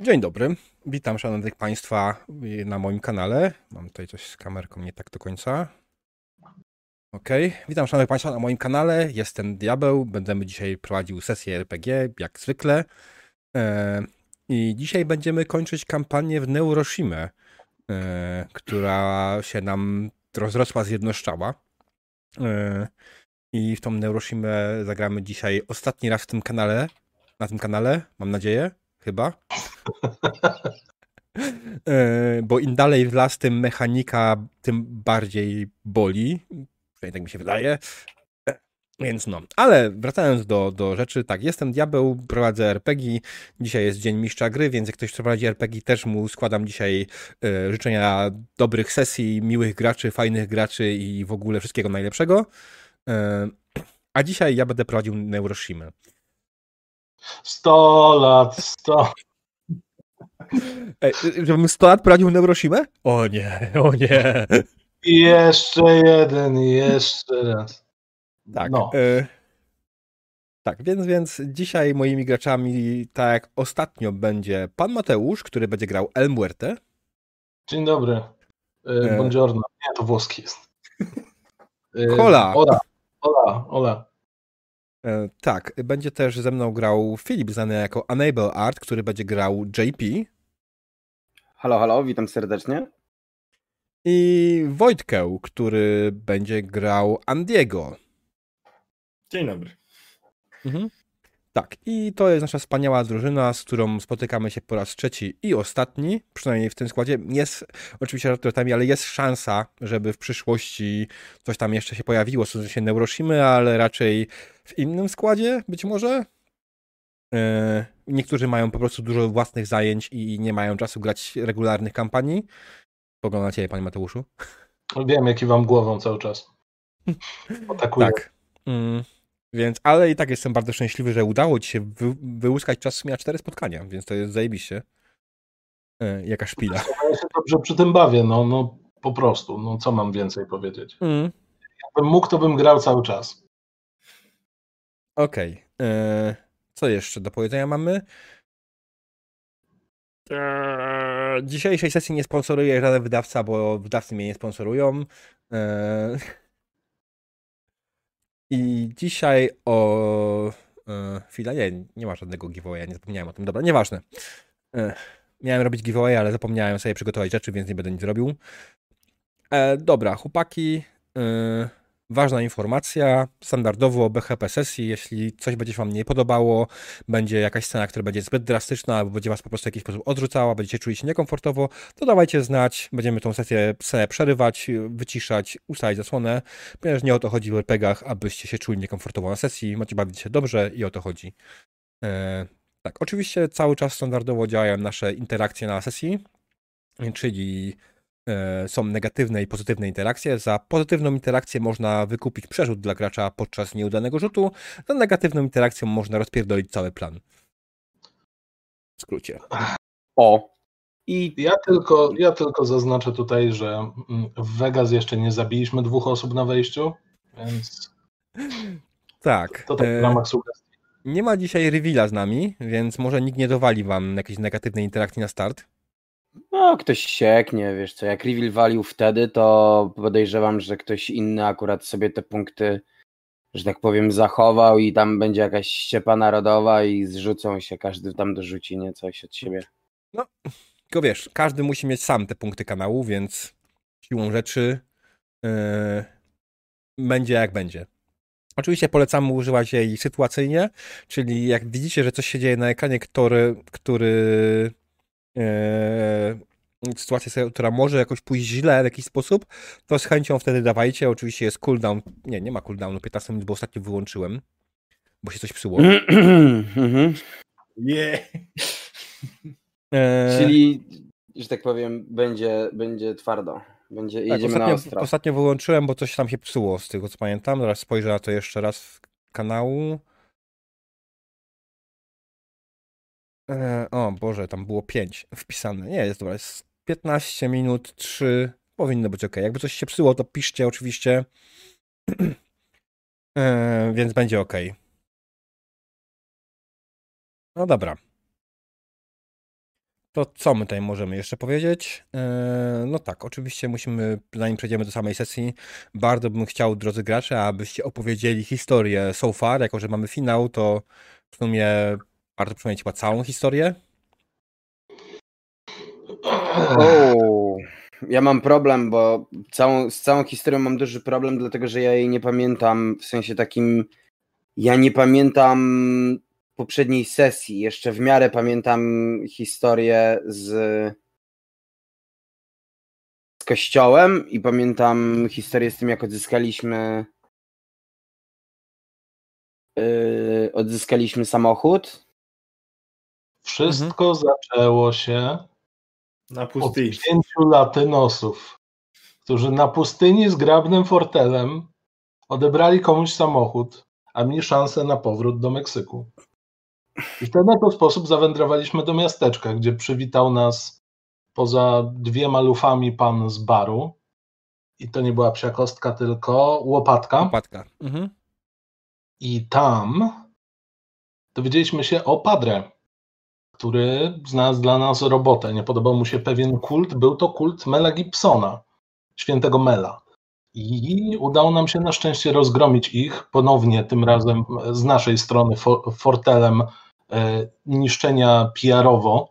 Dzień dobry, witam szanownych Państwa na moim kanale. Mam tutaj coś z kamerką nie tak do końca. Ok, witam szanownych Państwa na moim kanale. Jestem Diabeł, będziemy dzisiaj prowadził sesję RPG, jak zwykle. E, I dzisiaj będziemy kończyć kampanię w Neuroshima, e, która się nam rozrosła, zjednoszczała. E, I w tą Neuroshimę zagramy dzisiaj ostatni raz w tym kanale, na tym kanale, mam nadzieję chyba. E, bo im dalej w las, tym mechanika, tym bardziej boli. Tak mi się wydaje. E, więc no, ale wracając do, do rzeczy, tak, jestem Diabeł, prowadzę RPG, dzisiaj jest Dzień Mistrza Gry, więc jak ktoś prowadzi RPG, też mu składam dzisiaj e, życzenia dobrych sesji, miłych graczy, fajnych graczy i w ogóle wszystkiego najlepszego. E, a dzisiaj ja będę prowadził Neuroshimę. 100 lat, 100. Ej, żebym 100 lat prowadził Neuroshimę? O nie, o nie. I jeszcze jeden, jeszcze raz. Tak. No. Y tak, więc, więc dzisiaj moimi graczami, tak jak ostatnio, będzie pan Mateusz, który będzie grał El Muerte. Dzień dobry. Y, buongiorno. Nie, to włoski jest. Hola. Ola, ola, ola. E, tak, będzie też ze mną grał Filip, znany jako Unable Art, który będzie grał JP. Halo, halo, witam serdecznie. I Wojtkę, który będzie grał Andiego. Dzień dobry. Mhm. Tak, i to jest nasza wspaniała drużyna, z którą spotykamy się po raz trzeci i ostatni, przynajmniej w tym składzie. Jest oczywiście żartami, ale jest szansa, żeby w przyszłości coś tam jeszcze się pojawiło, w sensie Neuroshimy, ale raczej w innym składzie być może. E, niektórzy mają po prostu dużo własnych zajęć i nie mają czasu grać regularnych kampanii. Poglądam na ciebie, panie Mateuszu. Wiem, jaki wam głową cały czas. Atakuję. Tak. Mm. Więc, ale i tak jestem bardzo szczęśliwy, że udało ci się wy, wyłuskać czas na cztery spotkania, więc to jest zajebiście. E, jaka szpila. Ja się dobrze przy tym bawię, no, no po prostu, no co mam więcej powiedzieć. Mm. Jakbym mógł, to bym grał cały czas. Okej. Okay. E, co jeszcze do powiedzenia mamy? Eee, dzisiejszej sesji nie sponsoruje żaden wydawca, bo wydawcy mnie nie sponsorują. Eee, i dzisiaj o... E, chwila, nie, nie ma żadnego giveawaya, nie zapomniałem o tym. Dobra, nieważne. E, miałem robić giveaway, ale zapomniałem sobie przygotować rzeczy, więc nie będę nic robił. E, dobra, chłopaki. E, Ważna informacja, standardowo BHP sesji, jeśli coś będzie się Wam nie podobało, będzie jakaś scena, która będzie zbyt drastyczna, albo będzie Was po prostu w jakiś sposób odrzucała, będziecie czuli się niekomfortowo, to dawajcie znać, będziemy tą sesję, przerywać, wyciszać, ustalić zasłonę, ponieważ nie o to chodzi w RPGach, abyście się czuli niekomfortowo na sesji, macie bawić się dobrze i o to chodzi. Eee, tak, oczywiście cały czas standardowo działają nasze interakcje na sesji, czyli są negatywne i pozytywne interakcje. Za pozytywną interakcję można wykupić przerzut dla gracza podczas nieudanego rzutu, za negatywną interakcją można rozpierdolić cały plan. W skrócie. O. I ja tylko, ja tylko zaznaczę tutaj, że mm, w Vegas jeszcze nie zabiliśmy dwóch osób na wejściu, więc. Tak. To, to tak w ramach sugestii. Nie ma dzisiaj reveala z nami, więc może nikt nie dowali wam jakiejś negatywnej interakcji na start. No, ktoś sieknie, wiesz co, jak reveal walił wtedy, to podejrzewam, że ktoś inny akurat sobie te punkty, że tak powiem, zachował i tam będzie jakaś ściepa narodowa i zrzucą się, każdy tam dorzuci nie coś od siebie. No, tylko wiesz, każdy musi mieć sam te punkty kanału, więc siłą rzeczy yy, będzie jak będzie. Oczywiście polecamy używać jej sytuacyjnie, czyli jak widzicie, że coś się dzieje na ekranie, który, który Eee, sytuacja, która może jakoś pójść źle w jakiś sposób, to z chęcią wtedy dawajcie. Oczywiście jest cooldown. Nie, nie ma cooldownu 15 minut, bo ostatnio wyłączyłem, bo się coś psuło. Mhm. yeah. Eee... Czyli, że tak powiem, będzie, będzie twardo. Będzie, tak, jedziemy ostatnio, na ostro. Ostatnio wyłączyłem, bo coś tam się psuło z tego, co pamiętam. Zaraz spojrzę na to jeszcze raz kanału. E, o Boże, tam było 5 wpisane. Nie, jest dobra, jest 15 minut, 3. Powinno być ok. Jakby coś się psuło, to piszcie oczywiście. e, więc będzie ok. No dobra. To co my tutaj możemy jeszcze powiedzieć? Eee, No tak, oczywiście musimy, zanim przejdziemy do samej sesji, bardzo bym chciał, drodzy gracze, abyście opowiedzieli historię so far. Jako, że mamy finał, to w sumie warto przypomnieć chyba całą historię. O, ja mam problem, bo całą, z całą historią mam duży problem, dlatego że ja jej nie pamiętam w sensie takim. Ja nie pamiętam poprzedniej sesji. Jeszcze w miarę pamiętam historię z, z kościołem i pamiętam historię z tym, jak odzyskaliśmy. Yy, odzyskaliśmy samochód. Wszystko zaczęło się Na od pustyni. pięciu latynosów, którzy na pustyni z grabnym fortelem odebrali komuś samochód, a mieli szansę na powrót do Meksyku. I w ten oto sposób zawędrowaliśmy do miasteczka, gdzie przywitał nas poza dwiema lufami pan z baru. I to nie była psia kostka, tylko łopatka. Łopatka. Mhm. I tam dowiedzieliśmy się o Padre, który znalazł dla nas robotę. Nie podobał mu się pewien kult. Był to kult Mela Gibsona, świętego Mela. I udało nam się na szczęście rozgromić ich ponownie, tym razem z naszej strony fo- fortelem e, niszczenia PR-owo,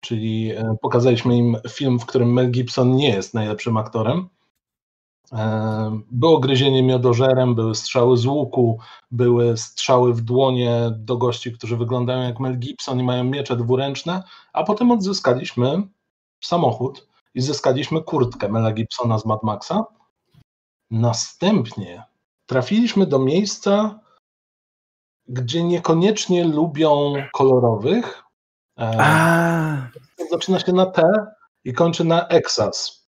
czyli e, pokazaliśmy im film, w którym Mel Gibson nie jest najlepszym aktorem. E, Było gryzienie miodożerem, były strzały z łuku, były strzały w dłonie do gości, którzy wyglądają jak Mel Gibson i mają miecze dwuręczne, a potem odzyskaliśmy samochód i zyskaliśmy kurtkę Mela Gibsona z Mad Maxa. Następnie trafiliśmy do miejsca, gdzie niekoniecznie lubią kolorowych. E, A, Zaczyna się na T i kończy na Exas.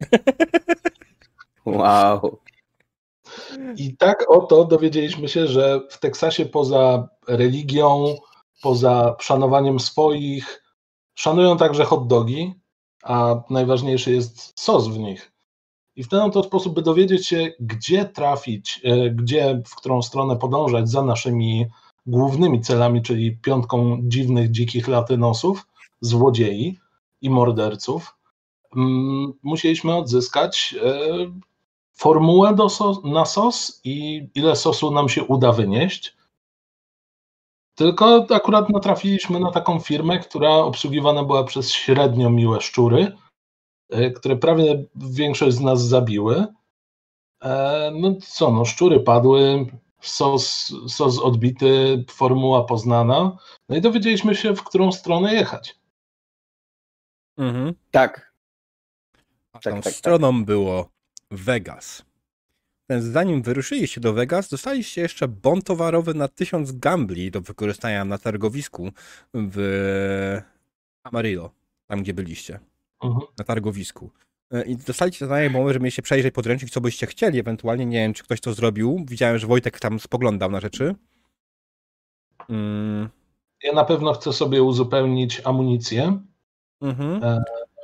wow. I tak oto dowiedzieliśmy się, że w Teksasie poza religią, poza szanowaniem swoich, szanują także hot dogi, a najważniejszy jest sos w nich. I w ten oto sposób, by dowiedzieć się, gdzie trafić, e, gdzie, w którą stronę podążać za naszymi głównymi celami, czyli piątką dziwnych, dzikich latynosów, złodziei i morderców, mm, musieliśmy odzyskać e, formułę do sos, na sos i ile sosu nam się uda wynieść. Tylko akurat natrafiliśmy na taką firmę, która obsługiwana była przez średnio miłe szczury, e, które prawie większość z nas zabiły. E, No co, no szczury padły, sos, sos odbity, formuła poznana. No i dowiedzieliśmy się, w którą stronę jechać. Mhm. Tak. A Tak, tą tak, stroną było Vegas. Zanim wyruszyliście do Vegas, dostaliście jeszcze bon towarowy na 1000 gambli do wykorzystania na targowisku w Amarillo, tam gdzie byliście, Mhm. na targowisku. E, I dostaliście zadanie mowy, że mieliście przejrzeć podręcznik, co byście chcieli, ewentualnie nie wiem, czy ktoś to zrobił. Widziałem, że Wojtek tam spoglądał na rzeczy. Mm, Ja na pewno chcę sobie uzupełnić amunicję, mhm.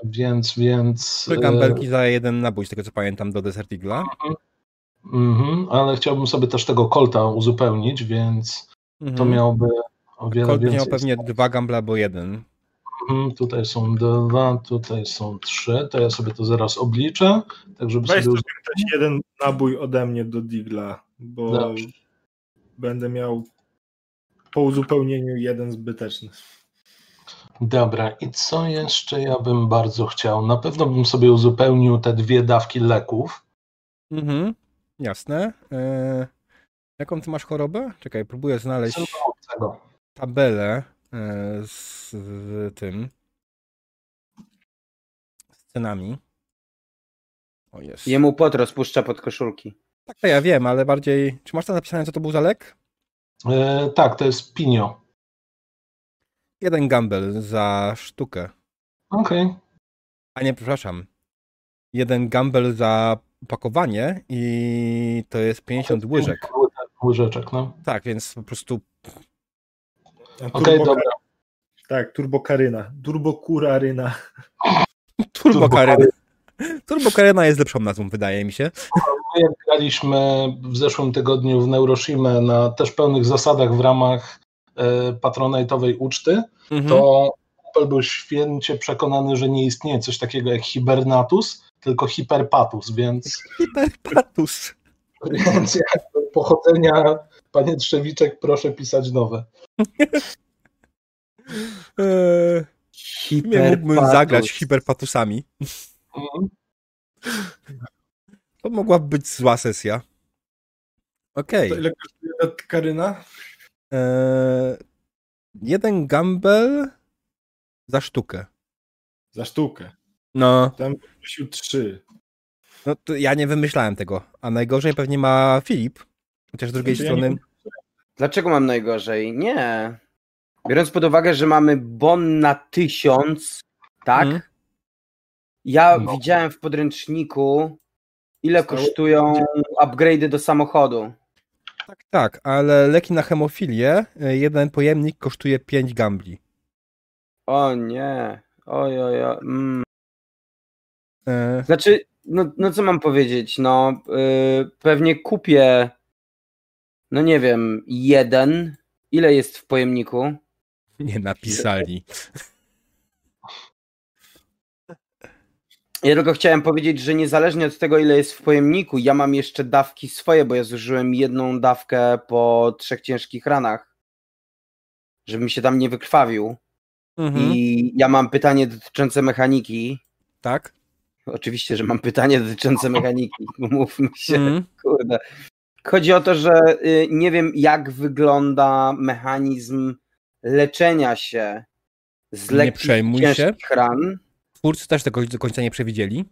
Więc, więc Trzy gambelki za jeden nabój, z tego co pamiętam, do Desert Eagle'a. Mhm, ale chciałbym sobie też tego kolta uzupełnić, więc to Mhm. miałby o wiele Colt więcej. miał pewnie dwa gamble albo jeden. Mhm, tutaj są dwa, tutaj są trzy, to ja sobie to zaraz obliczę, tak żeby Weź sobie... jeden nabój ode mnie do Digla, bo Dobrze. będę miał po uzupełnieniu jeden zbyteczny. Dobra, i co jeszcze ja bym bardzo chciał? Na pewno bym sobie uzupełnił te dwie dawki leków. Mhm, jasne. E, jaką ty masz chorobę? Czekaj, próbuję znaleźć tabelę e, z, z tym. Z cenami. O jest. Jemu pot rozpuszcza pod koszulki. Tak, to ja wiem, ale bardziej. Czy masz tam napisane, co to był za lek? E, tak, to jest pinio. Jeden gamble za sztukę. Okej, A nie, przepraszam. Jeden gamble za pakowanie i to jest 50 łyżek. łyżeczek, no. Tak, więc po prostu Okej, turbo- dobra. Tak, turbokaryna. Turbokuraryna. turbokaryna. Turbokaryna jest lepszą nazwą, wydaje mi się. My graliśmy w zeszłym tygodniu w Neuroshima na też pełnych zasadach w ramach patronajtowej uczty, Mhm. to Apple był święcie przekonany, że nie istnieje coś takiego jak hibernatus, tylko hiperpatus, więc, Hiperpatus. więc jakby pochodzenia, panie Trzewiczek, proszę pisać nowe. Eee, nie mógłbym zagrać hiperpatusami. Mhm. To mogłaby być zła sesja. Okej. To ile kosztuje ta Karyna? Eee, jeden gamble za sztukę. Za sztukę. No, Tam prosił trzy. no to ja nie wymyślałem tego. A najgorzej pewnie ma Filip. Chociaż z drugiej Znaczy, ja strony. Dlaczego mam najgorzej? Nie. Biorąc pod uwagę, że mamy bon na tysiąc, tak? Mhm. Ja No. widziałem w podręczniku, ile Stało- kosztują upgrade'y do samochodu. Tak, tak, ale leki na hemofilię, e, jeden pojemnik kosztuje 5 gambli. O nie. Oj, oj, oj. Mm. E, Znaczy, no, no co mam powiedzieć? No, yy, pewnie kupię, no nie wiem, jeden. Ile jest w pojemniku? nie napisali. Ja tylko chciałem powiedzieć, że niezależnie od tego, ile jest w pojemniku, ja mam jeszcze dawki swoje, bo ja zużyłem jedną dawkę po trzech ciężkich ranach, żebym się tam nie wykrwawił. Mhm, I ja mam pytanie dotyczące mechaniki. Tak? Oczywiście, że mam pytanie dotyczące mechaniki. Mówmy się, Mhm. kurde. Chodzi o to, że y, nie wiem, jak wygląda mechanizm leczenia się z Nie lekkich przejmuj ciężkich ran. Twórcy też tego do końca nie przewidzieli.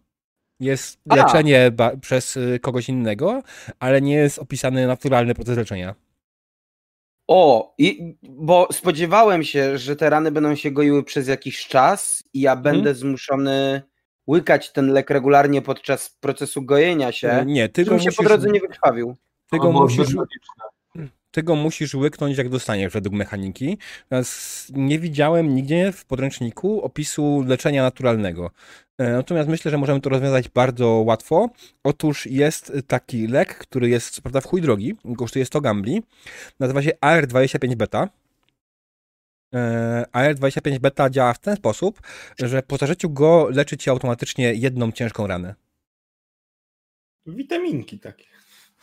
Jest A. leczenie przez y, kogoś innego, ale nie jest opisany naturalny proces leczenia. O, i, bo spodziewałem się, że te rany będą się goiły przez jakiś czas i ja będę zmuszony łykać ten lek regularnie podczas procesu gojenia się, Nie, ty go, żebym się musisz, po drodze nie wykrwawił. ty, To go było musisz, zbyt logiczne. ty go musisz łyknąć, jak dostaniesz według mechaniki. Natomiast nie widziałem nigdzie w podręczniku opisu leczenia naturalnego. E, Natomiast myślę, że możemy to rozwiązać bardzo łatwo. Otóż jest taki lek, który jest co prawda w chuj drogi, kosztuje 100 gambli. Nazywa się AR25 beta. E, AR25 beta działa w ten sposób, że po zażyciu go leczy ci automatycznie jedną ciężką ranę. Witaminki takie.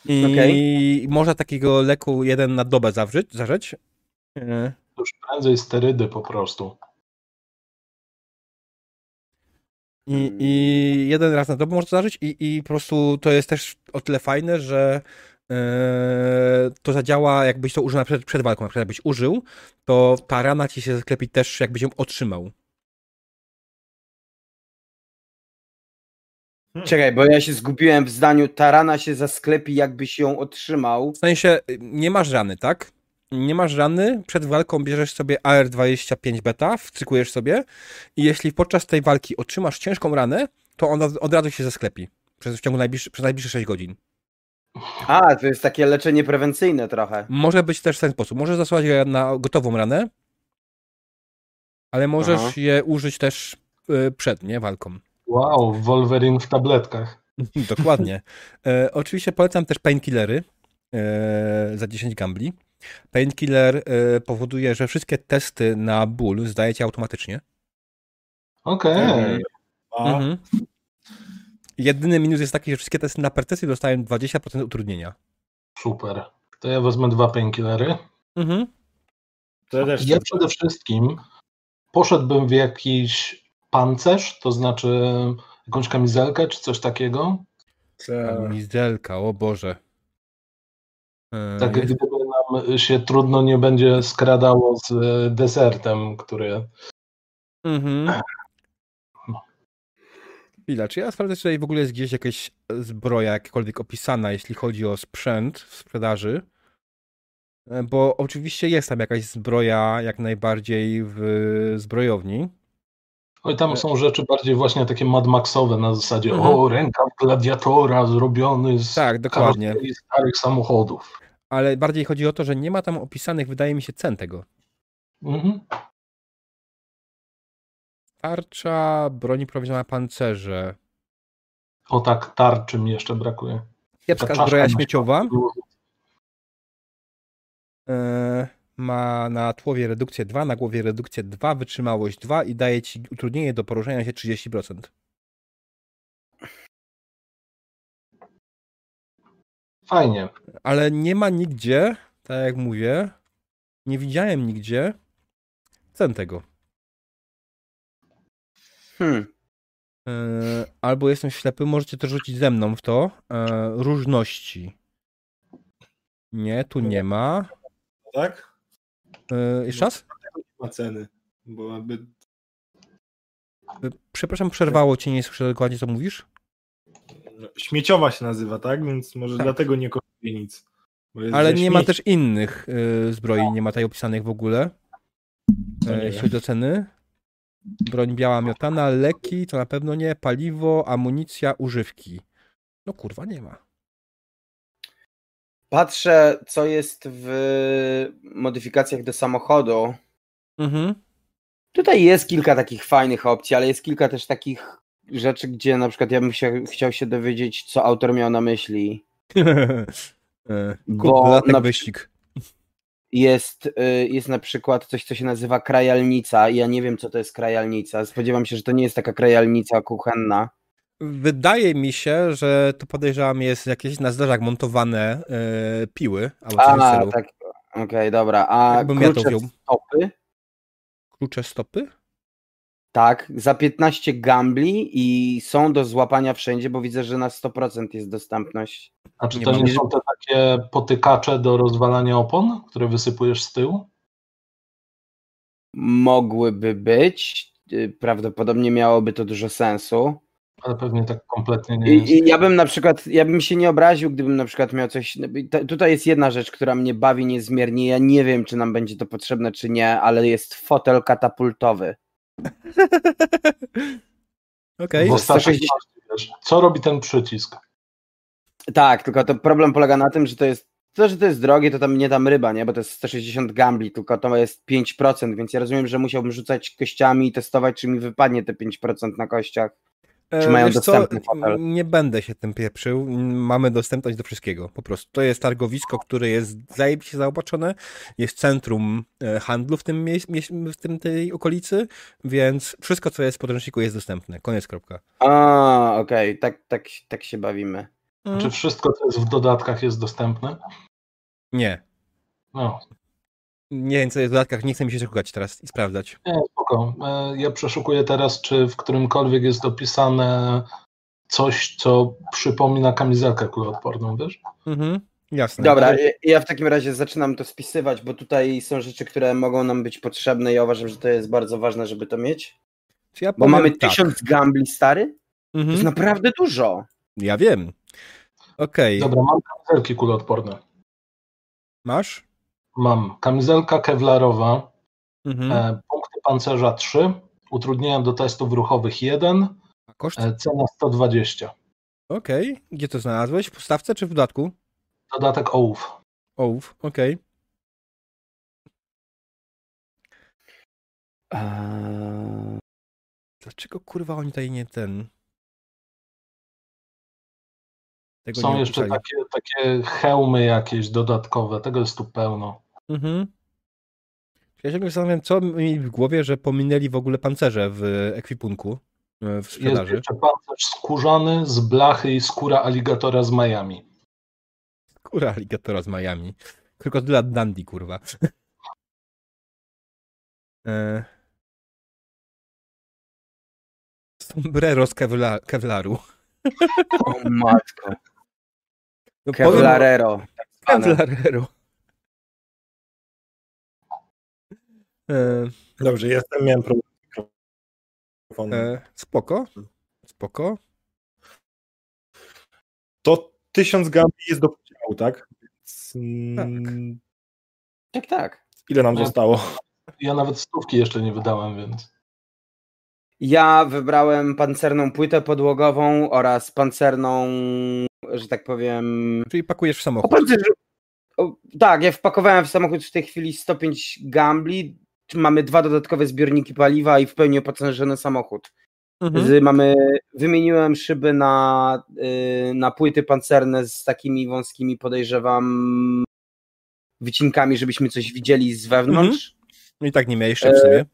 I Okej. można takiego leku jeden na dobę zawrzeć, zażyć. E, Już prędzej sterydy po prostu. I, I jeden raz na dobę można to zażyć i, i po prostu to jest też o tyle fajne, że e, to zadziała jakbyś to użył przed, przed walką. Na przykład jakbyś użył, to ta rana ci się sklepi też jakbyś ją otrzymał. Czekaj, bo ja się zgubiłem w zdaniu, ta rana się zasklepi, jakbyś ją otrzymał. W sensie nie masz rany, tak? Nie masz rany, przed walką bierzesz sobie AR25 beta, wcykujesz sobie i jeśli podczas tej walki otrzymasz ciężką ranę, to ona od razu się zasklepi przez, w ciągu najbliższych, przez najbliższe 6 godzin. A, to jest takie leczenie prewencyjne trochę. Może być też w ten sposób. Możesz zasłać je na gotową ranę, ale możesz Aha. je użyć też y, przed, nie, walką. Wow, Wolverine w tabletkach. Dokładnie. E, oczywiście polecam też painkillery e, za 10 gambli. Painkiller e, powoduje, że wszystkie testy na ból zdajecie automatycznie. Okej. A, Mhm. Jedyny minus jest taki, że wszystkie testy na percepcję dostają 20% utrudnienia. Super. To ja wezmę dwa painkillery. Mhm. to ja też Ja przede wszystkim poszedłbym w jakiś pancerz, to znaczy jakąś kamizelkę czy coś takiego. Tak. Kamizelka, o Boże. E, Tak jest- gdyby nam się trudno nie będzie skradało z e, desertem, który... Mhm. Chwila, czy ja sprawdzę, czy tutaj w ogóle jest gdzieś jakaś zbroja jakakolwiek opisana, jeśli chodzi o sprzęt w sprzedaży? E, Bo oczywiście jest tam jakaś zbroja jak najbardziej w zbrojowni. Oj, tam są rzeczy bardziej właśnie takie Mad Maxowe na zasadzie Mhm. o, rękaw gladiatora zrobiony z Tak, dokładnie. starych samochodów. Ale bardziej chodzi o to, że nie ma tam opisanych, wydaje mi się, cen tego. Mhm. Tarcza, broni prowadzona pancerze. O tak, tarczy mi jeszcze brakuje. Kiepska zbroja śmieciowa. środku. Ma na tłowie redukcję 2, na głowie redukcję 2, wytrzymałość 2 i daje ci utrudnienie do poruszania się 30%. Fajnie. Ale nie ma nigdzie, tak jak mówię, nie widziałem nigdzie cen tego. Hmm. E, albo jestem ślepy, możecie to rzucić ze mną w to. E, różności. Nie, tu nie ma. Tak? E, jeszcze raz? Nie ma ceny. Bo aby E, Przepraszam, przerwało cię, nie słyszę dokładnie, co mówisz. śmieciowa się nazywa, tak? Więc może Tak. dlatego nie kosztuje nic. Ale nie ma też innych e, zbroi, nie ma tutaj opisanych w ogóle. Nie jeśli chodzi o ceny. Broń biała miotana, leki, to na pewno nie, paliwo, amunicja, używki. No kurwa, nie ma. Patrzę, co jest w modyfikacjach do samochodu. Mhm. Tutaj jest kilka takich fajnych opcji, ale jest kilka też takich rzeczy, gdzie na przykład ja bym się, chciał się dowiedzieć, co autor miał na myśli. E, Bo na- wyścig. Jest, y, jest na przykład coś, co się nazywa krajalnica. Ja nie wiem, co to jest krajalnica. Spodziewam się, że to nie jest taka krajalnica kuchenna. Wydaje mi się, że to podejrzewam jest jakieś na zderzak montowane e, piły albo coś w tym A, stylu. tak. Okej, dobra. A Jakbym ja to klucze wziął. stopy? Klucze stopy? Tak, za 15 gambli i są do złapania wszędzie, bo widzę, że na 100% jest dostępność. A czy Nie to mam. nie są te takie potykacze do rozwalania opon, które wysypujesz z tyłu? Mogłyby być. y, Prawdopodobnie miałoby to dużo sensu. Ale pewnie tak kompletnie nie jest. I, ja bym na przykład, ja bym się nie obraził, gdybym na przykład miał coś. Tutaj jest jedna rzecz, która mnie bawi niezmiernie. Ja nie wiem, czy nam będzie to potrzebne, czy nie, ale jest fotel katapultowy. Okej. Bo 160 wiesz, co robi ten przycisk? Tak, tylko to problem polega na tym, że to jest. To, że to jest drogie, to tam nie tam ryba, nie? Bo to jest 160 gambli, tylko to jest 5%, więc ja rozumiem, że musiałbym rzucać kościami i testować, czy mi wypadnie te 5% na kościach. Czy E, mają wiesz dostępny fotel? Nie będę się tym pieprzył. Mamy dostępność do wszystkiego. Po prostu. To jest targowisko, które jest zajebiście zaopatrzone. Jest centrum e, handlu w tym, mieś- w tym tej okolicy, więc wszystko, co jest w podręczniku jest dostępne. Koniec, kropka. A, okej, tak, tak, tak się bawimy. Czy wszystko, co jest w dodatkach, jest dostępne? Nie. No, Nie wiem, co jest w dodatkach. Nie chcę mi się szukać teraz i sprawdzać. nie, spoko. E, Ja przeszukuję teraz, czy w którymkolwiek jest opisane coś, co przypomina kamizelkę kuloodporną, wiesz? Mhm. Jasne. Dobra, ja- w takim razie zaczynam to spisywać, bo tutaj są rzeczy, które mogą nam być potrzebne i ja uważam, że to jest bardzo ważne, żeby to mieć. Czy ja Bo mamy tak. tysiąc gambli, stary? To Mhm. jest naprawdę dużo. Ja wiem. Okej. Dobra, mam kamizelki kuloodporne. Masz? Mam kamizelka kevlarowa, Mhm. e, punkty pancerza 3, utrudnienia do testów ruchowych 1, A koszt? e, cena 120. Okej. Gdzie to znalazłeś? W podstawce czy w dodatku? Dodatek ołów. Ołów. Okej. Eee, Dlaczego kurwa oni tutaj nie ten. Tego Są nie jeszcze takie, takie hełmy jakieś dodatkowe, tego jest tu pełno. Mhm. Ja się zastanawiam, co mieli w głowie, że pominęli w ogóle pancerze w ekwipunku, e, w Jest sprzedaży. jeszcze pancerz skórzany z blachy i skóra aligatora z Miami. Kura aligatora z Miami. Krokodyla Dandy, kurwa. e... Sombrero z kevla kevlaru. o matko. No, Kevlarero. Kevlarero. Dobrze, jestem, miałem problem z mikrofonem. e, spoko. Spoko. To tysiąc gambli jest do podziału, tak? Więc, mm, Tak, tak. Ile nam No. zostało? Ja nawet stówki jeszcze nie wydałem, więc Ja wybrałem pancerną płytę podłogową oraz pancerną, że tak powiem. Czyli pakujesz w samochód. O, tak, ja wpakowałem w samochód w tej chwili 105 gambli. Mamy dwa dodatkowe zbiorniki paliwa i w pełni opancerzony samochód. Mhm. Mamy, wymieniłem szyby na, y, na płyty pancerne z takimi wąskimi, podejrzewam, wycinkami, żebyśmy coś widzieli z wewnątrz. No i tak nie miałeś jeszcze w sobie.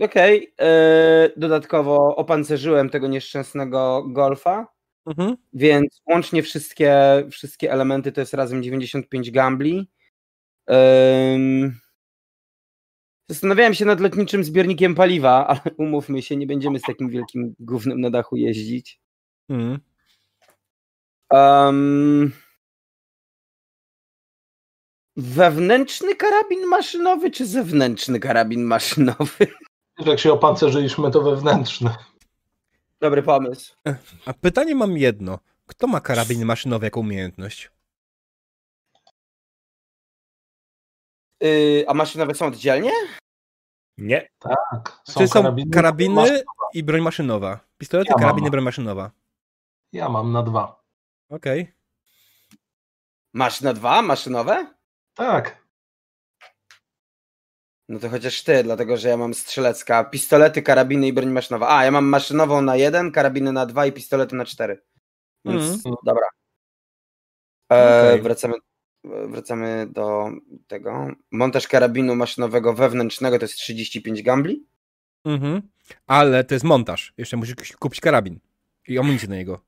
Okej. e, Dodatkowo opancerzyłem tego nieszczęsnego golfa, Mhm. więc łącznie wszystkie, wszystkie elementy to jest razem 95 gambli. Zastanawiałem się nad lotniczym zbiornikiem paliwa, ale umówmy się, nie będziemy z takim wielkim gównem na dachu jeździć. Mhm. Um, wewnętrzny karabin maszynowy czy zewnętrzny karabin maszynowy? Jak się opancerzyliśmy, to wewnętrzny. Dobry pomysł. A pytanie mam jedno. Kto ma karabin maszynowy jako umiejętność? Yy, a maszynowe są oddzielnie? Nie. Tak. Czy są karabiny? karabiny Masz- i broń maszynowa? Pistolety, Ja mam. karabiny, broń maszynowa. Ja mam na dwa. Okej. Masz na dwa maszynowe? Tak. No to chociaż ty, dlatego że ja mam strzelecka. Pistolety, karabiny i broń maszynowa. A, ja mam maszynową na jeden, karabiny na dwa i pistolety na cztery. Więc Mhm. dobra. E, Okej. wracamy, wracamy do tego. Montaż karabinu maszynowego wewnętrznego to jest 35 gambli. Mhm. Ale to jest montaż. Jeszcze musisz kupić karabin. I amunicję na niego.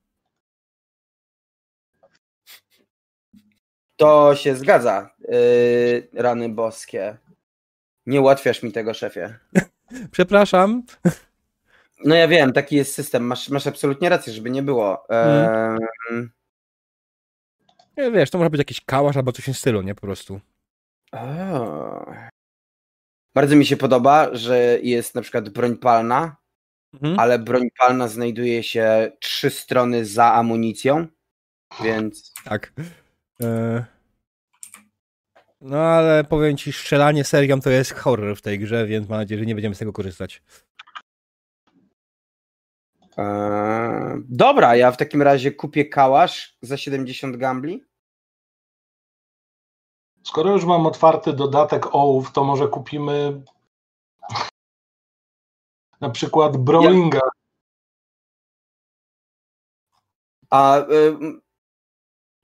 To się zgadza. Yy, rany boskie. Nie ułatwiasz mi tego, szefie. Przepraszam. No ja wiem, taki jest system. Masz, masz absolutnie rację, żeby nie było. Ehm, Nie, wiesz, to może być jakiś kałasz albo coś w tym stylu, nie? Po prostu. o. Bardzo mi się podoba, że jest na przykład broń palna, Mhm. ale broń palna znajduje się trzy strony za amunicją, więc Tak. E... No ale powiem ci, strzelanie serią to jest horror w tej grze, więc mam nadzieję, że nie będziemy z tego korzystać. Eee, dobra, ja w takim razie kupię kałasz za 70 gambli. Skoro już mam otwarty dodatek ołów, to może kupimy na przykład Brawlinga. A ym,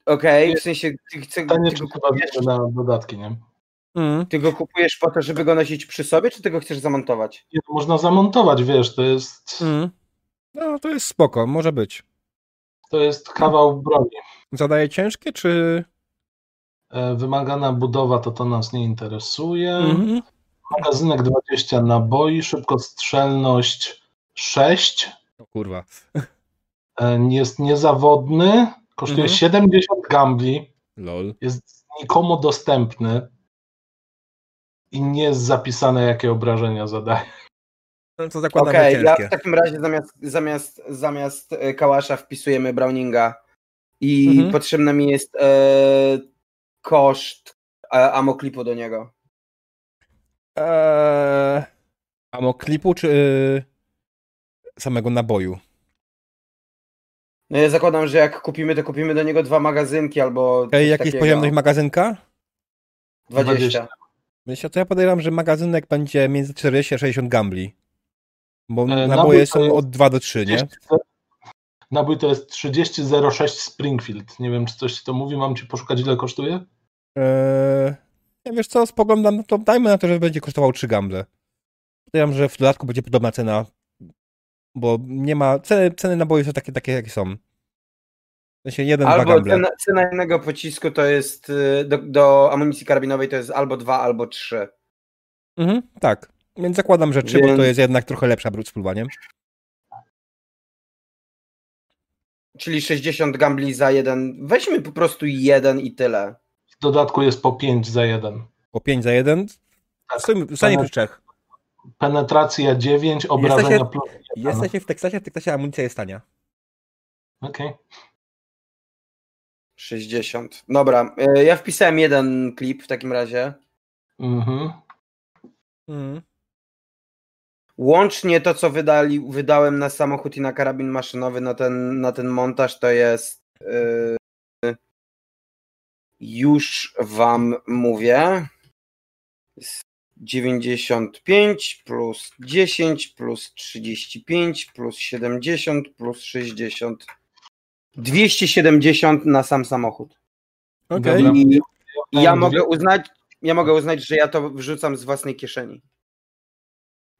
okej, w sensie ty, ty, go chyba kupujesz, na dodatki, nie? Mhm. ty go kupujesz po to, żeby go nosić przy sobie, czy ty go chcesz zamontować? Nie, to Można zamontować, wiesz, to jest, Mhm. No to jest spoko, może być. to jest kawał broni. Zadaje ciężkie, czy... E, Wymagana budowa to to nas nie interesuje. Mhm. Magazynek 20 naboi, szybkostrzelność 6. O kurwa. E, Jest niezawodny, kosztuje Mhm. 70 gambli, Lol. jest nikomu dostępny i nie jest zapisane, jakie obrażenia zadaje. No to zakładam, Okej, że ja ciężkie. w takim razie zamiast, zamiast, zamiast e, kałasza wpisujemy Browninga i Mhm. potrzebny mi jest e, koszt e, amoklipu do niego. Eee... Amo klipu, czy samego naboju? No ja zakładam, że jak kupimy, to kupimy do niego dwa magazynki albo coś jaka jest pojemność magazynka? 20. Myślę, to ja podejrzewam, że magazynek będzie między 40 a 60 gambli. Bo nabój naboje są jest od 2 do 3, nie? 30 Nabój to jest 3006 Springfield. Nie wiem, czy coś ci to mówi. Mam ci poszukać, ile kosztuje? Eee, ja wiesz co, spoglądam, no to dajmy na to, że będzie kosztował 3 gamble. Podejrzewam, że w dodatku będzie podobna cena, bo nie ma, ceny, ceny naboi są takie, takie jakie są. W sensie jeden, Albo gamble. cena, cena jednego pocisku to jest y, do, do amunicji karabinowej to jest albo dwa, albo trzy. Mhm, tak. Więc zakładam, że 3, bo Więc- to jest jednak trochę lepsza brud spływanie. Czyli 60 gambli za jeden. Weźmy po prostu jeden i tyle. W dodatku jest po 5 za 1. Po 5 za 1. Tak. Stoimy, stanie przy trzech. Penetracja 9, obrażenia Jesteście- plus 1. Jesteście w Teksasie, w Teksasie amunicja jest tania. Okej. 60. Dobra, y, ja wpisałem jeden klip w takim razie. Mhm. Mhm. Łącznie to, co wydali, wydałem na samochód i na karabin maszynowy, na ten, na ten montaż, to jest. y, już wam mówię. Jest 95 plus 10 plus 35 plus 70 plus 60. 270 na sam samochód. Dobra. I ja mogę uznać, ja mogę uznać, że ja to wrzucam z własnej kieszeni.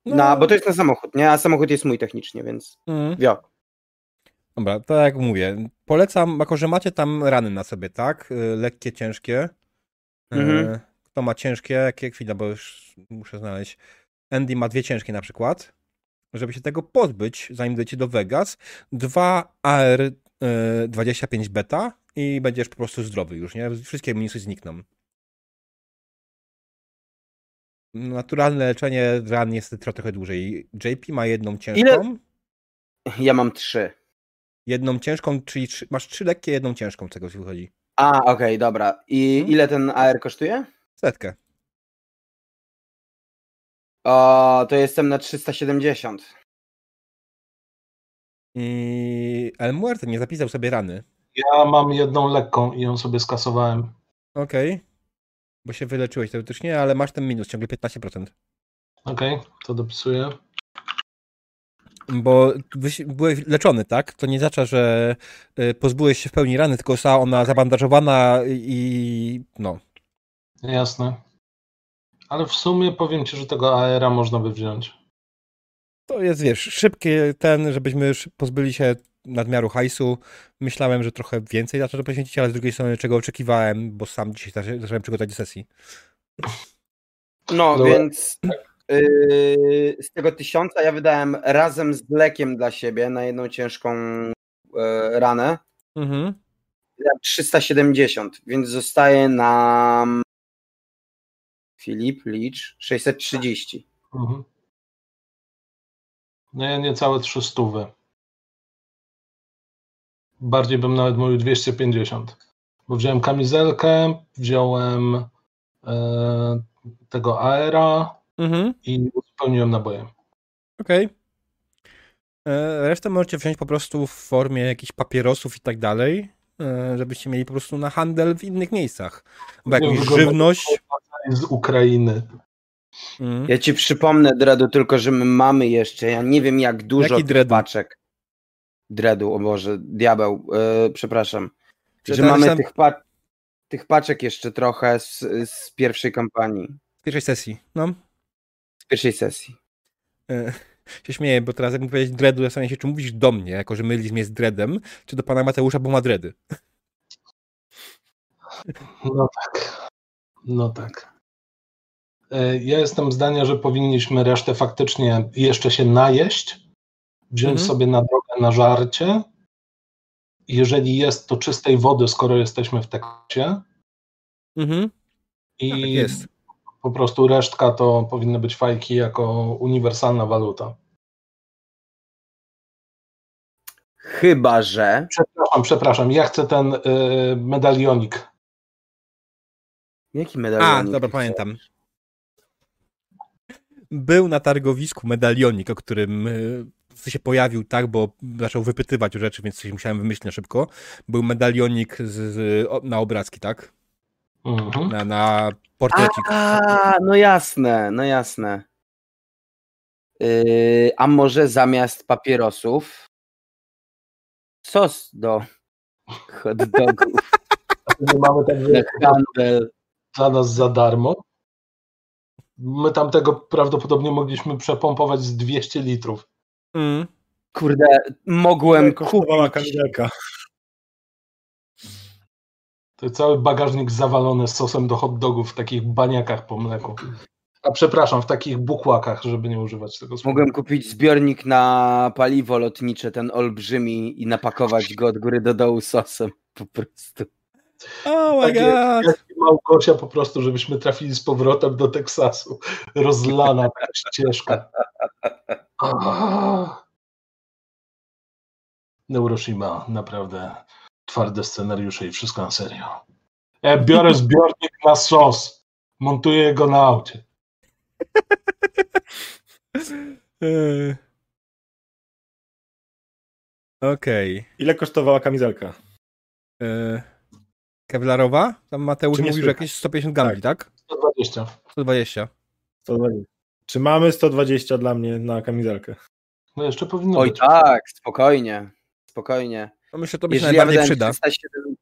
No, Na, bo to jest na samochód, nie? A samochód jest mój technicznie, więc mm. wio. Dobra, tak jak mówię, polecam, jako że macie tam rany na sobie, tak? Y, Lekkie, ciężkie. E, Mhm. Kto ma ciężkie, jakie chwila, bo już muszę znaleźć. Andy ma dwie ciężkie na przykład. Żeby się tego pozbyć, zanim dojdziecie do Vegas, dwa AR y, 25 beta i będziesz po prostu zdrowy już, nie? Wszystkie minusy znikną. Naturalne leczenie ran niestety trwa trochę dłużej. JP ma jedną ciężką. Ja mam trzy. Jedną ciężką, czyli trzy, masz trzy lekkie, jedną ciężką, z tego wychodzi. A, okej, dobra. I Mhm. ile ten AR kosztuje? Setkę. O, to jestem na 370. I El Muerto nie zapisał sobie rany. Ja mam jedną lekką i ją sobie skasowałem. Okej. Bo się wyleczyłeś teoretycznie, ale masz ten minus, ciągle 15%. Okej, to dopisuję. Bo byłeś leczony, tak? To nie znaczy, że y, pozbyłeś się w pełni rany, tylko została ona zabandażowana i no. Jasne. Ale w sumie powiem ci, że tego AR-a można by wziąć. To jest, wiesz, szybkie ten, żebyśmy już pozbyli się nadmiaru hajsu. Myślałem, że trochę więcej na to poświęcić, ale z drugiej strony czego oczekiwałem, bo sam dzisiaj zacząłem przygotować do sesji. No, Dobra. więc yy, z tego tysiąca ja wydałem razem z lekiem dla siebie na jedną ciężką yy, ranę Mhm. wydałem 370, więc zostaje nam Filip, licz 630. Mhm. No ja niecałe 300. Bardziej bym nawet mówił 250. Bo wziąłem kamizelkę, wziąłem e, tego AR-a Mhm. i uzupełniłem nabojem. Okej. E, Resztę możecie wziąć po prostu w formie jakichś papierosów i tak dalej, e, żebyście mieli po prostu na handel w innych miejscach. Bo jakąś Wygląda- żywność. Z Ukrainy. Mm. Ja ci przypomnę, Dredu, tylko że my mamy jeszcze, ja nie wiem jak dużo Jaki Dredu? paczek. Dredu, o Boże, diabeł, yy, przepraszam. Czy że mamy tam- tych, pa- tych paczek jeszcze trochę z, z pierwszej kampanii, W pierwszej sesji. No. z pierwszej sesji. E, się śmieję, bo teraz jak mi powiedzieć dreadu, zastanawiam się, czy mówisz do mnie, jako że mylisz mnie z dreadem, czy do pana Mateusza, bo ma dready. No tak. No tak. E, Ja jestem zdania, że powinniśmy resztę faktycznie jeszcze się najeść, wziąć Mhm. sobie na drogę na żarcie. Jeżeli jest, to czystej wody, skoro jesteśmy w tekście. Mhm. I Tak jest. po prostu resztka to powinny być fajki jako uniwersalna waluta. Chyba, że Przepraszam, przepraszam, ja chcę ten y, medalionik. Jaki A, medalionik? dobra, ty pamiętam. Był na targowisku medalionik, o którym y, się pojawił, tak, bo zaczął wypytywać o rzeczy, więc coś musiałem wymyślić na szybko. Był medalionik z, z, na obrazki, tak? Mhm. Na, na portrecik. A, no jasne, no jasne. Yy, a może zamiast papierosów sos do hot dogów Nie mamy tak na handel. dla nas za darmo. My tam tego prawdopodobnie mogliśmy przepompować z 200 litrów. Mm. Kurde, mogłem kosztowała kupić. kamizelka? To cały bagażnik zawalony sosem do hot dogów w takich baniakach po mleku. A przepraszam, w takich bukłakach, żeby nie używać tego słowa. Mogłem kupić zbiornik na paliwo lotnicze, ten olbrzymi, i napakować go od góry do dołu sosem. Po prostu. Oh my Takie- god! Jak Małgosia po prostu, żebyśmy trafili z powrotem do Teksasu. Rozlana taka ścieżka. Ah. Neuroshima, naprawdę twarde scenariusze i wszystko na serio. Ja biorę zbiornik na sos. Montuję go na aucie. Okej. Ile kosztowała kamizelka? Yy. Kevlarowa? Tam Mateusz Czy nie mówił, że jakieś 150 gambli, tak? 120. 120. 120. Czy mamy 120 dla mnie na kamizelkę? No jeszcze powinno Oj być. tak, spokojnie, spokojnie. No myślę, to by się ja najbardziej wydałem przyda. 307,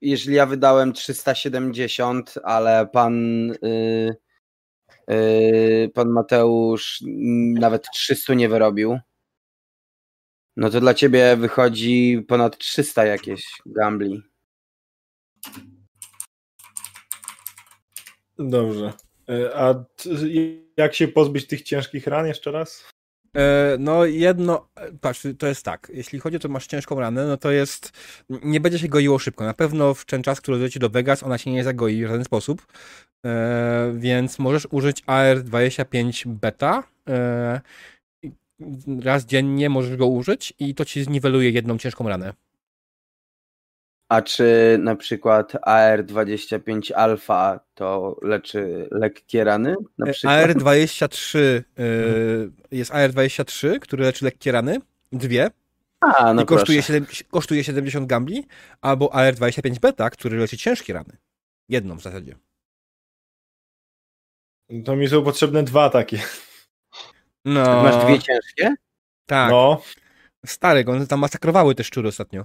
jeżeli ja wydałem 370, ale pan y, y, pan Mateusz nawet 300 nie wyrobił, no to dla ciebie wychodzi ponad 300 jakieś gambli. Dobrze. E, A jak się pozbyć tych ciężkich ran jeszcze raz? E, No jedno, patrz, to jest tak, jeśli chodzi o to, masz ciężką ranę, no to jest, nie będzie się goiło szybko. Na pewno w ten czas, który leci do Vegas, ona się nie zagoi w żaden sposób, e, więc możesz użyć AR25 beta, e, raz dziennie możesz go użyć i to ci zniweluje jedną ciężką ranę. A czy na przykład AR25 alfa to leczy lekkie rany? Na przykład? AR23 e, jest AR23, który leczy lekkie rany, dwie, A, no i kosztuje, proszę. 7, kosztuje 70 gambli, albo AR25 beta, który leczy ciężkie rany. Jedną w zasadzie. To mi są potrzebne dwa takie. No, Masz dwie ciężkie? tak. No, Stary, one tam masakrowały te szczury ostatnio.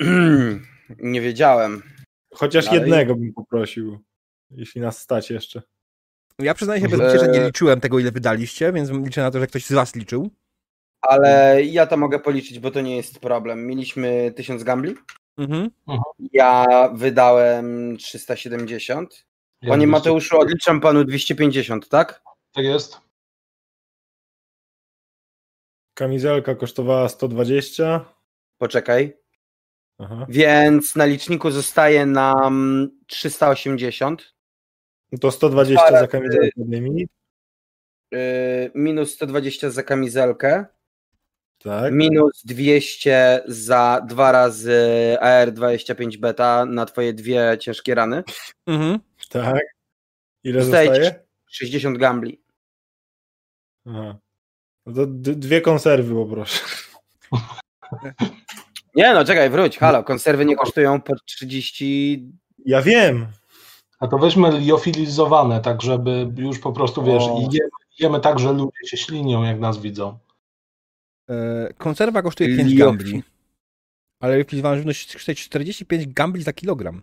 Nie wiedziałem. chociaż Dalej. jednego bym poprosił. Jeśli nas stać jeszcze. Ja przyznaję się bez że nie liczyłem tego, ile wydaliście, więc liczę na to, że ktoś z was liczył. Ale ja to mogę policzyć, bo to nie jest problem. Mieliśmy 1000 gambli. Mhm. Ja wydałem 370. Ja Panie 200. Mateuszu, odliczam panu 250, tak? Tak jest. Kamizelka kosztowała 120. Poczekaj. Aha. Więc na liczniku zostaje nam 380. No to 120 Ale- za kamizelkę odejmij. Yy, minus 120 za kamizelkę. Tak. Minus 200 za dwa razy AR25 beta na twoje dwie ciężkie rany. Mhm. Tak. Ile Zostaje zostaje? 60 gambli. Aha. No to d- dwie konserwy poproszę. Nie no, czekaj, wróć, halo, konserwy nie kosztują po 30... Ja wiem. A to weźmy liofilizowane, tak żeby już po prostu, wiesz, O. i jemy, jemy tak, że ludzie się ślinią, jak nas widzą. E, konserwa kosztuje 5 Liofi. gambli. Ale liofilizowana żywność kosztuje 45 gambli za kilogram.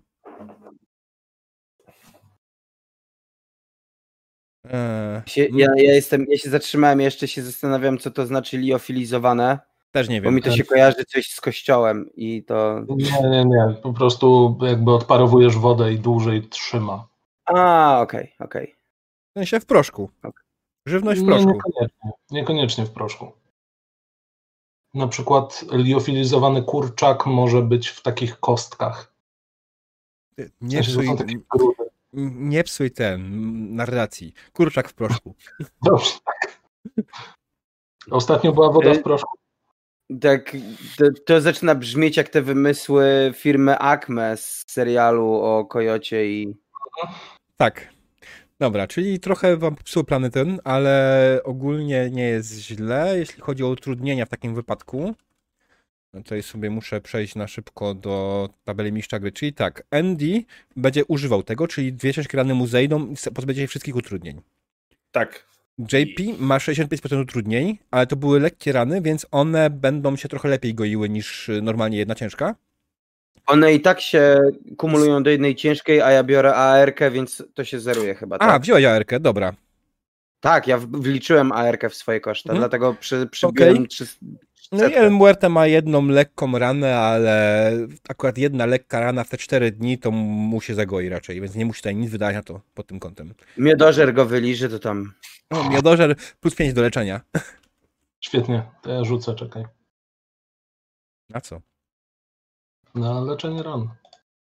E, Się, ja, ja, jestem, ja się zatrzymałem, jeszcze się zastanawiam, co to znaczy liofilizowane, też nie bo wiem. mi to się kojarzy coś z kościołem i to... Nie, nie, nie. Po prostu jakby odparowujesz wodę i dłużej trzyma. A, okej, okej. W sensie w proszku. Ok. Żywność w Nie, proszku. niekoniecznie. Niekoniecznie w proszku. Na przykład liofilizowany kurczak może być w takich kostkach. W Nie sensie, że psuj, nie psuj ten narracji. Kurczak w proszku. Dobrze. Ostatnio była woda w proszku. Tak, to, to zaczyna brzmieć jak te wymysły firmy Acme z serialu o Kojocie i... Tak. Dobra, czyli trochę wam popsuł plany ten, ale ogólnie nie jest źle, jeśli chodzi o utrudnienia w takim wypadku. No Tutaj sobie muszę przejść na szybko do tabeli mistrza gry, czyli tak, Andy będzie używał tego, czyli dwie ciężkie rany mu zejdą i pozbędzie się wszystkich utrudnień. Tak. JP ma 65% utrudnień, ale to były lekkie rany, więc one będą się trochę lepiej goiły niż normalnie jedna ciężka. One i tak się kumulują do jednej ciężkiej, a ja biorę AR-kę, więc to się zeruje chyba, A, tak? wziąłeś AR-kę, dobra. Tak, ja wliczyłem AR-kę w swoje koszty, Mhm. dlatego przy, przybiłem trzy- No i. El Muerte ma jedną lekką ranę, ale akurat jedna lekka rana w te 4 dni to mu się zagoi raczej, więc nie musi tutaj nic wydać na to pod tym kątem. Miodożer go wyliży, to tam... No, miodożer plus 5 do leczenia. Świetnie. To ja rzucę, czekaj. Na co? Na leczenie ran.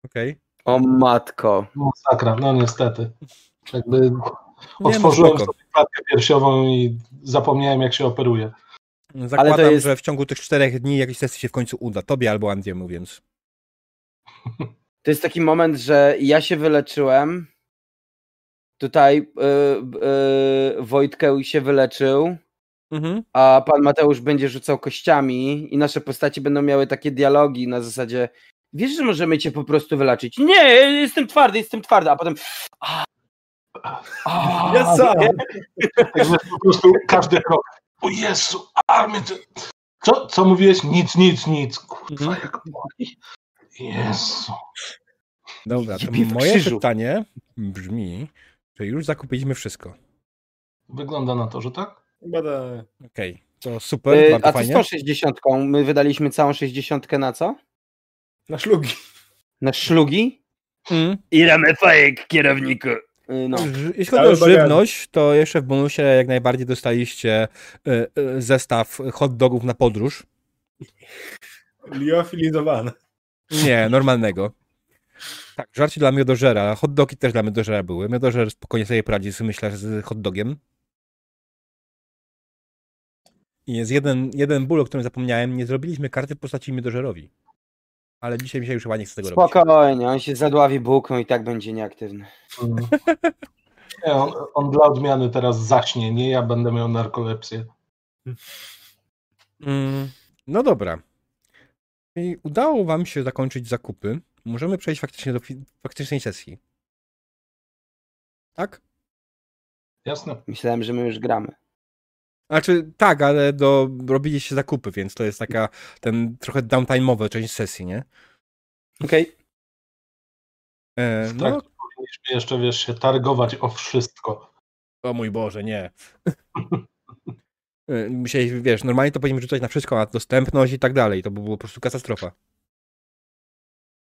Okej. O matko. Masakra, no niestety. Jakby no otworzyłem sobie klatkę piersiową i zapomniałem, jak się operuje. Zakładam, jest- że w ciągu tych 4 dni jakiś sesji się w końcu uda. Tobie albo Andiemu, więc... To jest taki moment, że ja się wyleczyłem. Tutaj yy, yy, Wojtkę się wyleczył, Mhm. a pan Mateusz będzie rzucał kościami i nasze postaci będą miały takie dialogi na zasadzie wiesz, że możemy cię po prostu wyleczyć? Nie, jestem twardy, jestem twardy, a potem a, a, Ja sam. Po prostu każdy krok. O Jezu, armię, co, co mówiłeś? Nic, nic, nic. Kurwa, Mhm. jak boli. Jezu. Dobra, to moje krzyżu. pytanie brzmi, czy już zakupiliśmy wszystko? Wygląda na to, że tak? Chyba da... Okej, to super, Y, bardzo A co z fajnie. tą 60? My wydaliśmy całą 60 na co? Na szlugi. Na szlugi? Mm. Ile my fajek, kierowniku? Y, No. Jeśli chodzi o żywność, to jeszcze w bonusie jak najbardziej dostaliście y, y, zestaw hot dogów na podróż. Liofilizowane. Nie, normalnego. Tak, żarcie dla miodożera. Hot dogi też dla miodożera były. Miodożer spokojnie sobie poradzi, z- myślę, z hot dogiem. I jest jeden, jeden ból, o którym zapomniałem. Nie zrobiliśmy karty w postaci miodożerowi. Ale dzisiaj mi się już chyba nie chce tego robić. Spokojnie, on się zadławi bułką i tak będzie nieaktywny. Mm. Nie, on, on dla odmiany teraz zaśnie, nie ja będę miał narkolepsję. Mm, no dobra. I udało wam się zakończyć zakupy. Możemy przejść faktycznie do faktycznej sesji. Tak? Jasne? Myślałem, że my już gramy. Znaczy, tak, ale do, robiliście zakupy, więc to jest taka, ten trochę downtime'owa część sesji, nie? Okej. E, Tak, no, powinniśmy jeszcze, wiesz, się targować o wszystko. o mój Boże, nie. E, Musieli, wiesz, normalnie to powinniśmy rzucać na wszystko, na dostępność i tak dalej. To by było po prostu katastrofa.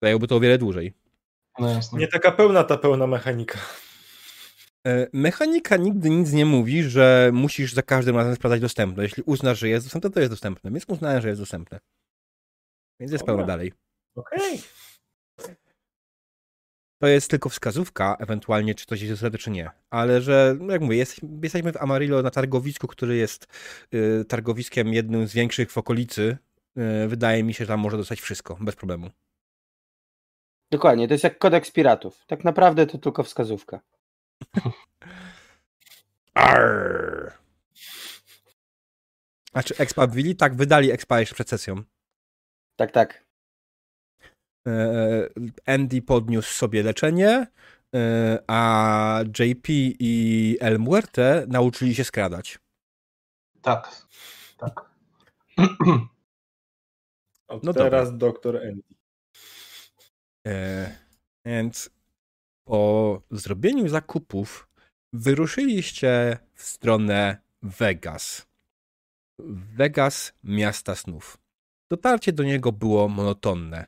Zajęłoby to o wiele dłużej. No jasne. Nie taka pełna ta pełna mechanika. E, Mechanika nigdy nic nie mówi, że musisz za każdym razem sprawdzać dostępność. Jeśli uznasz, że jest dostępne, to jest dostępne. Więc uznałem, że jest dostępne. Więc jest pełno dalej. Okej. To jest tylko wskazówka, ewentualnie czy coś jest dostępne, czy nie. Ale że, no jak mówię, jest, jesteśmy w Amarillo na targowisku, który jest y, targowiskiem jednym z większych w okolicy. Y, wydaje mi się, że tam może dostać wszystko, bez problemu. Dokładnie, to jest jak kodeks piratów. Tak naprawdę to tylko wskazówka. Arr. A czy Expa wbili? Tak, wydali Expa jeszcze przed sesją. Tak, tak. E, Andy podniósł sobie leczenie, e, a JP i El Muerte nauczyli się skradać. Tak. Tak. Od No teraz doktor Andy. E, Więc po zrobieniu zakupów wyruszyliście w stronę Vegas. Vegas, miasta snów. Dotarcie do niego było monotonne.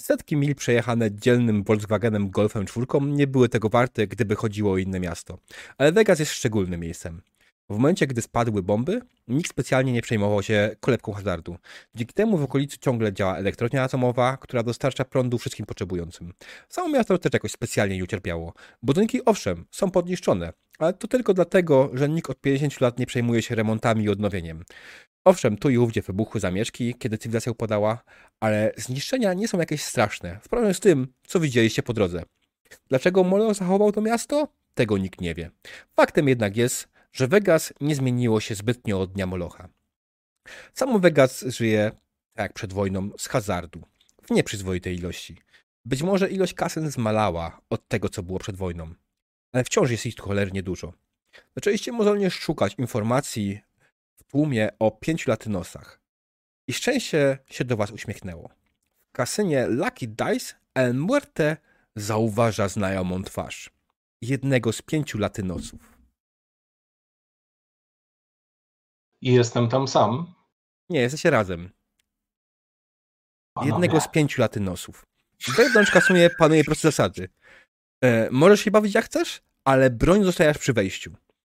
Setki mil przejechane dzielnym Volkswagenem Golfem 4 nie były tego warte, gdyby chodziło o inne miasto. Ale Vegas jest szczególnym miejscem. W momencie, gdy spadły bomby, nikt specjalnie nie przejmował się kolebką hazardu. Dzięki temu w okolicy ciągle działa elektrownia atomowa, która dostarcza prądu wszystkim potrzebującym. Samo miasto też jakoś specjalnie nie ucierpiało. Budynki owszem, są podniszczone, ale to tylko dlatego, że nikt od 50 lat nie przejmuje się remontami i odnowieniem. Owszem, tu i ówdzie wybuchły zamieszki, kiedy cywilizacja upadała, ale zniszczenia nie są jakieś straszne, w porównaniu z tym, co widzieliście po drodze. Dlaczego Moloch zachował to miasto? Tego nikt nie wie. Faktem jednak jest, że Vegas nie zmieniło się zbytnio od dnia Molocha. Samo Vegas żyje, tak jak przed wojną, z hazardu. W nieprzyzwoitej ilości. Być może ilość kasyn zmalała od tego, co było przed wojną. Ale wciąż jest ich cholernie dużo. Zaczęliście mozolnie szukać informacji w tłumie o pięciu latynosach. I szczęście się do was uśmiechnęło. W kasynie Lucky Dice El Muerte zauważa znajomą twarz. Jednego z pięciu latynosów. I jestem tam sam. Nie, jesteście razem. Panowie. Jednego z pięciu latynosów. Wewnątrz kasuje panuje proste zasady. E, możesz się bawić jak chcesz, ale broń zostawiasz przy wejściu.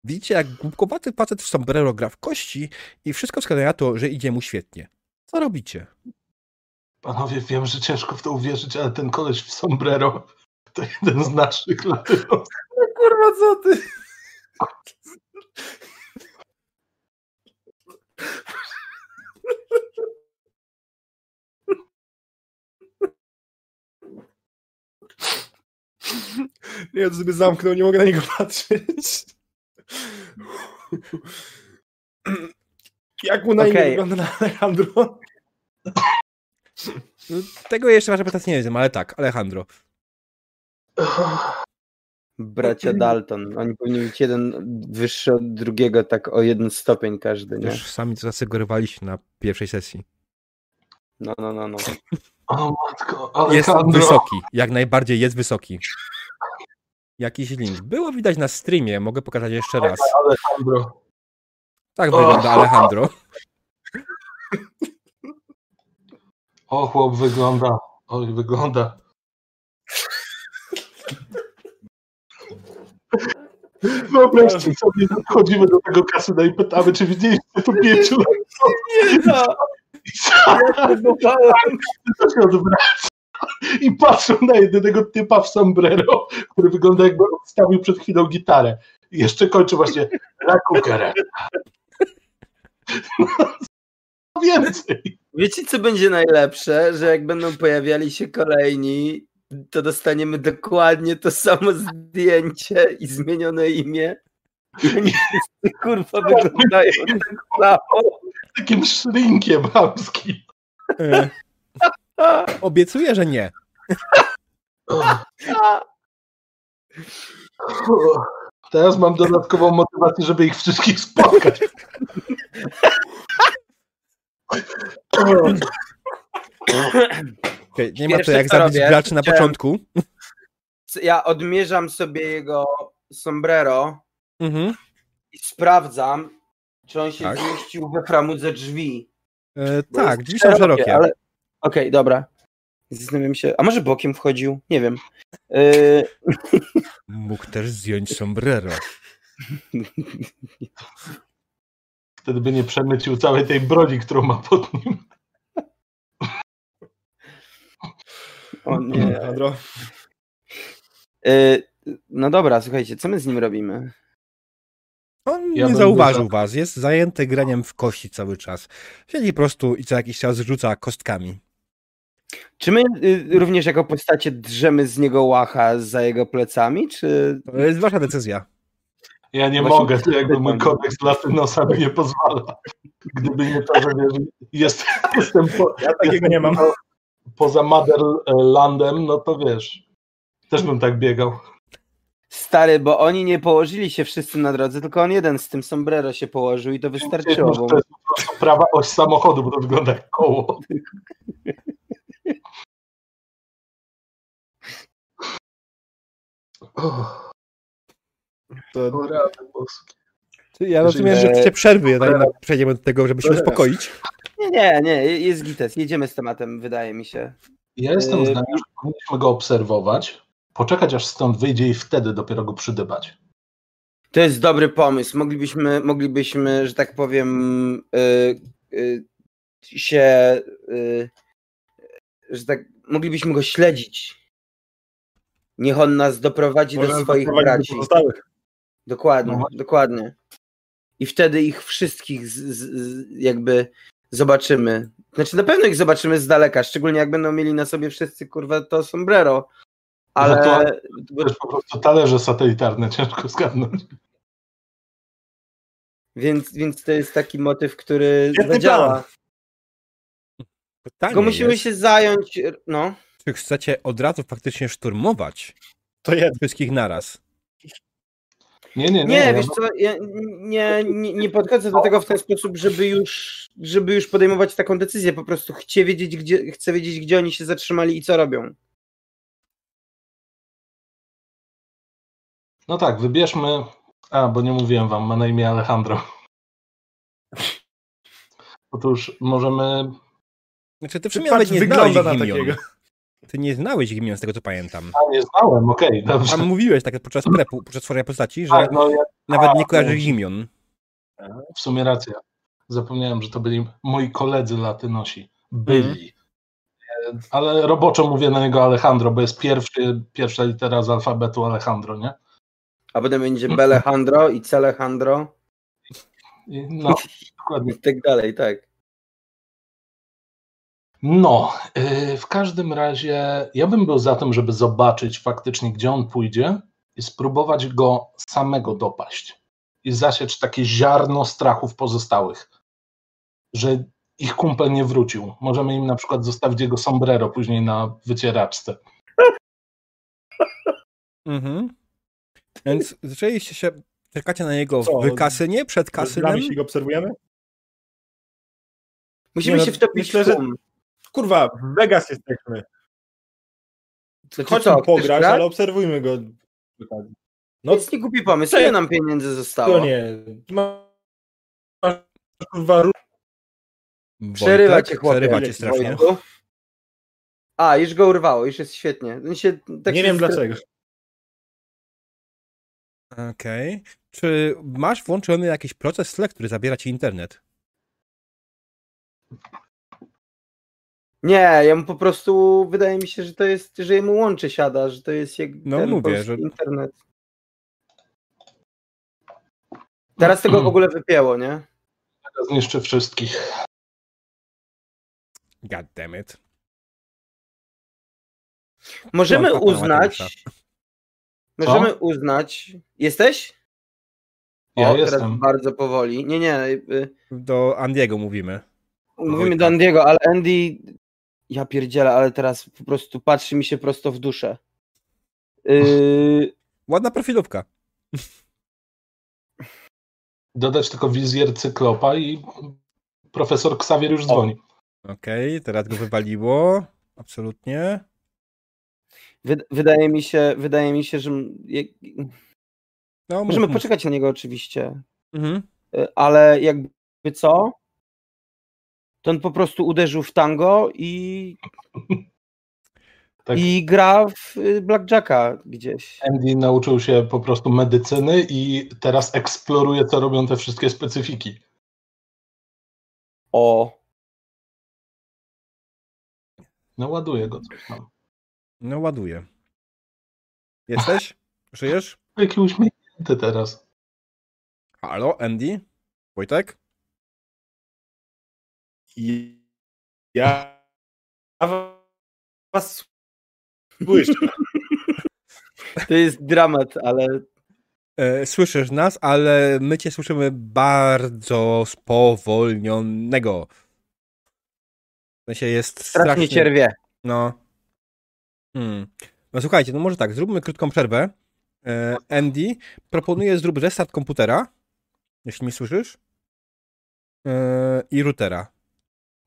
Widzicie, jak głupkowaty facet w sombrero gra w kości i wszystko wskazuje na to, że idzie mu świetnie. Co robicie? Panowie, wiem, że ciężko w to uwierzyć, ale ten koleś w sombrero to jeden z naszych latynosów. Kurwa, co ty? Ja to sobie zamknął, nie mogę na niego patrzeć. Jak mu na imię wygląda na Alejandro? Tego jeszcze wasza prezentacja nie wiem, ale tak, Alejandro. Bracia Dalton. Oni powinni być jeden wyższy od drugiego, tak o jeden stopień każdy, nie? Też sami to zasugerowaliście na pierwszej sesji. No, no, no, no. O matko, Jest wysoki. Jak najbardziej jest wysoki. Jakiś link. Było widać na streamie, mogę pokazać jeszcze raz. Alejandro. Tak wygląda Alejandro. O, chłop wygląda. Oj, wygląda. Wyobraźcie sobie, wchodzimy do tego kasyna i pytamy, czy widzieliście tu pięciu lat Nie, no, i to się odwraca. I patrzą na jedynego typa w sombrero, który wygląda jakby odstawił przed chwilą gitarę. I jeszcze kończy właśnie La. No, więcej. Wiecie, co będzie najlepsze? Że jak będą pojawiali się kolejni, to dostaniemy dokładnie to samo zdjęcie i zmienione imię. I oni wszyscy kurwa wyglądają tak samo. Takim szrinkiem chamskim. E, Obiecuję, że nie. Teraz mam dodatkową motywację, żeby ich wszystkich spotkać. Okej, nie ma to jak zabić robię, graczy na początku. Ja odmierzam sobie jego sombrero Mhm. i sprawdzam, czy on się Tak. zmieścił we framudze drzwi. E, tak, drzwi są szerokie. ale- Okej, dobra. Zastanawiam się. A może bokiem wchodził? Nie wiem. Yy, Mógł też zdjąć sombrero. Wtedy by nie przemycił całej tej broni, którą ma pod nim. O nie. Alejandro. Yy, no dobra, słuchajcie, co my z nim robimy? On Ja nie zauważył za- was, jest zajęty graniem w kości cały czas. Siedzi po prostu i co jakiś czas rzuca kostkami. Czy my y, również jako postacie drzemy z niego łacha za jego plecami, czy... To jest wasza decyzja. Ja nie Właśnie mogę, to jakby mój kodeks latynosa mi nie pozwala. Gdyby nie to, że wiesz, jest, jestem, po, Ja takiego nie mam. Poza Motherlandem, no to wiesz, też bym tak biegał. Stary, bo oni nie położyli się wszyscy na drodze, tylko on jeden z tym sombrero się położył i to wystarczyło. To jest po prostu prawa oś samochodu, bo to wygląda jak koło. Oh, To, boskie. Ja rozumiem, że chcecie przerwy, zanim przejdziemy do tego, żeby się uspokoić. Nie, nie, nie, jest gites. Jedziemy z tematem, wydaje mi się. Ja jestem Yy, zdania, że powinniśmy go obserwować, poczekać aż stąd wyjdzie i wtedy dopiero go przydybać. To jest dobry pomysł. Moglibyśmy, moglibyśmy że tak powiem, y, y, się, y, że tak, moglibyśmy go śledzić. Niech on nas doprowadzi do swoich braci. pozostałych. Dokładnie, No. dokładnie. I wtedy ich wszystkich z, z, z, jakby zobaczymy. Znaczy na pewno ich zobaczymy z daleka, szczególnie jak będą mieli na sobie wszyscy kurwa to sombrero. Ale No To jest po prostu talerze satelitarne, ciężko zgadnąć. więc, więc to jest taki motyw, który Świetny zadziała. Tylko musimy jest, się zająć. No. czy chcecie od razu faktycznie szturmować To jest. wszystkich naraz. Nie, nie, nie. Nie, wiesz co, ja nie, nie, nie podchodzę do tego w ten sposób, żeby już, żeby już podejmować taką decyzję. Po prostu chcę wiedzieć, gdzie, chcę wiedzieć, gdzie oni się zatrzymali i co robią. No tak, wybierzmy. A, bo nie mówiłem wam, ma na imię Alejandro. Otóż możemy. Znaczy, ty nawet nie wygląda na takiego. Ty nie znałeś ich imion, z tego co pamiętam. A, nie znałem, okej, dobrze. A mówiłeś tak podczas prepu, podczas tworzenia postaci, że Tak, no ja nawet a, nie kojarzysz ich imion. w sumie racja. Zapomniałem, że to byli moi koledzy latynosi. Byli. E, Ale roboczo mówię na niego Alejandro, bo jest pierwszy, pierwsza litera z alfabetu Alejandro, nie? A potem będzie Belejandro i Celejandro no, dokładnie. i tak dalej, tak. No, yy, w każdym razie ja bym był za tym, żeby zobaczyć faktycznie, gdzie on pójdzie i spróbować go samego dopaść. I zasiać takie ziarno strachu w pozostałych, że ich kumpel nie wrócił. Możemy im na przykład zostawić jego sombrero później na wycieraczce. Mhm. Więc zaczęliście się, czekacie na niego Co? w kasynie, przed kasynem. nami się go obserwujemy? Musimy Nie, no, się wtopić myślę, w że- tłum. Kurwa, w Vegas jesteśmy. Znaczy Chodź co, pograć, grać? ale obserwujmy go. No jest nie głupi pomysł, ile nam pieniędzy zostało? to nie. Ma- Masz kurwa Przerywa cię chłopie. Przerywa cię strasznie. Wojtku. A, już go urwało, już jest świetnie. Się, tak Nie się wiem dlaczego. Okej. Czy masz włączony jakiś proces tle, który zabiera ci internet? Nie, ja mu po prostu, wydaje mi się, że to jest, że jemu łączy siada, że to jest jak No ten mówię, że- internet. Teraz tego w ogóle wypięło, nie? Zniszczy wszystkich. God damn it. Możemy Papa uznać, możemy uznać, jesteś? Ja o, teraz jestem. bardzo powoli. Nie, nie, y, Do Andiego mówimy. mówimy Wojtka. do Andiego, ale Andy, ja pierdzielę, ale teraz po prostu patrzy mi się prosto w duszę. Yy, Ładna profilówka. Dodać tylko wizjer cyklopa i profesor Xavier już dzwoni. Okej, teraz go wywaliło. Absolutnie. wy, wydaje mi się, wydaje mi się, że No, możemy mów, mów. poczekać na niego oczywiście, Mhm. y, ale jakby co, to on po prostu uderzył w tango i, Tak. i gra w y, blackjacka gdzieś. Andy nauczył się po prostu medycyny i teraz eksploruje, co robią te wszystkie specyfiki. O, No ładuje go coś tam. No, ładuję. Jesteś? Żyjesz? Jaki uśmiechnięty teraz. Halo, Andy? Wojtek? I ja was słyszę. to jest dramat, ale E, słyszysz nas, ale my cię słyszymy bardzo spowolnionego. W sensie jest strasznie strasznie... cierwie. No. Hmm. No słuchajcie, no może tak, zróbmy krótką przerwę. E, Andy, proponuję zrób restart komputera, jeśli mnie słyszysz, e, i routera,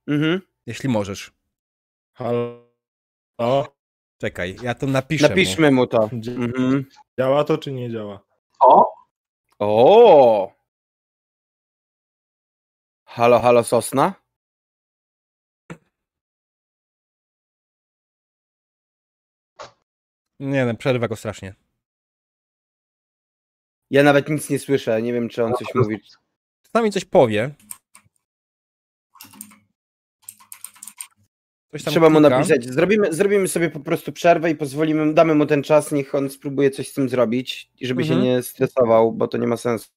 Mhm. jeśli możesz. Halo? O, Czekaj, ja to napiszę mu. Napiszmy mu to. Dzi- Mhm. działa to czy nie działa? O, O! Halo, halo, Sosna? Nie wiem, przerwę go strasznie. Ja nawet nic nie słyszę, nie wiem, czy on coś mówi. Czasami coś powie. Coś tam Trzeba mu napisać. Zrobimy, zrobimy sobie po prostu przerwę i pozwolimy, damy mu ten czas, niech on spróbuje coś z tym zrobić i żeby Mhm. się nie stresował, bo to nie ma sensu.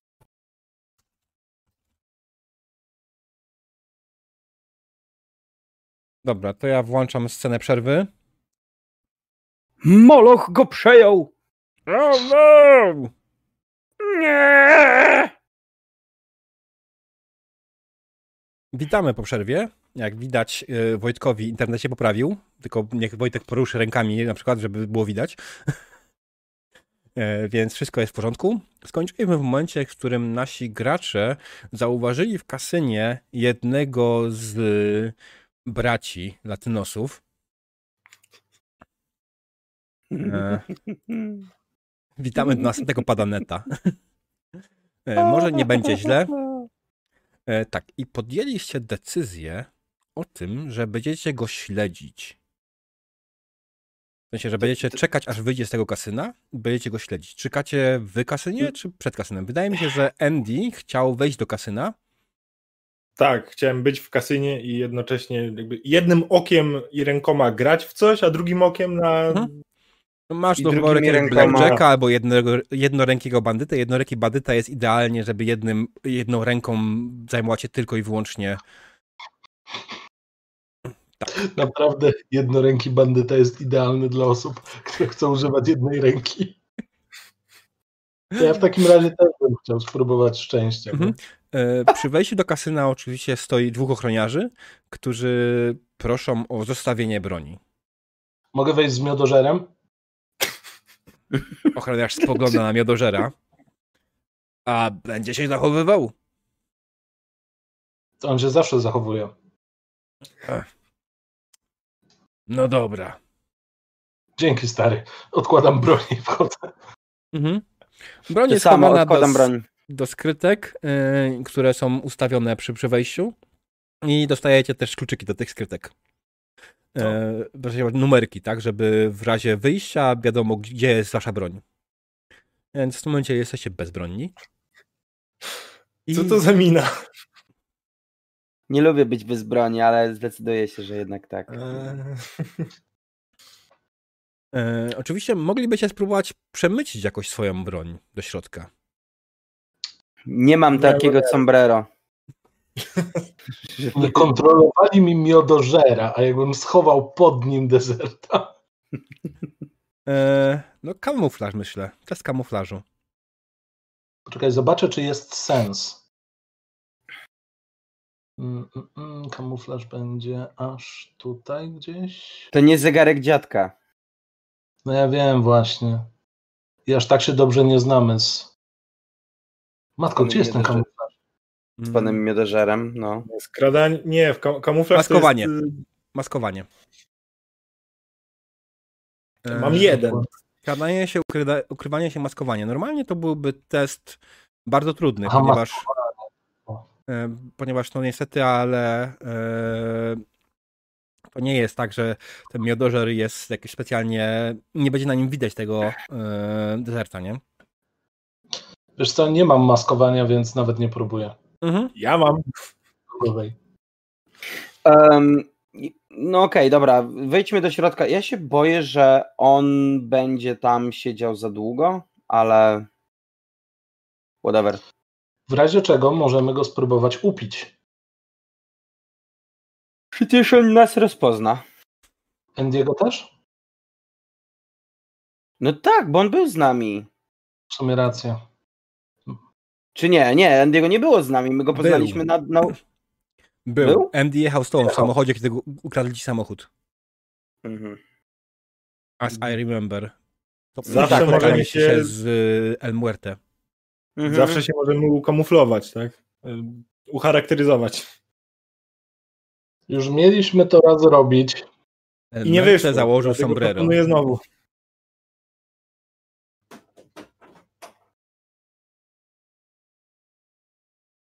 Dobra, to ja włączam scenę przerwy. Moloch go przejął! Oh no! Nie! Witamy po przerwie. Jak widać, yy, Wojtkowi internet się poprawił, tylko niech Wojtek poruszy rękami na przykład, żeby było widać. E, Więc wszystko jest w porządku. Skończyliśmy w momencie, w którym nasi gracze zauważyli w kasynie jednego z braci latynosów. E, Witamy do następnego padaneta. E, Może nie będzie źle. E, tak, i podjęliście decyzję o tym, że będziecie go śledzić. W sensie, że będziecie czekać, aż wyjdzie z tego kasyna i będziecie go śledzić. Czekacie w kasynie, czy przed kasynem? Wydaje mi się, że Andy chciał wejść do kasyna. Tak, chciałem być w kasynie i jednocześnie jakby jednym okiem i rękoma grać w coś, a drugim okiem na. Mhm. Masz I do wyboru blackjacka albo jednego, jednorękiego bandytę. Jednoręki bandyta jest idealnie, żeby jednym, jedną ręką zajmować się tylko i wyłącznie naprawdę jednoręki bandyta jest idealny dla osób, które chcą używać jednej ręki. Ja w takim razie też bym chciał spróbować szczęścia. Mhm. E, Przy wejściu do kasyna oczywiście stoi dwóch ochroniarzy, którzy proszą o zostawienie broni. Mogę wejść z miodożerem? Ochroniarz spogląda na miodożera. A będzie się zachowywał? To on się zawsze zachowuje. No dobra. Dzięki, stary. Odkładam broń i wchodzę. Mhm. Broń jest samo, chowana odkładam do, broń. do skrytek, yy, które są ustawione przy, przy wejściu i dostajecie też kluczyki do tych skrytek. Yy, w razie numerki, tak, żeby w razie wyjścia wiadomo, gdzie jest wasza broń. Więc w tym momencie jesteście bezbronni. I Co to za mina? Nie lubię być bez broni, ale zdecyduję się, że jednak tak. Eee, yy, oczywiście moglibyście spróbować przemycić jakoś swoją broń do środka. Nie mam takiego sombrero. Nie kontrolowali mi miodożera, a jakbym schował pod nim dezerta. Yy, no kamuflaż myślę. Test kamuflażu. Poczekaj, zobaczę, czy jest sens. Mm, mm, mm, kamuflaż będzie aż tutaj gdzieś. To nie zegarek dziadka. No ja wiem właśnie. I aż tak się dobrze nie znamy z... Matko, gdzie jest ten kamuflaż? Z panem miodożerem, no. Skradań... Nie, w kam- kamuflaż Maskowanie. To jest, Maskowanie. y, Yy, mam jeden. Skradanie się, ukrywanie się, maskowanie. Normalnie to byłby test bardzo trudny, Aha, ponieważ, O. e, ponieważ no niestety, ale e, to nie jest tak, że ten miodożer jest jakiś specjalnie, nie będzie na nim widać tego e, dezerta, nie? Wiesz co, nie mam maskowania, więc nawet nie próbuję. Mhm. Ja mam. I- no okej, dobra, wejdźmy do środka. Ja się boję, że on będzie tam siedział za długo, ale whatever. W razie czego możemy go spróbować upić. Przecież on nas rozpozna. Endiego też? No tak, bo on był z nami. W sumie racja. Czy nie? Nie, Andiego nie było z nami. My go Był. poznaliśmy na. na... Był. Był? MD jechał z tobą w samochodzie, kiedy ukradli ci samochód. Mhm. As I remember. To Zawsze tak, możemy spotkaliście się- się z y, El Muerte. Mhm. Zawsze się możemy ukamuflować, tak? Ucharakteryzować. Już mieliśmy to raz robić. El I nie wyszło. założył sombrero. proponuję znowu.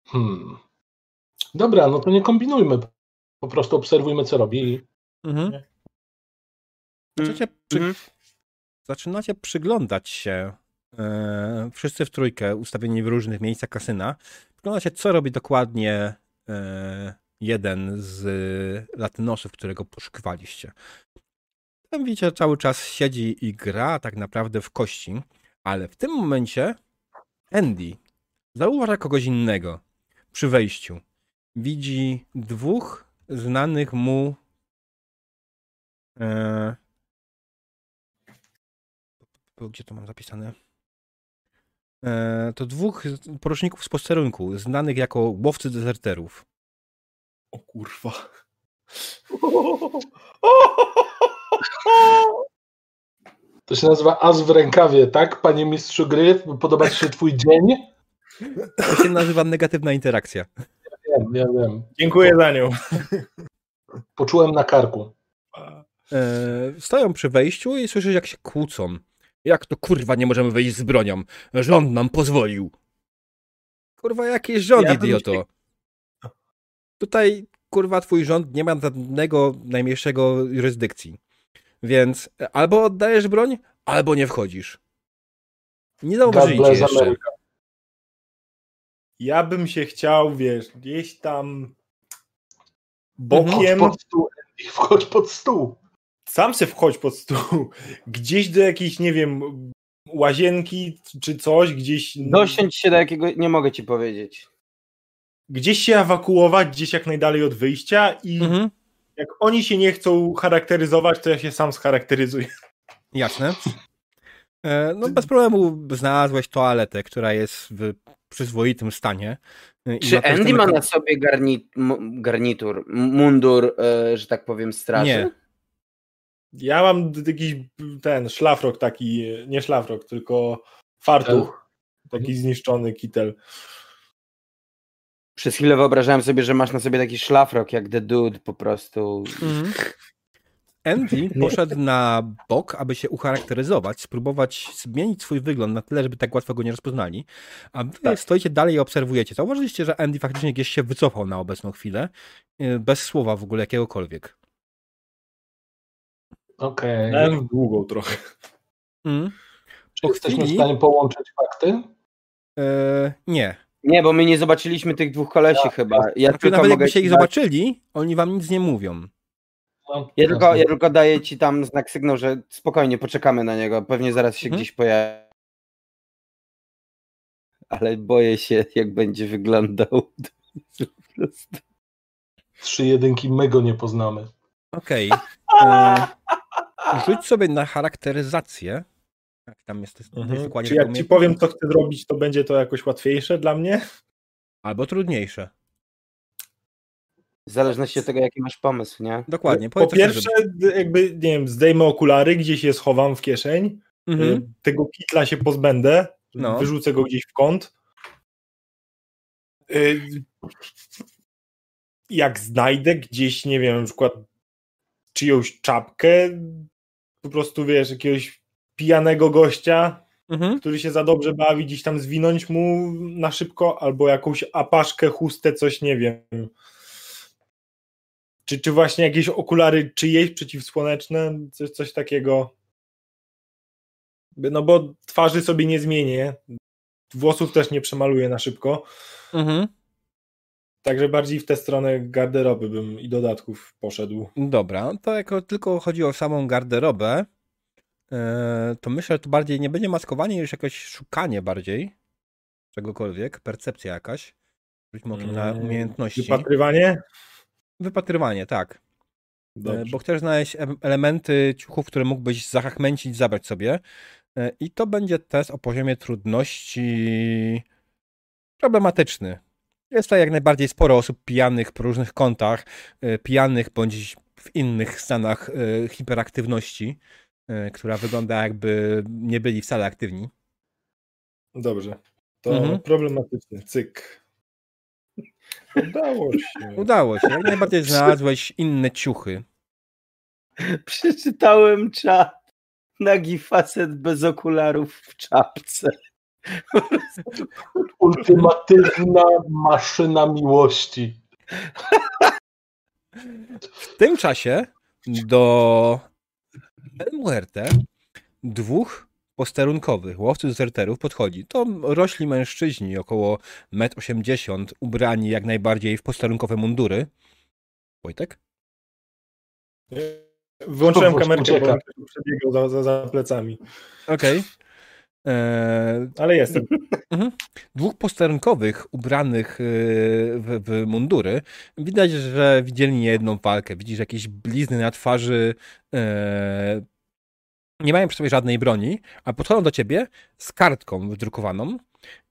Hmm. Dobra, no to nie kombinujmy. Po prostu obserwujmy, co robi. Mhm. Zaczynacie, przy... Mhm. Zaczynacie przyglądać się e, wszyscy w trójkę, ustawieni w różnych miejscach kasyna. Przyglądacie, co robi dokładnie e, jeden z latynosów, którego poszukiwaliście. Tam widzicie, cały czas siedzi i gra tak naprawdę w kości, ale w tym momencie Andy zauważa kogoś innego przy wejściu. Widzi dwóch znanych mu e, gdzie to mam zapisane? E, to dwóch poruczników z posterunku, znanych jako łowcy dezerterów. O kurwa. To się nazywa As w rękawie, tak? Panie mistrzu gry, podoba ci się twój dzień? To się nazywa negatywna interakcja. Wiem, ja wiem. Dziękuję za nią. Poczułem na karku. E, stoją przy wejściu i słyszysz, jak się kłócą. Jak to kurwa nie możemy wejść z bronią? Rząd nam pozwolił. Kurwa, jaki rząd, Ja idioto? Tutaj, kurwa, twój rząd nie ma żadnego najmniejszego jurysdykcji. Więc albo oddajesz broń, albo nie wchodzisz. Nie God zauważyli cię bless jeszcze. America. Ja bym się chciał, wiesz, gdzieś tam Wchodź bokiem, pod stół, Andy, wchodź pod stół. Sam se wchodź pod stół, gdzieś do jakiejś, nie wiem, łazienki czy coś, gdzieś, Dosiądź się do jakiego. Nie mogę ci powiedzieć. gdzieś się ewakuować, gdzieś jak najdalej od wyjścia i Mhm. jak oni się nie chcą charakteryzować, to ja się sam scharakteryzuję. Jasne. E, No bez problemu znalazłeś toaletę, która jest w przyzwoitym stanie. E, i Czy Andy ma na sobie garni, garnitur, mundur, e, że tak powiem, straży? Nie. Ja mam jakiś ten szlafrok taki, nie szlafrok, tylko fartuch, taki zniszczony kitel. Przez chwilę wyobrażałem sobie, że masz na sobie taki szlafrok jak The Dude po prostu. Mhm. Andy poszedł na bok, aby się ucharakteryzować, spróbować zmienić swój wygląd na tyle, żeby tak łatwo go nie rozpoznali. A wy Tak. stoicie dalej i obserwujecie. Zauważyliście, że Andy faktycznie gdzieś się wycofał na obecną chwilę, y, bez słowa w ogóle jakiegokolwiek. Okej. W długą trochę. Mm. Czy po jesteśmy w chwili- stanie połączyć fakty? E, nie. Nie, bo my nie zobaczyliśmy tych dwóch kolesi chyba. Ja Znaczy, tylko nawet jakbyście ci ich dać- zobaczyli, oni wam nic nie mówią. No, Ja tylko, jasne. ja tylko daję ci tam znak sygnał, że spokojnie, poczekamy na niego. Pewnie zaraz się Mhm. gdzieś pojawi. Ale boję się, jak będzie wyglądał. Trzy jedynki, my go nie poznamy. Okej. E, Rzuć sobie na charakteryzację. Jak tam jest Mhm. Czy jak ci powiem, co chcę zrobić, to będzie to jakoś łatwiejsze dla mnie? Albo trudniejsze. W zależności od tego, jaki masz pomysł, nie? Dokładnie. Po powiedz, pierwsze, jakby, nie wiem, zdejmę okulary, gdzieś je schowam w kieszeń. Mhm. y, tego kitla się pozbędę, No. wyrzucę go gdzieś w kąt. Y, Jak znajdę gdzieś, nie wiem, na przykład czyjąś czapkę, po prostu, wiesz, jakiegoś pijanego gościa, Mhm. który się za dobrze bawi, gdzieś tam zwinąć mu na szybko, albo jakąś apaszkę, chustę, coś, nie wiem. Czy, czy właśnie jakieś okulary czyjeś przeciwsłoneczne, coś, coś takiego. No bo twarzy sobie nie zmienię, włosów też nie przemaluję na szybko, Mhm. Także bardziej w tę stronę garderoby bym i dodatków poszedł. Dobra, to jako tylko chodzi o samą garderobę, e, to myślę, że to bardziej nie będzie maskowanie, już jakoś szukanie bardziej czegokolwiek, percepcja jakaś. Rzućmy okiem na Mm, umiejętności. Wypatrywanie? Wypatrywanie, tak. E, Dobrze. Bo chcesz znaleźć em- elementy ciuchów, które mógłbyś zachachmęcić, zabrać sobie. E, I to będzie test o poziomie trudności problematyczny. Jest tutaj jak najbardziej sporo osób pijanych po różnych kątach, e, pijanych bądź w innych stanach e, hiperaktywności, e, która wygląda jakby nie byli wcale aktywni. Dobrze. To Mhm. problematyczny. Cyk. Udało się. Udało się. Jak najbardziej znalazłeś inne ciuchy. Przeczytałem czat. Nagi facet bez okularów w czapce. Ultimatywna maszyna miłości. W tym czasie do El Muerte dwóch posterunkowych łowców zerterów podchodzi. To rośli mężczyźni, około 1,80 m, ubrani jak najbardziej w posterunkowe mundury. Wojtek? Wyłączyłem kamerkę, bo przebiegał za, za, za plecami. Okej. Eee, Ale jestem. dwóch posterunkowych ubranych yy, w, w mundury. Widać, że widzieli niejedną walkę. Widzisz jakieś blizny na twarzy. e, nie mają przy sobie żadnej broni, a podchodzą do ciebie z kartką wydrukowaną.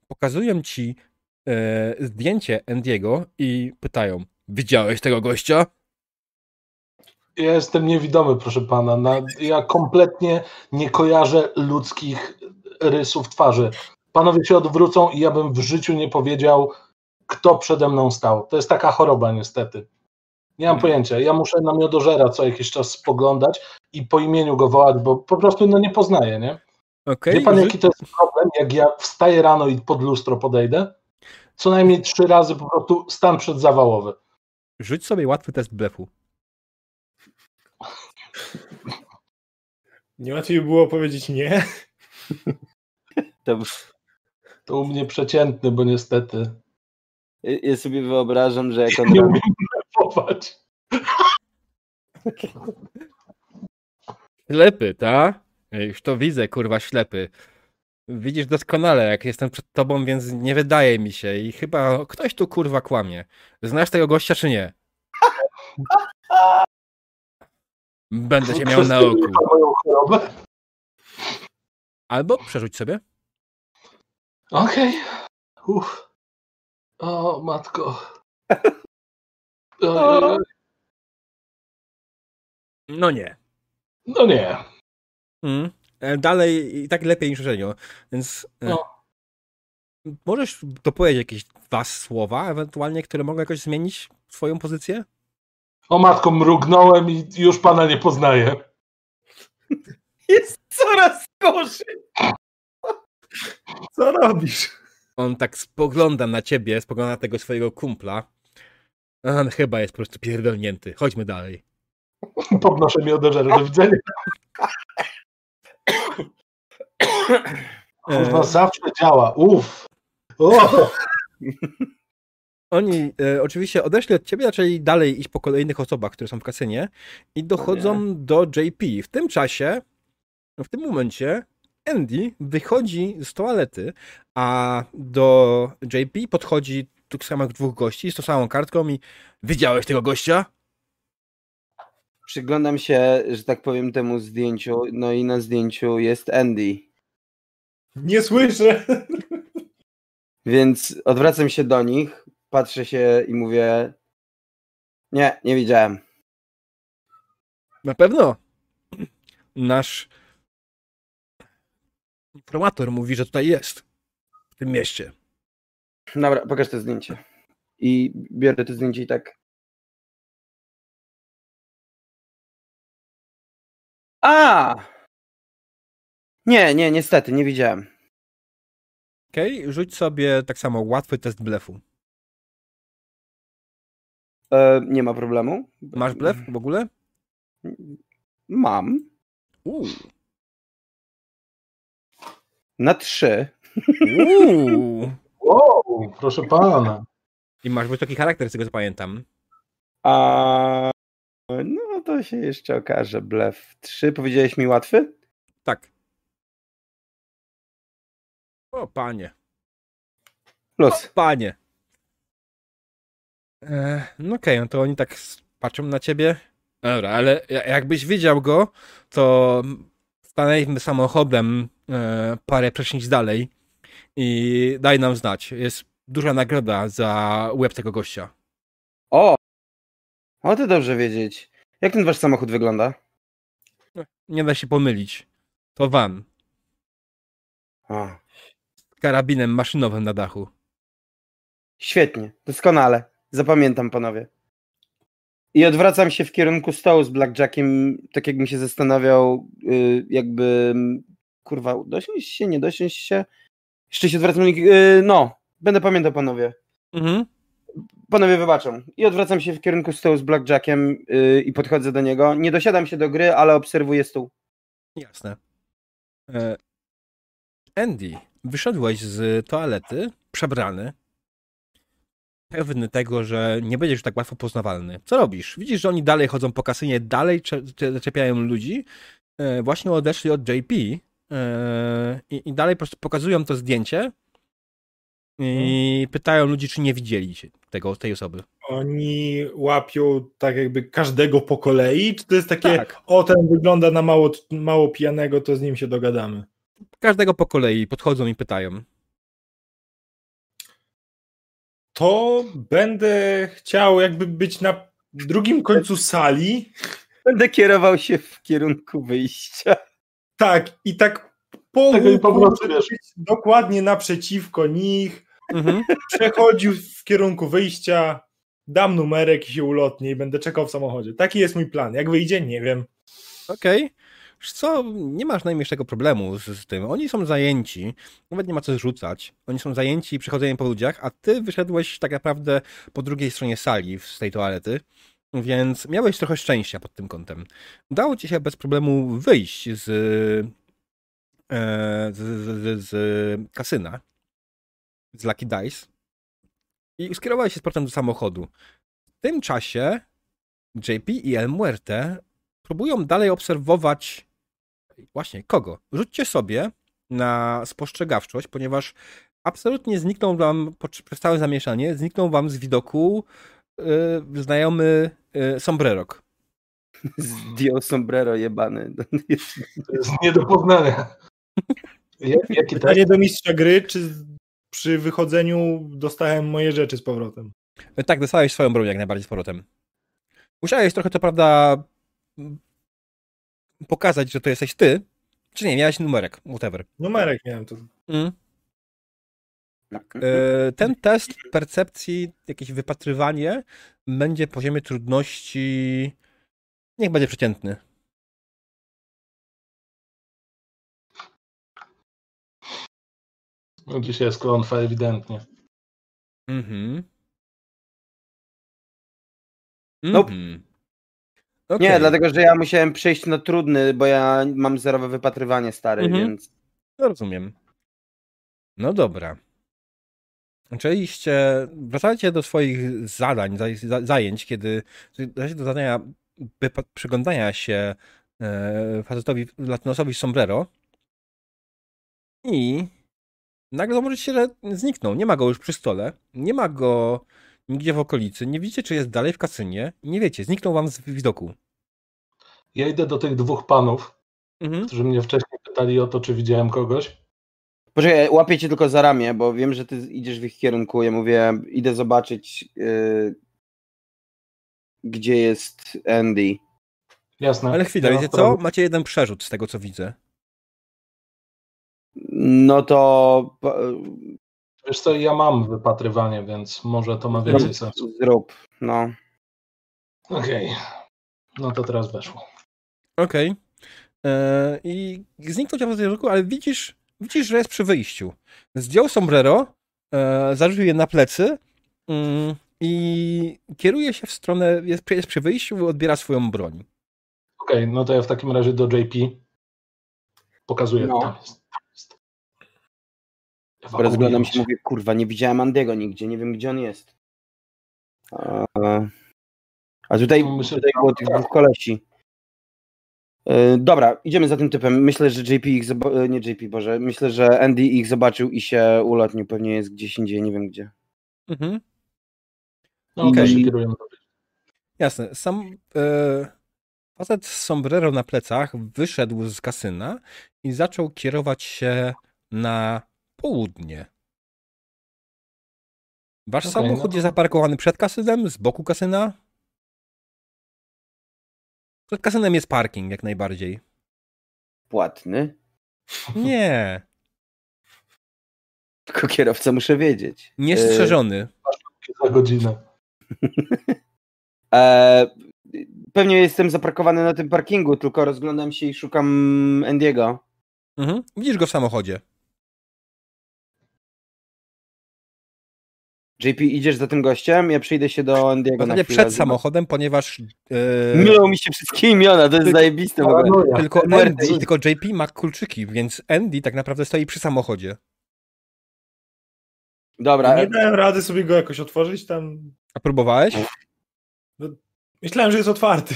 Pokazują ci e, zdjęcie Andiego i pytają: Widziałeś tego gościa? Ja jestem niewidomy, proszę pana. Na, ja kompletnie nie kojarzę ludzkich rysów twarzy. Panowie się odwrócą i ja bym w życiu nie powiedział, kto przede mną stał. To jest taka choroba, niestety. Nie mam pojęcia. Ja muszę na miodożera co jakiś czas spoglądać i po imieniu go wołać, bo po prostu no nie poznaję, nie? Okej. Wie pan, jaki to jest problem, jak ja wstaję rano i pod lustro podejdę? Co najmniej trzy razy po prostu stan przedzawałowy. Rzuć sobie łatwy test blefu. Nie łatwiej było powiedzieć nie. To, To u mnie przeciętny, bo niestety ja sobie wyobrażam, że jak on nie umiem. Ślepy, ta? Już to widzę, kurwa, ślepy. Widzisz doskonale, jak jestem przed tobą, więc nie wydaje mi się. I chyba ktoś tu kurwa kłamie. Znasz tego gościa, czy nie? Będę cię miał na oku. Albo przerzuć sobie. Okej. Uff. O, matko. Oj. No nie. No nie. Mm. Dalej i tak lepiej niż poprzednio. Więc e, No. możesz dopowiedzieć jakieś dwa słowa, ewentualnie, które mogą jakoś zmienić swoją pozycję? O matko, mrugnąłem i już pana nie poznaję. Jest coraz gorzej. Co robisz? On tak spogląda na ciebie, spogląda na tego swojego kumpla. On chyba jest po prostu pierdolnięty. Chodźmy dalej. Podnoszę mi odeżerę. Do widzenia. Kurwa, zawsze działa. Uff. O! Oni e, oczywiście odeszli od ciebie, zaczęli dalej iść po kolejnych osobach, które są w kasynie i dochodzą do JP. W tym czasie, w tym momencie Andy wychodzi z toalety, a do JP podchodzi tych samych dwóch gości z tą samą kartką i widziałeś tego gościa? Przyglądam się, że tak powiem, temu zdjęciu, no i na zdjęciu jest Andy. Nie słyszę. Więc odwracam się do nich, patrzę się i mówię: Nie, nie widziałem. Na pewno. Nasz informator mówi, że tutaj jest. W tym mieście. Dobra, pokaż to zdjęcie. I biorę to zdjęcie i tak. A! Nie, nie, niestety, nie widziałem. Okej, rzuć sobie tak samo łatwy test blefu. E, nie ma problemu. Masz blef w ogóle? Mam. Uuu. Na trzy. Uuu. Wow, proszę pana. I masz wysoki charakter, z tego co pamiętam. A no to się jeszcze okaże. Blef. Trzy. Powiedziałeś mi łatwy? Tak. O panie. Plus. Panie. E, no okej, no to oni tak patrzą na ciebie. Dobra, ale ja- jakbyś widział go, to stanęliśmy samochodem parę przecznic dalej i daj nam znać. Jest duża nagroda za łeb tego gościa. O! O, to dobrze wiedzieć. Jak ten wasz samochód wygląda? Nie da się pomylić. To van. O, Z karabinem maszynowym na dachu. świetnie, doskonale. Zapamiętam, panowie. I odwracam się w kierunku stołu z Blackjackiem, tak jakbym się zastanawiał, y, jakby, kurwa, dosiąść się, nie dosiąść się. Jeszcze się odwracam, y, no, będę pamiętał, panowie. Mhm. Panowie wybaczą. I odwracam się w kierunku stołu z Blackjackiem y, i podchodzę do niego. Nie dosiadam się do gry, ale obserwuję stół. Jasne. E, Andy, wyszedłeś z toalety przebrany, pewny tego, że nie będziesz tak łatwo poznawalny. Co robisz? Widzisz, że oni dalej chodzą po kasynie, dalej cze- cze- zaczepiają ludzi. E, właśnie odeszli od JP e, i, i dalej po prostu pokazują to zdjęcie i pytają ludzi, czy nie widzieli się tego, tej osoby. Oni łapią tak jakby każdego po kolei, czy to jest takie, Tak. o ten wygląda na mało, mało pijanego, to z nim się dogadamy. Każdego po kolei podchodzą i pytają. To będę chciał jakby być na drugim końcu sali, Będę kierował się w kierunku wyjścia. Tak, i tak po Tego i po łuku prostu, wiesz. być dokładnie naprzeciwko nich, Mhm. przechodził w kierunku wyjścia, dam numerek i się ulotnię i będę czekał w samochodzie. Taki jest mój plan. Jak wyjdzie, nie wiem. Okej. Wiesz co, nie masz najmniejszego problemu z, z tym. Oni są zajęci, nawet nie ma co zrzucać. Oni są zajęci przychodzeniem po ludziach, a ty wyszedłeś tak naprawdę po drugiej stronie sali z tej toalety, więc miałeś trochę szczęścia pod tym kątem. Udało ci się bez problemu wyjść z, e, z, z, z, kasyna, z Lucky Dice i skierowałeś się z portem do samochodu. W tym czasie JP i El Muerte próbują dalej obserwować właśnie kogo. Rzućcie sobie na spostrzegawczość, ponieważ absolutnie znikną wam, przez całe zamieszanie, znikną wam z widoku yy, znajomy yy, sombrerok. Zdjął sombrero jebany. To jest nie do poznania. Jak-? Pytanie do mistrza gry, czy przy wychodzeniu dostałem moje rzeczy z powrotem. Tak, dostałeś swoją broń jak najbardziej z powrotem. Musiałeś trochę, co prawda, pokazać, że to jesteś ty, czy nie, miałeś numerek, whatever. Numerek miałem to. Mm. Tak. E, ten test percepcji, jakieś wypatrywanie będzie poziomie trudności. Niech będzie przeciętny. No, dzisiaj jest klątwa ewidentnie. Mhm. Nope. Mhm. Nie, dlatego że ja musiałem przejść na trudny, bo ja mam zerowe wypatrywanie stary, Mhm. więc. No, rozumiem. No dobra. Oczywiście wracacie do swoich zadań, zaj- za- zajęć, kiedy wracacie do zadania przyglądania się e, facetowi, latynosowi sombrero i nagle zauważycie, że zniknął. Nie ma go już przy stole, nie ma go nigdzie w okolicy, nie widzicie, czy jest dalej w kasynie, nie wiecie, zniknął wam z widoku. Ja idę do tych dwóch panów, Mhm. którzy mnie wcześniej pytali o to, czy widziałem kogoś. Poczekaj, łapię cię tylko za ramię, bo wiem, że ty idziesz w ich kierunku. Ja mówię, idę zobaczyć, yy, gdzie jest Andy. Jasne. Ale chwilę, Ja wiecie co? Macie jeden przerzut z tego, co widzę. No to Wiesz co, ja mam wypatrywanie, więc może to ma więcej sensu. zrób. No. Okej. No to teraz weszło. Okej. E, I zniknął cię w języku, ale widzisz, widzisz, że jest przy wyjściu. Zdjął sombrero, e, zarzucił je na plecy mm, i kieruje się w stronę, jest, jest przy wyjściu, odbiera swoją broń. Okej, no to ja w takim razie do JP pokazuję, No. tam jest. Tam jest. Rozglądam się, mówię, kurwa, nie widziałem Andiego nigdzie, nie wiem, gdzie on jest. A, a tutaj, Myślę, tutaj było tych dwóch kolesi. Yy, dobra, idziemy za tym typem. Myślę, że JP ich zoba- nie JP, Boże, myślę, że Andy ich zobaczył i się ulotnił. Pewnie jest gdzieś indziej, nie wiem gdzie. Mhm. No okej, do Jasne. Sam e, facet z sombrero na plecach wyszedł z kasyna i zaczął kierować się na południe. Wasz Okej, samochód no jest zaparkowany przed kasynem, z boku kasyna? Przed kasynem jest parking, jak najbardziej. Płatny. Nie, Tylko kierowca muszę wiedzieć. niestrzeżony. za godzinę. E, pewnie jestem zaparkowany na tym parkingu, tylko rozglądam się i szukam Andiego. Mhm. Widzisz go w samochodzie. JP, idziesz za tym gościem? Ja przyjdę się do Andiego zasadzie chwilę. przed samochodem, ponieważ e, Mylą mi się wszystkie imiona, to jest Tylko- zajebiste w ogóle. Tylko, Andy, tylko JP ma kluczyki, więc Andy tak naprawdę stoi przy samochodzie. Dobra, Nie dałem rady sobie go jakoś otworzyć tam. A próbowałeś? Myślałem, że jest otwarty.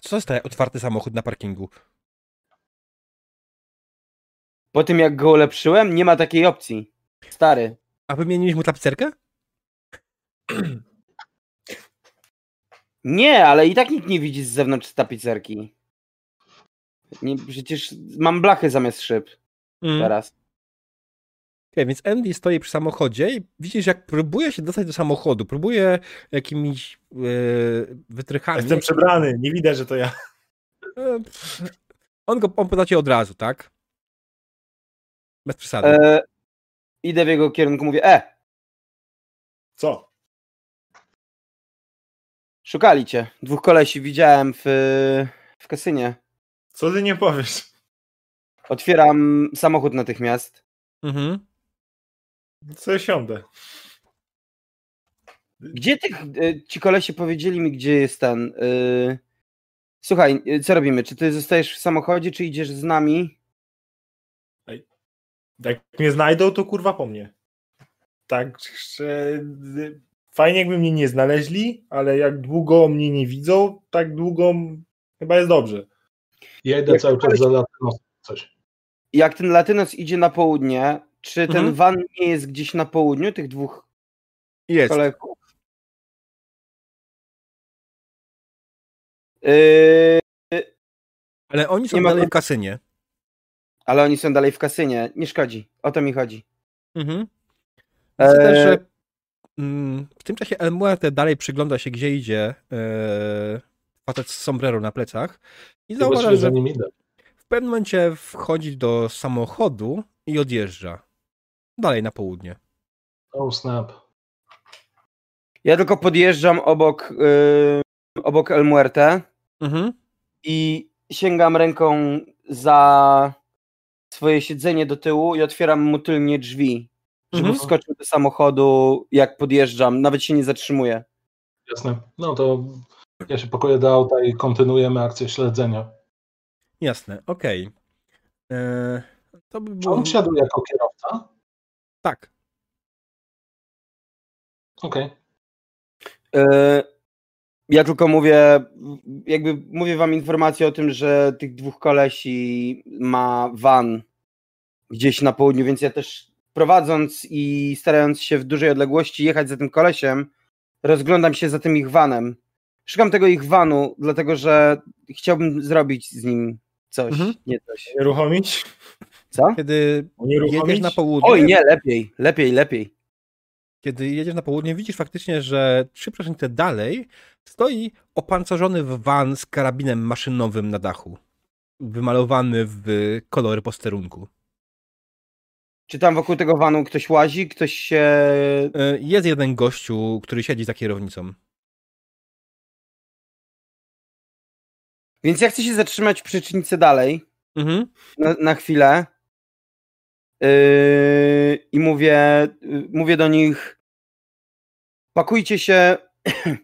Co to jest ten otwarty samochód na parkingu? po tym jak go ulepszyłem, nie ma takiej opcji. Stary. A wymieniliśmy mu tapicerkę? Nie, ale i tak nikt nie widzi z zewnątrz tapicerki. Nie, przecież mam blachy zamiast szyb Mm. teraz. Okej, więc Andy stoi przy samochodzie i widzisz, jak próbuje się dostać do samochodu. Próbuje jakimiś e, wytrychami. Jestem przebrany, nie widać, że to ja. E, on go on poda cię od razu, tak? Bez przesady. E, idę w jego kierunku, mówię, e, Co? szukali cię. Dwóch kolesi widziałem w, w kasynie. Co ty nie powiesz? Otwieram samochód natychmiast. Mhm. Co siądę? Gdzie tych, e, ci kolesie powiedzieli mi, gdzie jest ten... e, Słuchaj, e, co robimy? Czy ty zostajesz w samochodzie, czy idziesz z nami? Jak mnie znajdą, to kurwa po mnie. Tak, że fajnie jakby mnie nie znaleźli, ale jak długo mnie nie widzą, tak długo chyba jest dobrze. Ja idę Jak cały czas za latynos coś. Jak ten Latynos idzie na południe, czy ten Mhm. van nie jest gdzieś na południu tych dwóch Jest. kolegów? Yy, Ale oni są Nie ma dalej kon- w kasynie. Ale oni są dalej w kasynie. Nie szkodzi. O to mi chodzi. Mhm. Eee. też, że mm, w tym czasie El Muerte dalej przygląda się, gdzie idzie e, facet z sombrero na plecach i zauważa, że w pewnym momencie wchodzi do samochodu i odjeżdża. Dalej na południe. Oh snap. Ja tylko podjeżdżam obok, yy, obok El Muerte Mhm. i sięgam ręką za swoje siedzenie do tyłu i otwieram mu tylnie drzwi, żeby Mhm. wskoczył do samochodu, jak podjeżdżam. Nawet się nie zatrzymuję. Jasne. No to ja się pakuję do auta i kontynuujemy akcję śledzenia. Jasne, okej. E, To by Czy było... on wsiadł jako kierowca? Tak. Okej. E, Ja tylko mówię, jakby mówię wam informację o tym, że tych dwóch kolesi ma van gdzieś na południu, więc ja też prowadząc i starając się w dużej odległości jechać za tym kolesiem, rozglądam się za tym ich vanem. Szukam tego ich vanu, dlatego że chciałbym zrobić z nim coś, Mhm. nie coś. Unieruchomić? Co? Kiedy jedziesz na południe, Oj, nie, lepiej, lepiej, lepiej. kiedy jedziesz na południe, widzisz faktycznie, że trzy przecięte dalej stoi opancerzony van z karabinem maszynowym na dachu. Wymalowany w kolory posterunku. Czy tam wokół tego vanu ktoś łazi, ktoś się... E, Jest jeden gościu, który siedzi za kierownicą. Więc ja chcę się zatrzymać w przecznicy dalej, Mhm. na, na chwilę. Yy, i mówię, mówię do nich pakujcie się.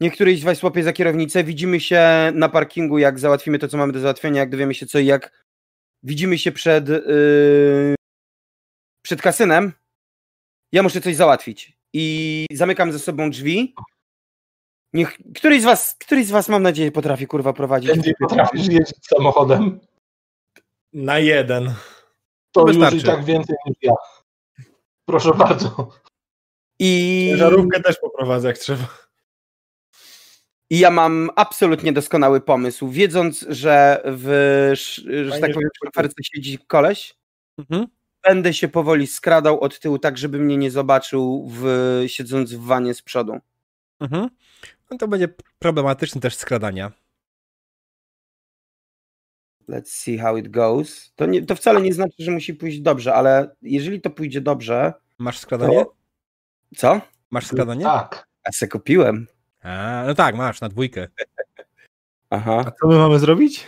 Niech któryś z was łapie za kierownicę, widzimy się na parkingu, jak załatwimy to, co mamy do załatwienia, jak dowiemy się co i jak. Widzimy się przed yy, przed kasynem ja muszę coś załatwić i zamykam ze sobą drzwi Niech, któryś z was, któryś z was mam nadzieję potrafi kurwa prowadzić. Będzie potrafisz jeździć samochodem? Na jeden. To To już i tak więcej niż ja. Proszę bardzo. I, Żarówkę też poprowadzę jak trzeba. I ja mam absolutnie doskonały pomysł. Wiedząc, że w, że Fajnie, tak powiem, w siedzi koleś, Mhm. Będę się powoli skradał od tyłu, tak żeby mnie nie zobaczył, w, siedząc w wanie z przodu. Mhm. No to będzie problematyczny też skradania. Let's see how it goes. To, nie, to wcale nie znaczy, że musi pójść dobrze, ale jeżeli to pójdzie dobrze, Masz skradanie? co? Masz skradanie? Tak. A se kupiłem. A, no tak, masz, na dwójkę. Aha. A co my mamy zrobić?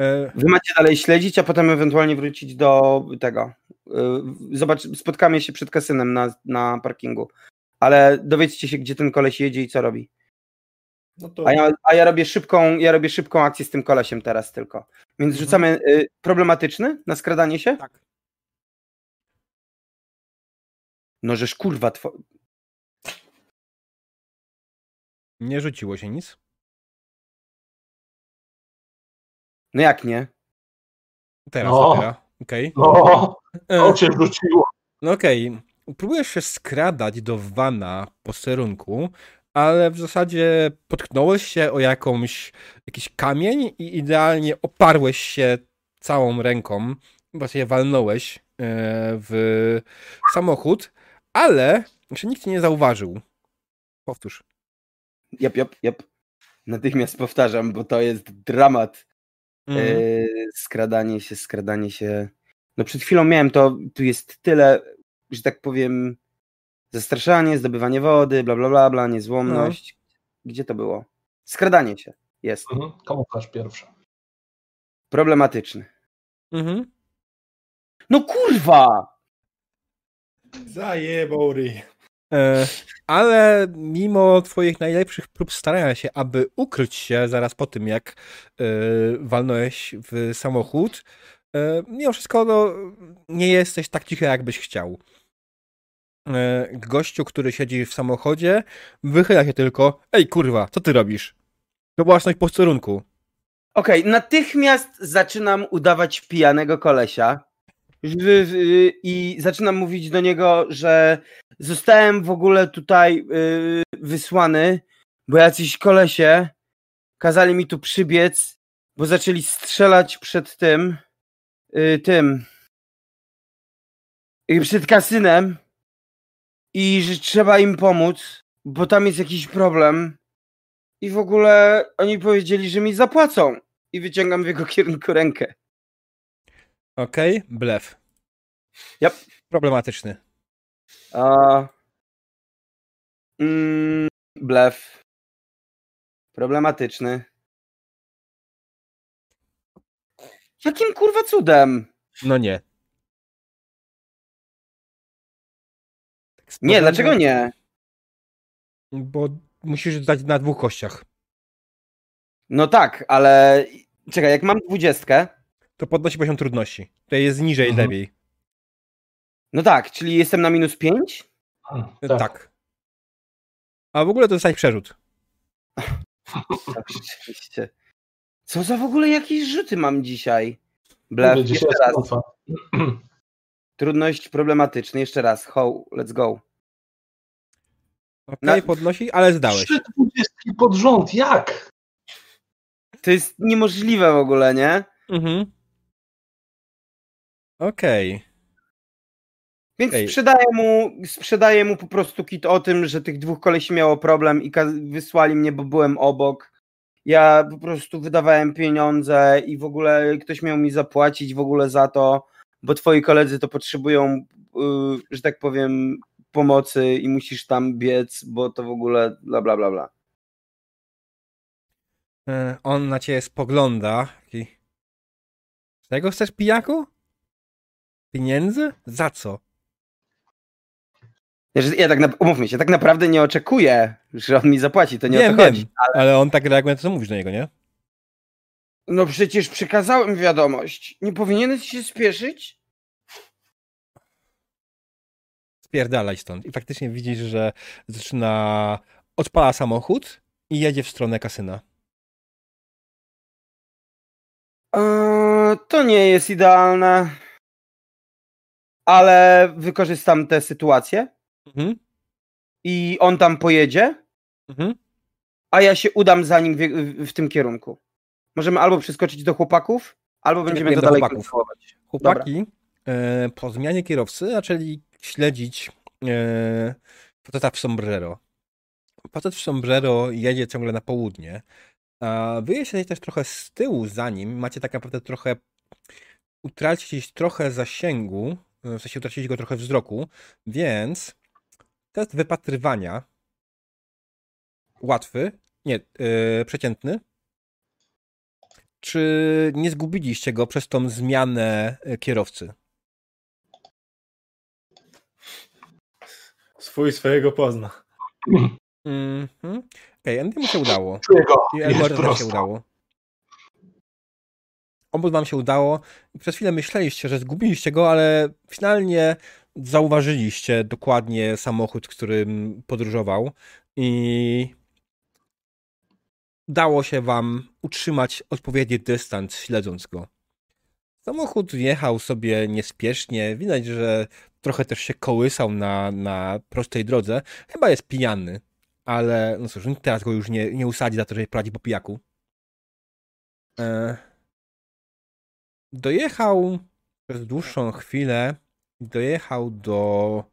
E, Wy macie dalej śledzić, a potem ewentualnie wrócić do tego. Yy, Zobacz, spotkamy się przed kasynem na, na parkingu. Ale dowiedzcie się, gdzie ten koleś jedzie i co robi. No to A ja, a ja robię szybką, ja robię szybką akcję z tym kolesiem teraz tylko. Więc Mhm. rzucamy y, problematyczny na skradanie się? tak. No żeż kurwa two... Nie rzuciło się nic. No jak nie? Teraz No. dopiero. Okej. E, to cię rzuciło. No okej. Próbujesz się skradać do wana posterunku, ale w zasadzie potknąłeś się o jakąś, jakiś kamień i idealnie oparłeś się całą ręką. Właśnie walnąłeś e, w samochód, ale jeszcze nikt cię nie zauważył. Powtórz. Jep, jep, jep. Natychmiast powtarzam, bo to jest dramat. Mhm. Yy, skradanie się, skradanie się. No przed chwilą miałem to, tu jest tyle, że tak powiem, zastraszanie, zdobywanie wody, bla bla bla, bla niezłomność. Gdzie to było? Skradanie się jest. Mhm. Komu masz pierwszy? Problematyczny. Mhm. No kurwa! zajebał ryj. E, ale mimo twoich najlepszych prób starania się, aby ukryć się zaraz po tym, jak e, walnąłeś w samochód, e, mimo wszystko no, nie jesteś tak cichy, jakbyś chciał. Gościu, który siedzi w samochodzie, wychyla się tylko Ej, kurwa, co ty robisz? To własność posterunku. Okej, natychmiast zaczynam udawać pijanego kolesia i zaczynam mówić do niego, że zostałem w ogóle tutaj y, wysłany, bo jacyś kolesie kazali mi tu przybiec, bo zaczęli strzelać przed tym, y, tym, y, przed kasynem i że trzeba im pomóc, bo tam jest jakiś problem. I w ogóle oni powiedzieli, że mi zapłacą. I wyciągam w jego kierunku rękę. Okej, blef. Yep. Problematyczny. A... Mm, blef. Problematyczny. Jakim kurwa cudem? No nie. Z Nie, dlaczego nie? Bo musisz dać na dwóch kościach. No tak, ale czekaj, jak mam dwudziestkę, To podnosi poziom trudności. To jest niżej, Mhm. lepiej. no tak, czyli jestem na minus pięć? Tak. A w ogóle to dostać przerzut. Tak, rzeczywiście. Co za w ogóle jakieś rzuty mam dzisiaj? Blef, jeszcze jest raz. Trudność problematyczny, jeszcze raz. Ho, let's go. Okej, Na- podnosi, ale zdałeś. Trzy dwudziestki pod rząd, jak? To jest niemożliwe w ogóle, nie? Mhm. Okej. Więc Ej. sprzedaję mu, sprzedaję mu po prostu kit o tym, że tych dwóch kolesi miało problem i wysłali mnie, bo byłem obok. Ja po prostu wydawałem pieniądze i w ogóle ktoś miał mi zapłacić w ogóle za to, bo twoi koledzy to potrzebują, yy, że tak powiem, pomocy i musisz tam biec, bo to w ogóle bla bla bla bla. E, On na ciebie spogląda. Czego chcesz, pijaku? Pieniędzy? Za co? Znaczy, Ja tak, na, umówmy się, tak naprawdę nie oczekuję, że on mi zapłaci, to nie wiem, o to chodzi. wiem, ale on tak reaguje na to, co mówisz do niego, nie? No przecież przekazałem wiadomość. Nie powinieneś się spieszyć? Spierdalaj stąd. I faktycznie widzisz, że zaczyna... Odpala samochód i jedzie w stronę kasyna. Eee, to nie jest idealne. Ale wykorzystam tę sytuację Mhm. i on tam pojedzie, Mhm. a ja się udam za nim w, w tym kierunku. Możemy albo przeskoczyć do chłopaków, albo będziemy to dalej chłopaków. Chłopaki e, po zmianie kierowcy zaczęli śledzić e, faceta w sombrero. Facet w sombrero jedzie ciągle na południe. A wy jesteście też trochę z tyłu za nim. Macie tak naprawdę trochę utracić trochę zasięgu, w sensie utracić go trochę wzroku, więc test wypatrywania łatwy, nie, e, przeciętny. Czy nie zgubiliście go przez tą zmianę e, kierowcy? Swój swojego pozna. Mhm. Okej, Andy mu się udało. Czuję go. I Elmore się udało. Obu wam się udało. I przez chwilę myśleliście, że zgubiliście go, ale finalnie zauważyliście dokładnie samochód, którym podróżował i udało się wam utrzymać odpowiedni dystans, śledząc go. Samochód jechał sobie niespiesznie. Widać, że trochę też się kołysał na, na prostej drodze. Chyba jest pijany, ale no cóż, teraz go już nie, nie usadzi za to, że prowadzi po pijaku. E... Dojechał przez dłuższą chwilę, dojechał do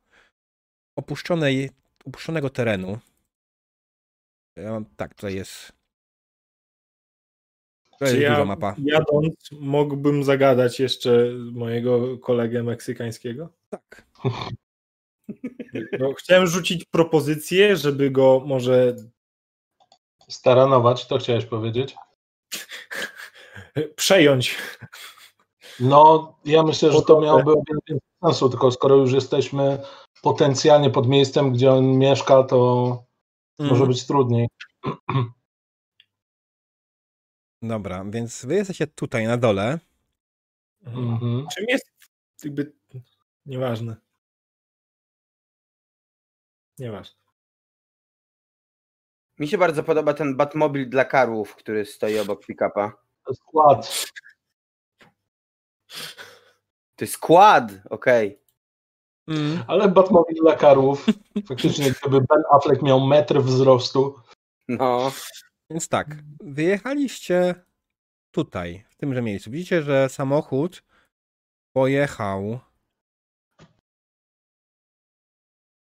opuszczonej, opuszczonego terenu. Ja mam, tak, tutaj jest. To jest Czy duża ja mapa. jadąc mógłbym zagadać jeszcze mojego kolegę meksykańskiego? Tak. No, chciałem rzucić propozycję, żeby go może Staranować, to chciałeś powiedzieć? przejąć. No, ja myślę, że to miałoby o wiele więcej sensu, tylko skoro już jesteśmy potencjalnie pod miejscem, gdzie on mieszka, to może Mhm. być trudniej. Dobra, więc wy jesteście tutaj na dole. Mhm. Czym jest jakby nieważne. Nieważne. Mi się bardzo podoba ten Batmobil dla karłów, który stoi obok pick-upa. To jest skład. To jest skład, okej. Mm. Ale Batmobil dla karłów, faktycznie gdyby Ben Affleck miał metr wzrostu, No. Więc tak, wyjechaliście tutaj, w tymże miejscu. Widzicie, że samochód pojechał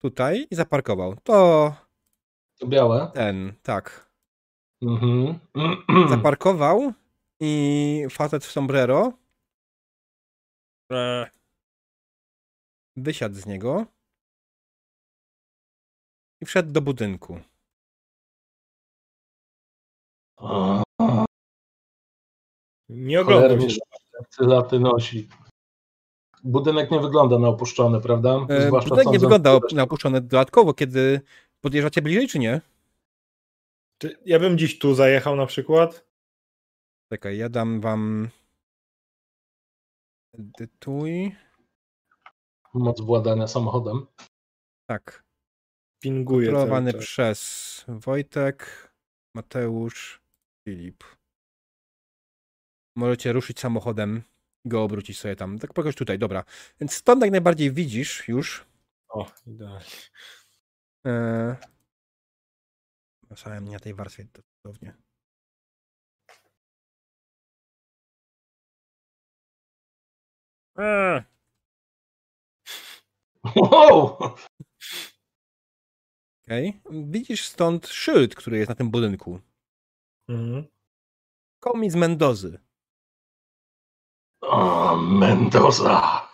tutaj i zaparkował. To to białe. ten, tak. Mhm. Zaparkował i facet w sombrero e, wysiadł z niego i wszedł do budynku. A, Nie oglądam się. Laty nosi. Budynek nie wygląda na opuszczony, prawda? E, Zwłaszcza budynek nie wygląda na opuszczony dodatkowo, kiedy podjeżdżacie bliżej, czy nie? Czy Ja bym gdzieś tu zajechał na przykład. Czekaj, ja dam wam edytuj. Moc władania samochodem. Tak. Pinguję cały Kontrolowany przez Wojtek, Mateusz, Filip. Możecie ruszyć samochodem i go obrócić sobie tam. Tak jakoś tutaj, dobra. Więc stąd jak najbardziej widzisz już. O, idealnie. E... Masałem nie na tej warstwie dosłownie. Eee. Wow! Okej. Widzisz stąd szyld, który jest na tym budynku. Mhm. Komi z Mendozy. O, Mendoza!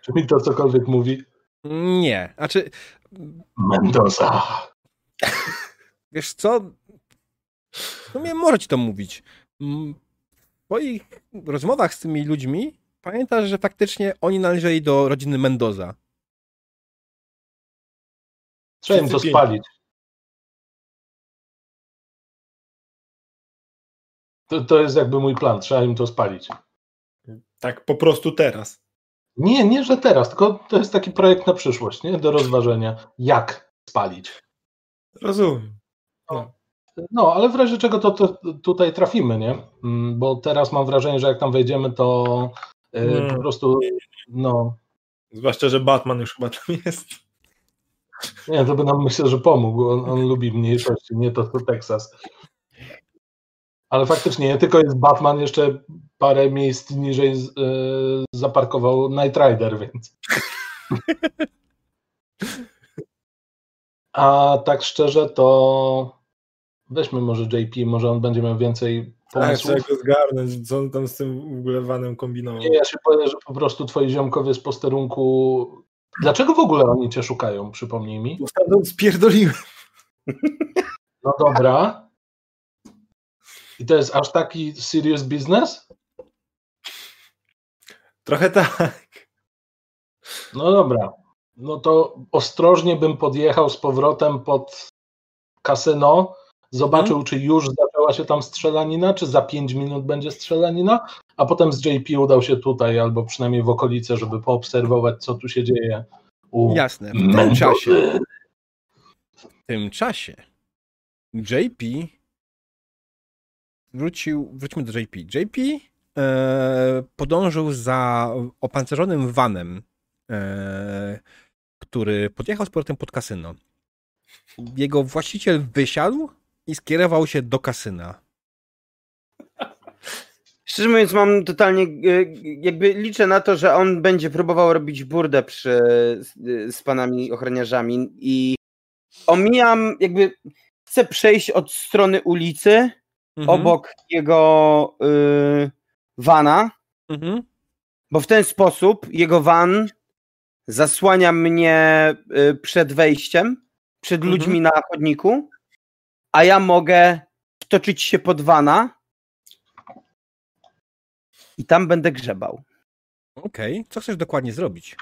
Czy mi to cokolwiek mówi? Nie, znaczy, Mendoza! wiesz co? W sumie może ci to mówić. Mm, W twoich rozmowach z tymi ludźmi pamiętasz, że faktycznie oni należeli do rodziny Mendoza. Trzeba im to spalić. To, to jest jakby mój plan. Trzeba im to spalić. Tak po prostu teraz. Nie, nie, że teraz, tylko to jest taki projekt na przyszłość, nie? Do rozważenia. Jak spalić? Rozumiem. No, ale w razie czego to, to tutaj trafimy, nie? Mm, Bo teraz mam wrażenie, że jak tam wejdziemy, to y, po prostu, no, Zwłaszcza, że Batman już chyba tam jest. nie, to by nam myślę, że pomógł. On, on lubi mniejszości, nie to co Teksas. Ale faktycznie, nie tylko jest Batman, jeszcze parę miejsc niżej z- y, zaparkował Night Rider, więc. A tak szczerze, to weźmy może JP, może on będzie miał więcej Tak, pomysłów. trzeba go zgarnąć, co on tam z tym w ogóle vanem kombinował. Nie, ja się boję, że po prostu twoi ziomkowie z posterunku. Dlaczego w ogóle oni cię szukają? Przypomnij mi. Bo stamtąd spierdoliłem. No dobra. I to jest aż taki serious business? Trochę tak. No dobra. No to ostrożnie bym podjechał z powrotem pod kasyno, zobaczył, czy już zaczęła się tam strzelanina, czy za 5 minut będzie strzelanina, a potem z JP udał się tutaj, albo przynajmniej w okolice, żeby poobserwować, co tu się dzieje. U Jasne. W tym Mendozy. czasie, w tym czasie JP wrócił, wróćmy do JP. JP e, podążył za opancerzonym vanem, e, który podjechał z powrotem pod kasyno. Jego właściciel wysiadł i skierował się do kasyna. Szczerze mówiąc, mam totalnie, e, jakby liczę na to, że on będzie próbował robić burdę przy, z, z panami ochroniarzami i omijam, jakby chcę przejść od strony ulicy Mhm. obok jego y, vana, Mhm. bo w ten sposób jego van zasłania mnie przed wejściem, przed Mhm. ludźmi na chodniku, a ja mogę wtoczyć się pod vana i tam będę grzebał. Okej, co chcesz dokładnie zrobić?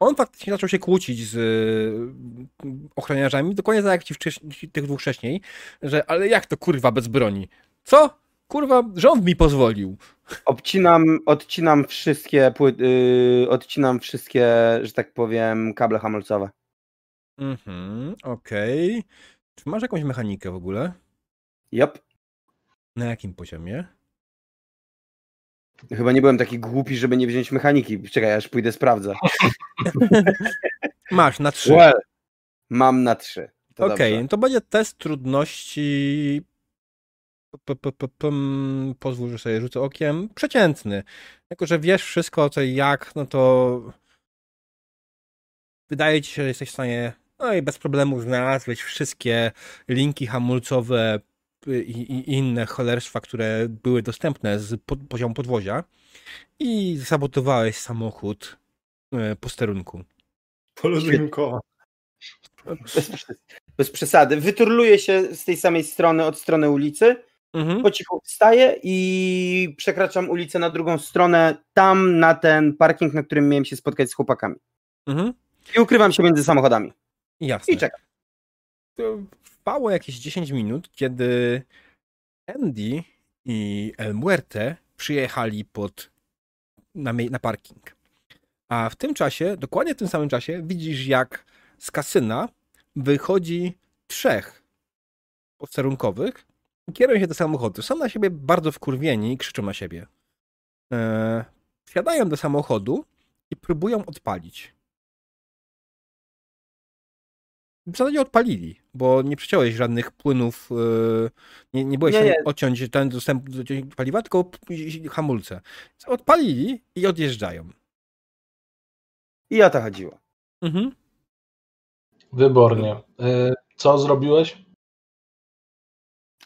On faktycznie zaczął się kłócić z y, ochroniarzami, dokładnie tak jak ci wcześniej, tych dwóch wcześniej, że ale jak to kurwa bez broni? Co? Kurwa, rząd mi pozwolił. Obcinam, odcinam wszystkie pły- y, odcinam wszystkie, że tak powiem, kable hamulcowe. Mhm, okej. Czy masz jakąś mechanikę w ogóle? Jop. Na jakim poziomie? Chyba nie byłem taki głupi, żeby nie wziąć mechaniki. Czekaj, aż pójdę sprawdzę. Masz, na trzy. Well, mam na trzy. Okej, dobrze. to będzie test trudności. P- p- p- Pozwól, że sobie rzucę okiem. Przeciętny. Jako, że wiesz wszystko, co i jak, no to wydaje ci się, że jesteś w stanie no i bez problemu znaleźć wszystkie linki hamulcowe y, i, i inne cholerstwa, które były dostępne z poziomu podwozia i zasabotowałeś samochód e, posterunku. Poluzuję koła. Bez, bez przesady. Wyturluję się z tej samej strony od strony ulicy, Mhm. po cichu wstaję i przekraczam ulicę na drugą stronę, tam na ten parking, na którym miałem się spotkać z chłopakami. Mhm. I ukrywam się między samochodami. Jasne. I czekam. Trwało jakieś 10 minut, kiedy Andy i El Muerte przyjechali pod, na, na parking. A w tym czasie, dokładnie w tym samym czasie, widzisz jak z kasyna wychodzi trzech posterunkowych i kierują się do samochodu. Są na siebie bardzo wkurwieni i krzyczą na siebie. Eee, wsiadają do samochodu i próbują odpalić. W zasadzie odpalili, bo nie przeciąłeś żadnych płynów, yy, nie, nie byłeś Nie, w stanie nie. odciąć ten dostęp do paliwa, tylko hamulce. Odpalili i odjeżdżają. I o to chodziło. Mhm. Wybornie. E, Co zrobiłeś?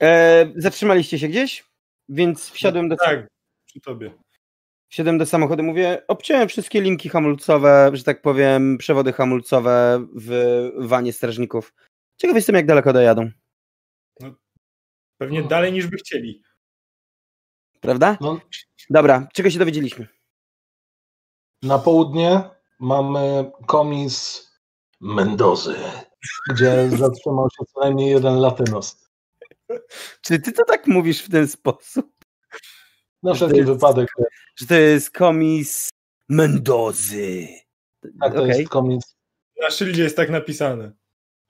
E, zatrzymaliście się gdzieś? Więc wsiadłem do, Tak, przy tobie. Wsiadłem do samochodu, mówię, obciąłem wszystkie linki hamulcowe, że tak powiem, przewody hamulcowe w wanie strażników. Ciekaw jestem, jak daleko dojadą. Pewnie dalej niż by chcieli. Prawda? No, Dobra, czego się dowiedzieliśmy? na południe mamy komis Mendozy, gdzie zatrzymał się co najmniej jeden latynos. Czy ty to tak mówisz w ten sposób? Na wszelki jest- wypadek. Że to jest komis Mendozy. Tak, to Okej. jest komis. Na szyldzie jest tak napisane.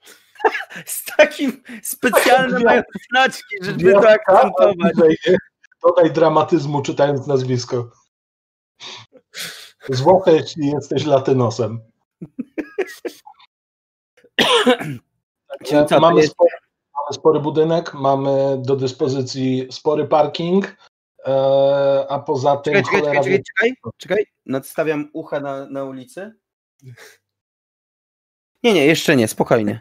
Z takim specjalnym znaczki, żeby to akcentować. Dodaj dramatyzmu czytając nazwisko. Zwłaszcza jeśli jesteś latynosem. Mamy, jest- spory, mamy spory budynek, mamy do dyspozycji spory parking, e, a poza tym Czekaj, czekaj, cholera czekaj, czekaj, czekaj, czekaj. Nadstawiam ucha na, na ulicy. Nie, nie, jeszcze nie, spokojnie.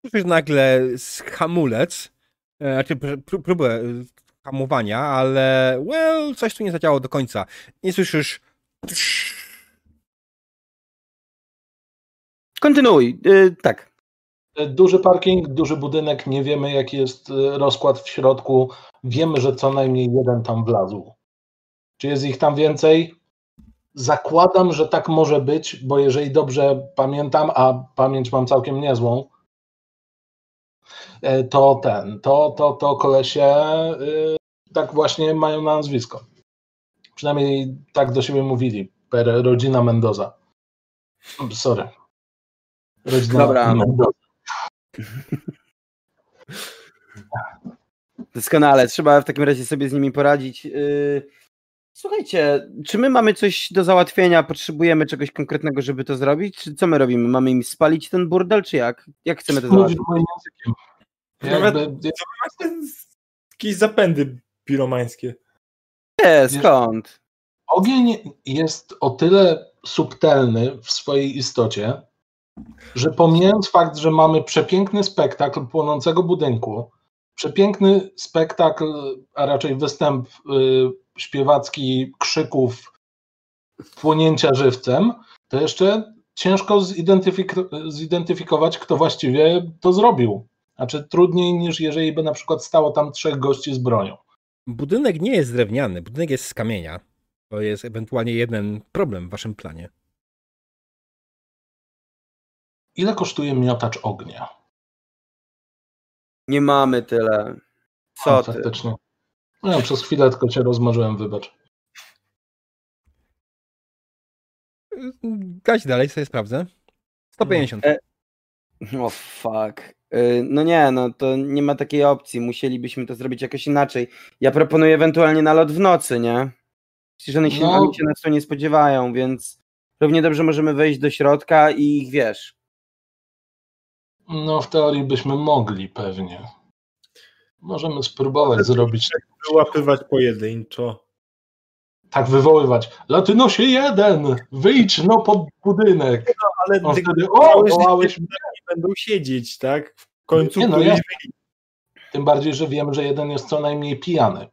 Słyszysz nagle z hamulec, e, znaczy pró- pró- próbę e, hamowania, ale well, coś tu nie zadziałało do końca. Nie słyszysz Kontynuuj, y, tak. Duży parking, duży budynek, nie wiemy jaki jest e, rozkład w środku. Wiemy, że co najmniej jeden tam wlazł. Czy jest ich tam więcej? Zakładam, że tak może być, bo jeżeli dobrze pamiętam, a pamięć mam całkiem niezłą, e, to ten, to, to, to kolesie e, tak właśnie mają na nazwisko. Przynajmniej tak do siebie mówili. Per rodzina Mendoza. Sorry. Rodzina Dobra. Mendoza. Doskonale, trzeba w takim razie sobie z nimi poradzić. Y, Słuchajcie, czy my mamy coś do załatwienia? Potrzebujemy czegoś konkretnego, żeby to zrobić? Czy co my robimy? Mamy im spalić ten burdel, czy jak? Jak chcemy to załatwić? Jakby, Jakieś zapędy piromańskie. Nie, skąd? ogień jest o tyle subtelny w swojej istocie, że pomijając fakt, że mamy przepiękny spektakl płonącego budynku, przepiękny spektakl, a raczej występ y, śpiewacki krzyków, płonięcia żywcem, to jeszcze ciężko zidentyfik- zidentyfikować, kto właściwie to zrobił. Znaczy trudniej niż jeżeli by na przykład stało tam trzech gości z bronią. Budynek nie jest drewniany, budynek jest z kamienia. To jest ewentualnie jeden problem w waszym planie. Ile kosztuje miotacz ognia? Nie mamy tyle. Co A, ty? Faktycznie. No, przez chwilę tylko cię rozmarzyłem, wybacz. Gać dalej, sobie sprawdzę. 150. E, O fuck. Y, No nie, no to nie ma takiej opcji. Musielibyśmy to zrobić jakoś inaczej. Ja proponuję ewentualnie nalot w nocy, nie? Przecież oni się, No. oni się nas tu nie spodziewają, więc równie dobrze możemy wejść do środka i ich wiesz. No, w teorii byśmy mogli pewnie. Możemy spróbować zrobić, Wyłapywać pojedynczo. tak wywoływać. Latynosie jeden! Wyjdź no pod budynek! Ale On ty wtedy, o, wołałeś nie będą siedzieć, tak? W końcu Nie, no ja- Tym bardziej, że wiem, że jeden jest co najmniej pijany.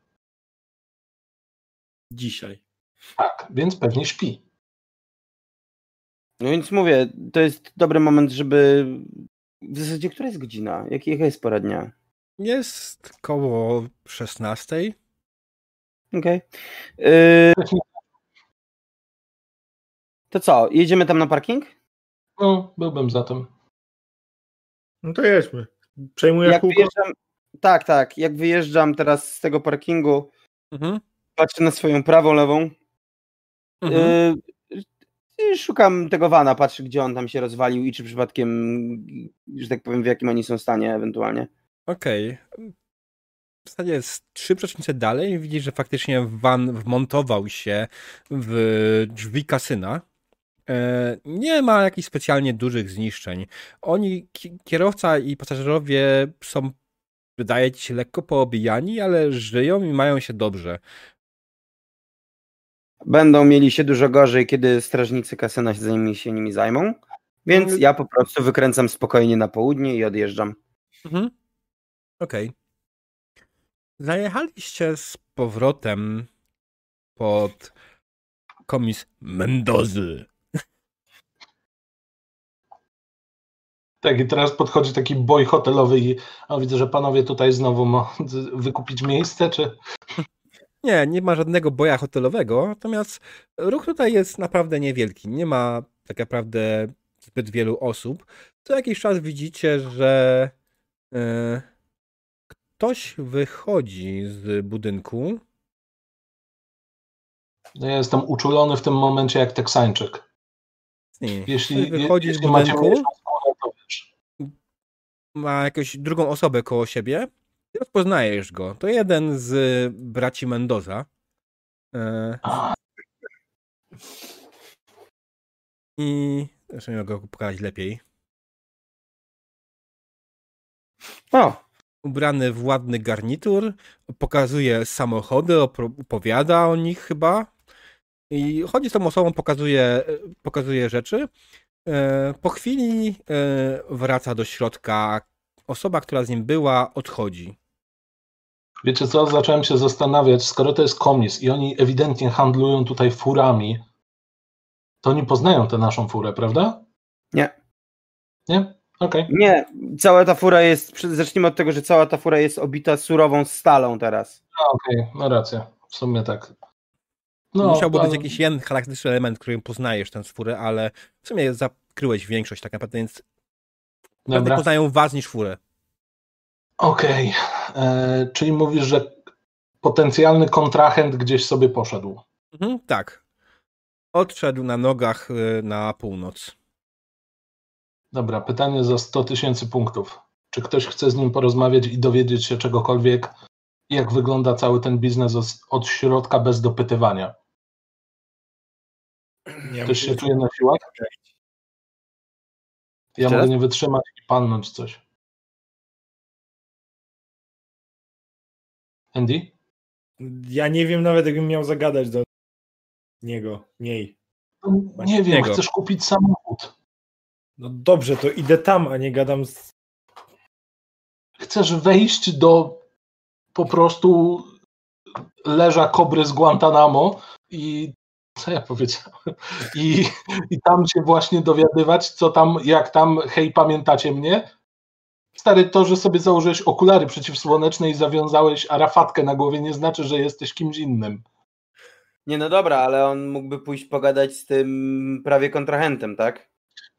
dzisiaj. Tak, więc pewnie śpi. No więc mówię, to jest dobry moment, żeby... W zasadzie, która jest godzina? Jak, jaka jest pora dnia? Jest koło 16. Okej. Yy, to co, jedziemy tam na parking? No, byłbym za tym. No to jedźmy. Przejmujesz Jak kółko? wyjeżdżam, tak, tak. Jak wyjeżdżam teraz z tego parkingu, Mhm. patrzę na swoją prawą, lewą. Mhm. Yy, i szukam tego wana, patrzę, gdzie on tam się rozwalił i czy przypadkiem, że tak powiem, w jakim oni są stanie ewentualnie. Okej. W zasadzie trzy przecznice dalej. Widzisz, że faktycznie van wmontował się w drzwi kasyna. E, Nie ma jakichś specjalnie dużych zniszczeń. Oni, ki- kierowca i pasażerowie są, wydaje ci się, lekko poobijani, ale żyją i mają się dobrze. Będą mieli się dużo gorzej, kiedy strażnicy kasyna się za nimi, się nimi zajmą. Więc ja po prostu wykręcam spokojnie na południe i odjeżdżam. Mhm. Okej. Zajechaliście z powrotem pod komis Mendozy. Tak, i teraz podchodzi taki boj hotelowy i a widzę, że panowie tutaj znowu ma wykupić miejsce, czy... Nie, nie ma żadnego boja hotelowego, natomiast ruch tutaj jest naprawdę niewielki. Nie ma tak naprawdę zbyt wielu osób. Co jakiś czas widzicie, że e, ktoś wychodzi z budynku. No Ja jestem uczulony w tym momencie jak Teksańczyk. Nie, Jeśli, wychodzi z budynku, ma jakąś drugą osobę koło siebie. Rozpoznajesz go. To jeden z braci Mendoza. E, I zresztą nie mogę go pokazać lepiej. O, ubrany w ładny garnitur, pokazuje samochody, opowiada o nich chyba. I chodzi z tą osobą, pokazuje, pokazuje rzeczy. E, Po chwili e, wraca do środka. Osoba, która z nim była, odchodzi. Wiecie co, zacząłem się zastanawiać, skoro to jest komis i oni ewidentnie handlują tutaj furami, to oni poznają tę naszą furę, prawda? Nie. Nie? Okej. nie, cała ta fura jest, zacznijmy od tego, że cała ta fura jest obita surową stalą teraz. Okej, no racja. W sumie tak. No, Musiałby być ale- jakiś jeden charakterystyczny element, którym poznajesz tę furę, ale w sumie zakryłeś większość tak naprawdę, więc Dobra. poznają was niż furę. Okej. E, Czyli mówisz, że potencjalny kontrahent gdzieś sobie poszedł. Mhm, tak. Odszedł na nogach e, na północ. Dobra, pytanie za 100 tysięcy punktów. Czy ktoś chce z nim porozmawiać i dowiedzieć się czegokolwiek, jak wygląda cały ten biznes od, od środka bez dopytywania? Ja Ktoś się czuje na siłach? Ja Jeszcze mogę raz? nie wytrzymać i palnąć coś. Andy? Ja nie wiem nawet, jakbym miał zagadać do niego, niej. No, nie wiem, Niego. chcesz kupić samochód. No dobrze, to idę tam, a nie gadam z... Chcesz wejść do po prostu leża kobry z Guantanamo i co ja powiedziałem? I, I tam się właśnie dowiadywać, co tam, jak tam, hej, pamiętacie mnie? Stary, to, że sobie założyłeś okulary przeciwsłoneczne i zawiązałeś arafatkę na głowie, nie znaczy, że jesteś kimś innym. Nie, no dobra, ale on mógłby pójść pogadać z tym prawie kontrahentem, tak?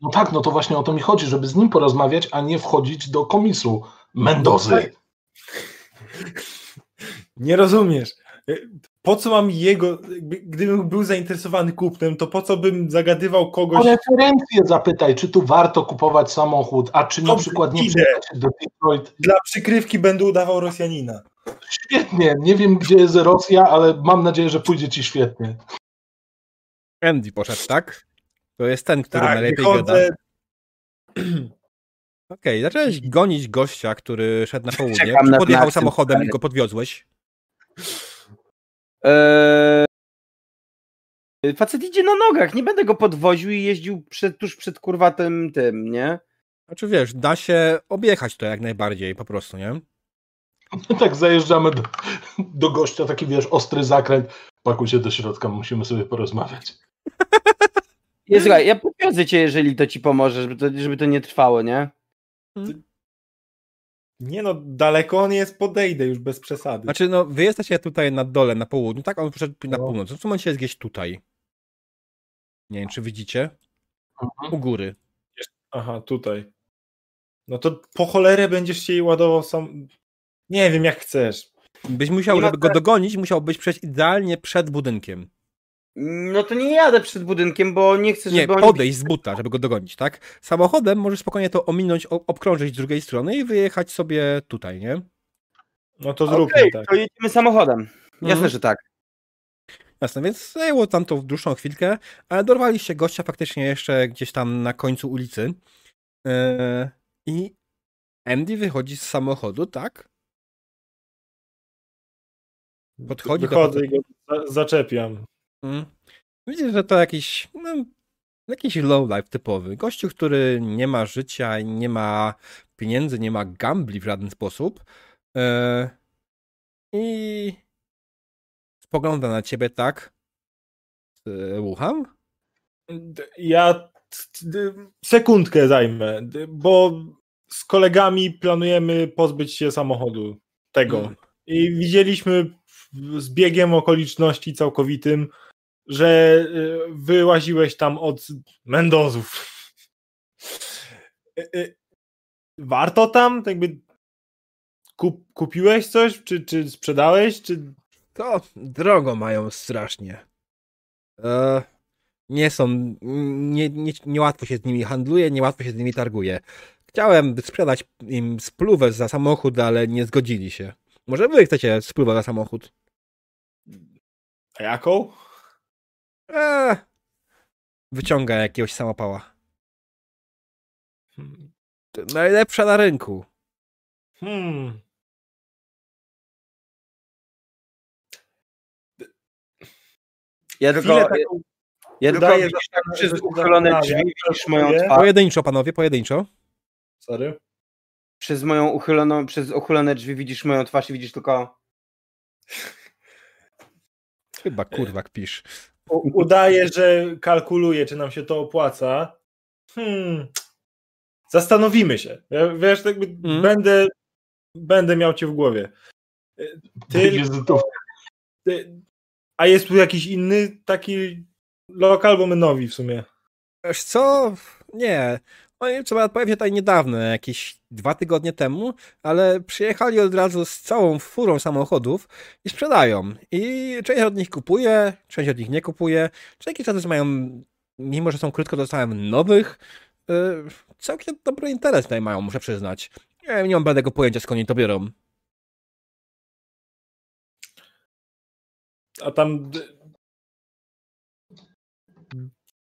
No tak, no to właśnie o to mi chodzi, żeby z nim porozmawiać, a nie wchodzić do komisu Mendozy. Nie rozumiesz. Po co mam jego... Gdybym był zainteresowany kupnem, to po co bym zagadywał O kogoś... referencję zapytaj, czy tu warto kupować samochód, a czy na przykład nie przyjechać do Detroit. Dla przykrywki będę udawał Rosjanina. Świetnie, nie wiem gdzie jest Rosja, ale mam nadzieję, że pójdzie ci świetnie. Andy poszedł, tak? To jest ten, który Tak, najlepiej gada. wychodzę... Okej, zacząłeś gonić gościa, który szedł na południe. Podjechał samochodem i go podwiozłeś? Eee... Facet idzie na nogach, nie będę go podwoził i jeździł przed, tuż przed kurwa tym, tym, nie? Znaczy wiesz, da się objechać to jak najbardziej po prostu, nie? Tak zajeżdżamy do, do gościa, taki wiesz, ostry zakręt. Pakuj się do środka, musimy sobie porozmawiać. Słuchaj, ja podwiozę cię, jeżeli to ci pomoże, żeby to, żeby to nie trwało, nie? Nie no, daleko on jest, podejdę już bez przesady. Znaczy, no, wy jesteście tutaj na dole, na południu, tak? On poszedł na No. północ. W tym momencie jest gdzieś tutaj. Nie wiem, czy widzicie? U góry. Aha, tutaj. No to po cholerę będziesz się jej ładował sam. Nie wiem, jak chcesz. Byś musiał, żeby go dogonić, musiałbyś przejść idealnie przed budynkiem. No to nie jadę przed budynkiem, bo nie chcę, żeby Nie, oni... podejść z buta, żeby go dogonić, tak? Samochodem możesz spokojnie to ominąć, obkrążyć z drugiej strony i wyjechać sobie tutaj, nie? No to zróbmy Okej, tak. to jedziemy samochodem. Jasne, Mhm. że tak. Jasne, więc zajęło tam to dłuższą chwilkę, ale dorwaliście gościa faktycznie jeszcze gdzieś tam na końcu ulicy. Eee, I Andy wychodzi z samochodu, tak? Podchodzi do Wychodzę i go za- zaczepiam. Mm. Widzisz, że to jakiś, no, jakiś lowlife typowy. Gościu, który nie ma życia, nie ma pieniędzy, nie ma gambli w żaden sposób. E, I spogląda na ciebie tak. D- Ja sekundkę zajmę, bo z kolegami planujemy pozbyć się samochodu tego. Mm. I widzieliśmy z biegiem okoliczności całkowitym, że y, wyłaziłeś tam od Mendozów. Y, y, Warto tam? Tak Jakby kup, kupiłeś coś? Czy, czy sprzedałeś? Czy... To drogo mają strasznie. E, nie są, nie, nie, niełatwo się z nimi handluje, niełatwo się z nimi targuje. Chciałem sprzedać im spluwę za samochód, ale nie zgodzili się. Może wy chcecie spluwę za samochód? A jaką? Eee, wyciąga jakiegoś samopała. Hmm. Najlepsza na rynku. Hmm. Ja tylko, ja, taką ja tylko tak przez uchylone drzwi widzisz moją twarz. Pojedynczo, panowie, pojedynczo. Sorry. Przez moją uchyloną, przez uchylone drzwi widzisz moją twarz i widzisz tylko... Chyba kurwa kpisz. Udaje, że kalkuluje, czy nam się to opłaca. Hmm. Zastanowimy się. Ja- Wiesz, jakby Mhm. będę, będę miał cię w głowie. Ty, a jest tu jakiś inny taki lokal, bo my nowi w sumie. Wiesz co? Nie. Oni trzeba powiedzieć tutaj niedawno, jakieś dwa tygodnie temu, ale przyjechali od razu z całą furą samochodów i sprzedają. I część od nich kupuje, część od nich nie kupuje. Czy jakiś czas mają, mimo że są krótko, dostałem nowych. Yy, całkiem dobry interes tutaj mają, muszę przyznać. Nie, nie mam bladego pojęcia, skąd oni to biorą. A tam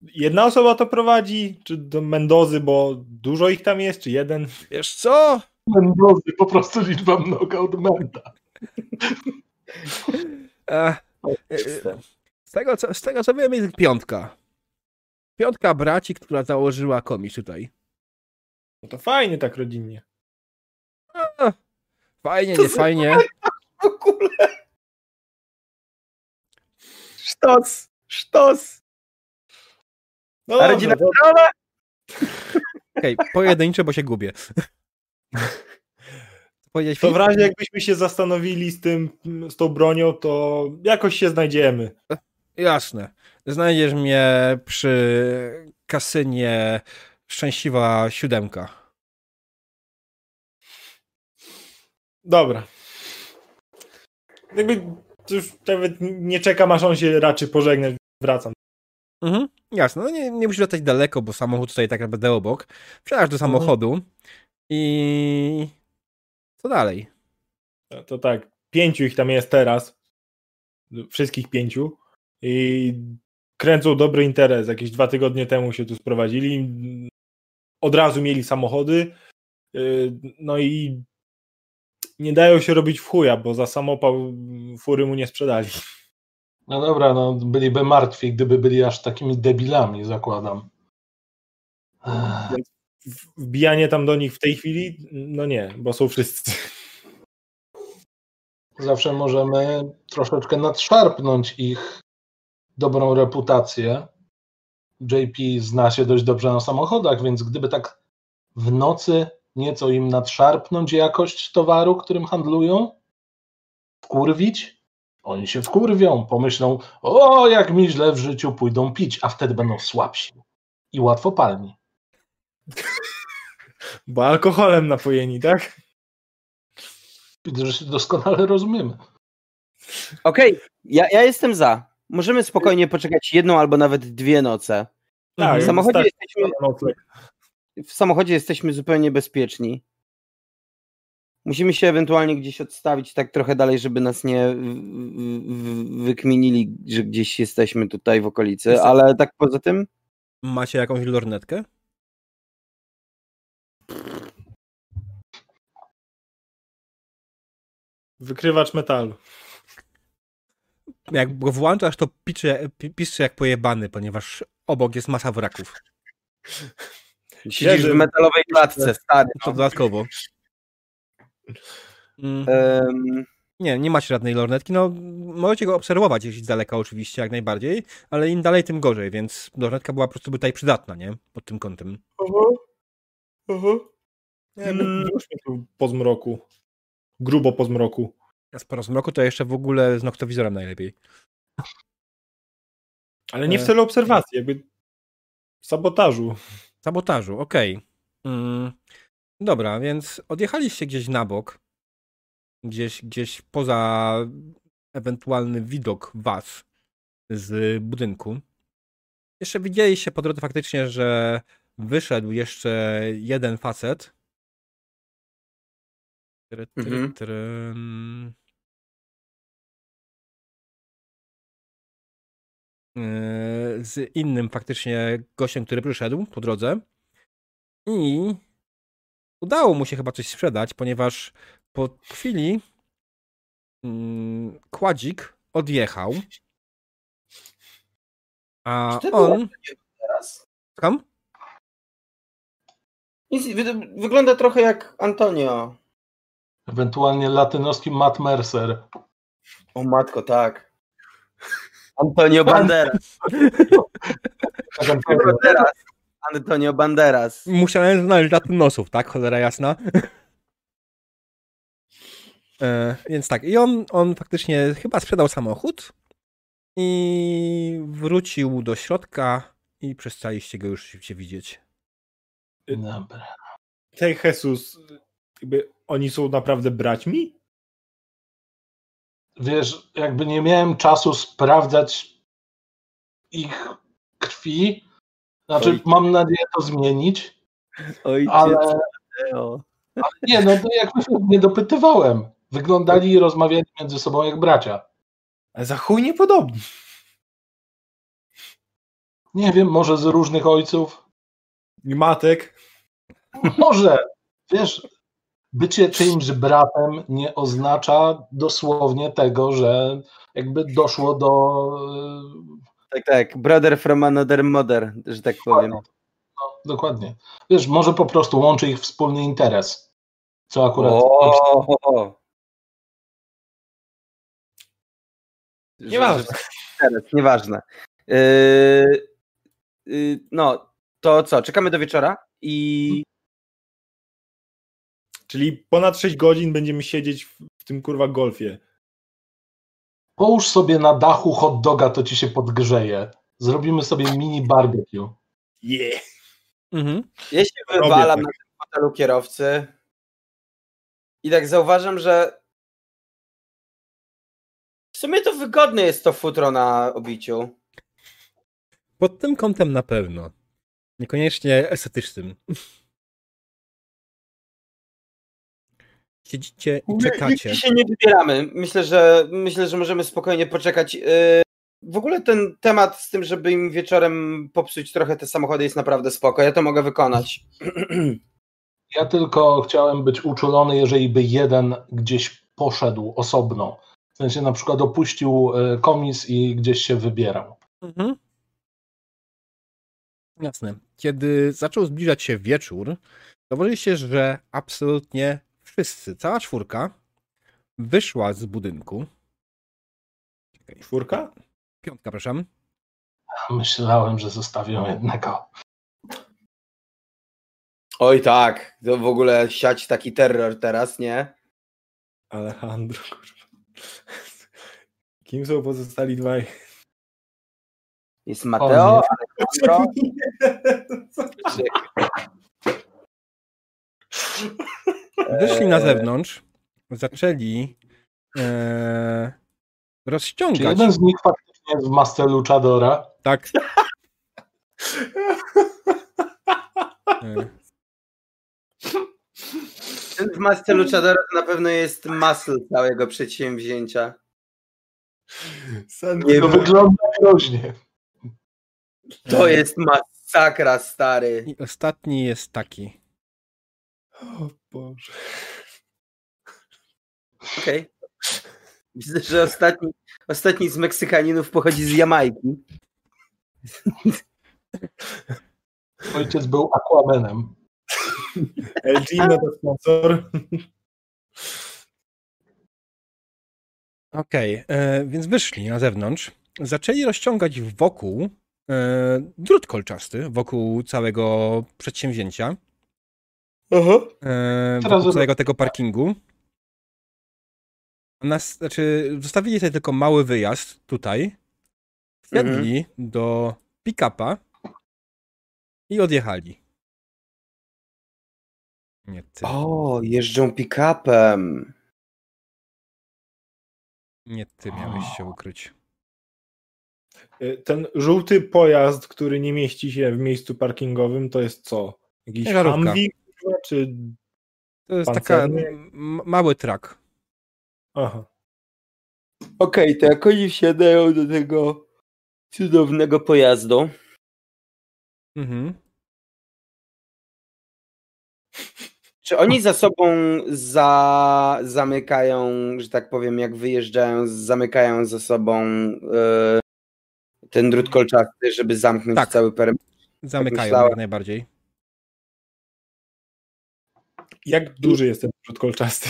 jedna osoba to prowadzi, czy do Mendozy, bo dużo ich tam jest, czy jeden? Wiesz co? Mendozy, po prostu liczba mnoga od Menda. E, e, z, tego, co, z tego co wiem, jest piątka. Piątka braci, która założyła komiś tutaj. No to fajnie tak rodzinnie. A, fajnie, To nie fajnie. W ogóle... Sztos! Sztos! No A rodzina zdrowa? Okej, pojedyncze, bo się gubię. To w razie jakbyśmy się zastanowili z tym, z tą bronią, to jakoś się znajdziemy. Jasne. Znajdziesz mnie przy kasynie Szczęśliwa Siódemka. Dobra. Jakby już nawet nie czekam, aż on się raczy pożegnać. Wracam. Mhm, jasne. No nie, nie musisz latać daleko, bo samochód stoi tak naprawdę obok. Wsiadasz do samochodu i... Co dalej? To tak, pięciu ich tam jest teraz. Wszystkich pięciu. I kręcą dobry interes. Jakieś dwa tygodnie temu się tu sprowadzili. Od razu mieli samochody. Yy, No i nie dają się robić w chuja, bo za samopał fury mu nie sprzedali. No dobra, no byliby martwi, gdyby byli aż takimi debilami, zakładam. Wbijanie tam do nich w tej chwili? No nie, bo są wszyscy. Zawsze możemy troszeczkę nadszarpnąć ich dobrą reputację, JP zna się dość dobrze na samochodach, więc gdyby tak w nocy nieco im nadszarpnąć jakość towaru, którym handlują, wkurwić, oni się wkurwią, pomyślą, o jak mi źle w życiu, pójdą pić, a wtedy będą słabsi i łatwo palni. Bo alkoholem napojeni, tak? Widzę, że się doskonale rozumiemy. Okej, ja, ja jestem za. Możemy spokojnie poczekać jedną albo nawet dwie noce. Tak, W samochodzie, jesteśmy, w samochodzie jesteśmy zupełnie bezpieczni. Musimy się ewentualnie gdzieś odstawić tak trochę dalej, żeby nas nie wykminili, że gdzieś jesteśmy tutaj w okolicy, ale tak poza tym Macie jakąś lornetkę? Wykrywacz metalu. Jak go włączasz, to pisze, pi- piszczy jak pojebany, ponieważ obok jest masa wraków. siedzisz w metalowej klatce, stary. To dodatkowo. Mm, Em, Nie, nie macie żadnej lornetki. No, możecie go obserwować gdzieś z daleka oczywiście, jak najbardziej, ale im dalej, tym gorzej, więc lornetka była po prostu tutaj przydatna, nie? Pod tym kątem. Nie, Mm. tu po zmroku. Grubo po zmroku. A z porozmroku to jeszcze w ogóle z noktowizorem najlepiej. Ale nie w E. celu obserwacji, jakby sabotażu. Sabotażu, okej. Mm, dobra, więc odjechaliście gdzieś na bok, gdzieś, gdzieś poza ewentualny widok was z budynku. Jeszcze widzieliście po drodze faktycznie, że wyszedł jeszcze jeden facet. Try, try, Mhm. try. Yy, z innym faktycznie gościem, który przyszedł po drodze. I udało mu się chyba coś sprzedać, ponieważ po chwili mm, kładzik odjechał. A Czy on. teraz? Kam? Wygląda trochę jak Antonio. Ewentualnie latynoski Matt Mercer. O matko, tak. Antonio Banderas. Banderas. Antonio Banderas. Musiałem znaleźć latynosów, tak? Cholera jasna. e, więc tak, i on, on faktycznie chyba sprzedał samochód i wrócił do środka i przestaliście go już się widzieć. Dobra. Tej Jesus, jakby oni są naprawdę braćmi? Wiesz, jakby nie miałem czasu sprawdzać ich krwi. Znaczy, Oj. mam nadzieję to zmienić, Ojciec. ale Mateo. nie, no to jakby się nie dopytywałem. Wyglądali i rozmawiali między sobą jak bracia. Ale za chuj niepodobni. Nie wiem, może z różnych ojców. I matek. Może, wiesz, bycie czyimś bratem nie oznacza dosłownie tego, że jakby doszło do. Tak, tak. Brother from another mother, że tak powiem. No, dokładnie. Wiesz, może po prostu łączy ich wspólny interes. Co akurat. O, Nieważne. Teraz, nieważne. Yy, yy, no, to co? Czekamy do wieczora i Czyli ponad 6 godzin będziemy siedzieć w tym kurwa golfie. Połóż sobie na dachu hot doga, to ci się podgrzeje. Zrobimy sobie mini barbecue. Yeah. Mhm. ja się Robię wywalam tak. na tym fotelu kierowcy i tak zauważam, że w sumie to wygodne jest to futro na obiciu. Pod tym kątem na pewno. Niekoniecznie estetycznym. Siedzicie i czekacie. Nigdzie się nie wybieramy. Myślę, że myślę, że możemy spokojnie poczekać. Yy, W ogóle ten temat z tym, żeby im wieczorem popsuć trochę te samochody jest naprawdę spoko. Ja to mogę wykonać. Ja tylko chciałem być uczulony, jeżeli by jeden gdzieś poszedł osobno. W sensie na przykład opuścił e, komis i gdzieś się wybierał. Mhm. Jasne. Kiedy zaczął zbliżać się wieczór, zauważyliście, że absolutnie wszyscy, cała czwórka wyszła z budynku. Czekaj, Czwórka? Piątka, przepraszam. Myślałem, że zostawią jednego. Oj tak, to w ogóle siać taki terror teraz, nie? Alejandro, kurwa. Kim są pozostali dwaj? Jest Mateo, Alejandro. Wyszli na Eee. zewnątrz, zaczęli e, Czy rozciągać. jeden z nich faktycznie jest w masce Luchadora? Tak. E, Ten w masce Luchadora to na pewno jest muscle całego przedsięwzięcia. San... Nie To wiem. wygląda groźnie. To jest masakra, stary. I ostatni jest taki. Boże. Okej. Widzę, że ostatni, ostatni z Meksykaninów pochodzi z Jamajki. Ojciec był Aquamanem. LG no to sponsor. Okej, e, więc wyszli na zewnątrz. Zaczęli rozciągać wokół e, drut kolczasty, wokół całego przedsięwzięcia, E, Teraz całego tego parkingu. Nas, znaczy, zostawili sobie tylko mały wyjazd tutaj. Wsiadli do pick-upa i odjechali. Nie ty, O, jeżdżą pick-upem. nie ty miałeś się ukryć. Y, Ten żółty pojazd, który nie mieści się w miejscu parkingowym, to jest co? Jakiś Ciężarówka. Humvee? Czy... To jest taka Pancerny? m- mały trak. Aha. Okej, to jak oni wsiadają do tego cudownego pojazdu, Mhm. czy oni za sobą za, zamykają, że tak powiem, jak wyjeżdżają, zamykają za sobą e, ten drut kolczasty, żeby zamknąć Tak. cały perymetr? Zamykają myślałem. jak najbardziej. Jak duży jest ten przód kolczasty?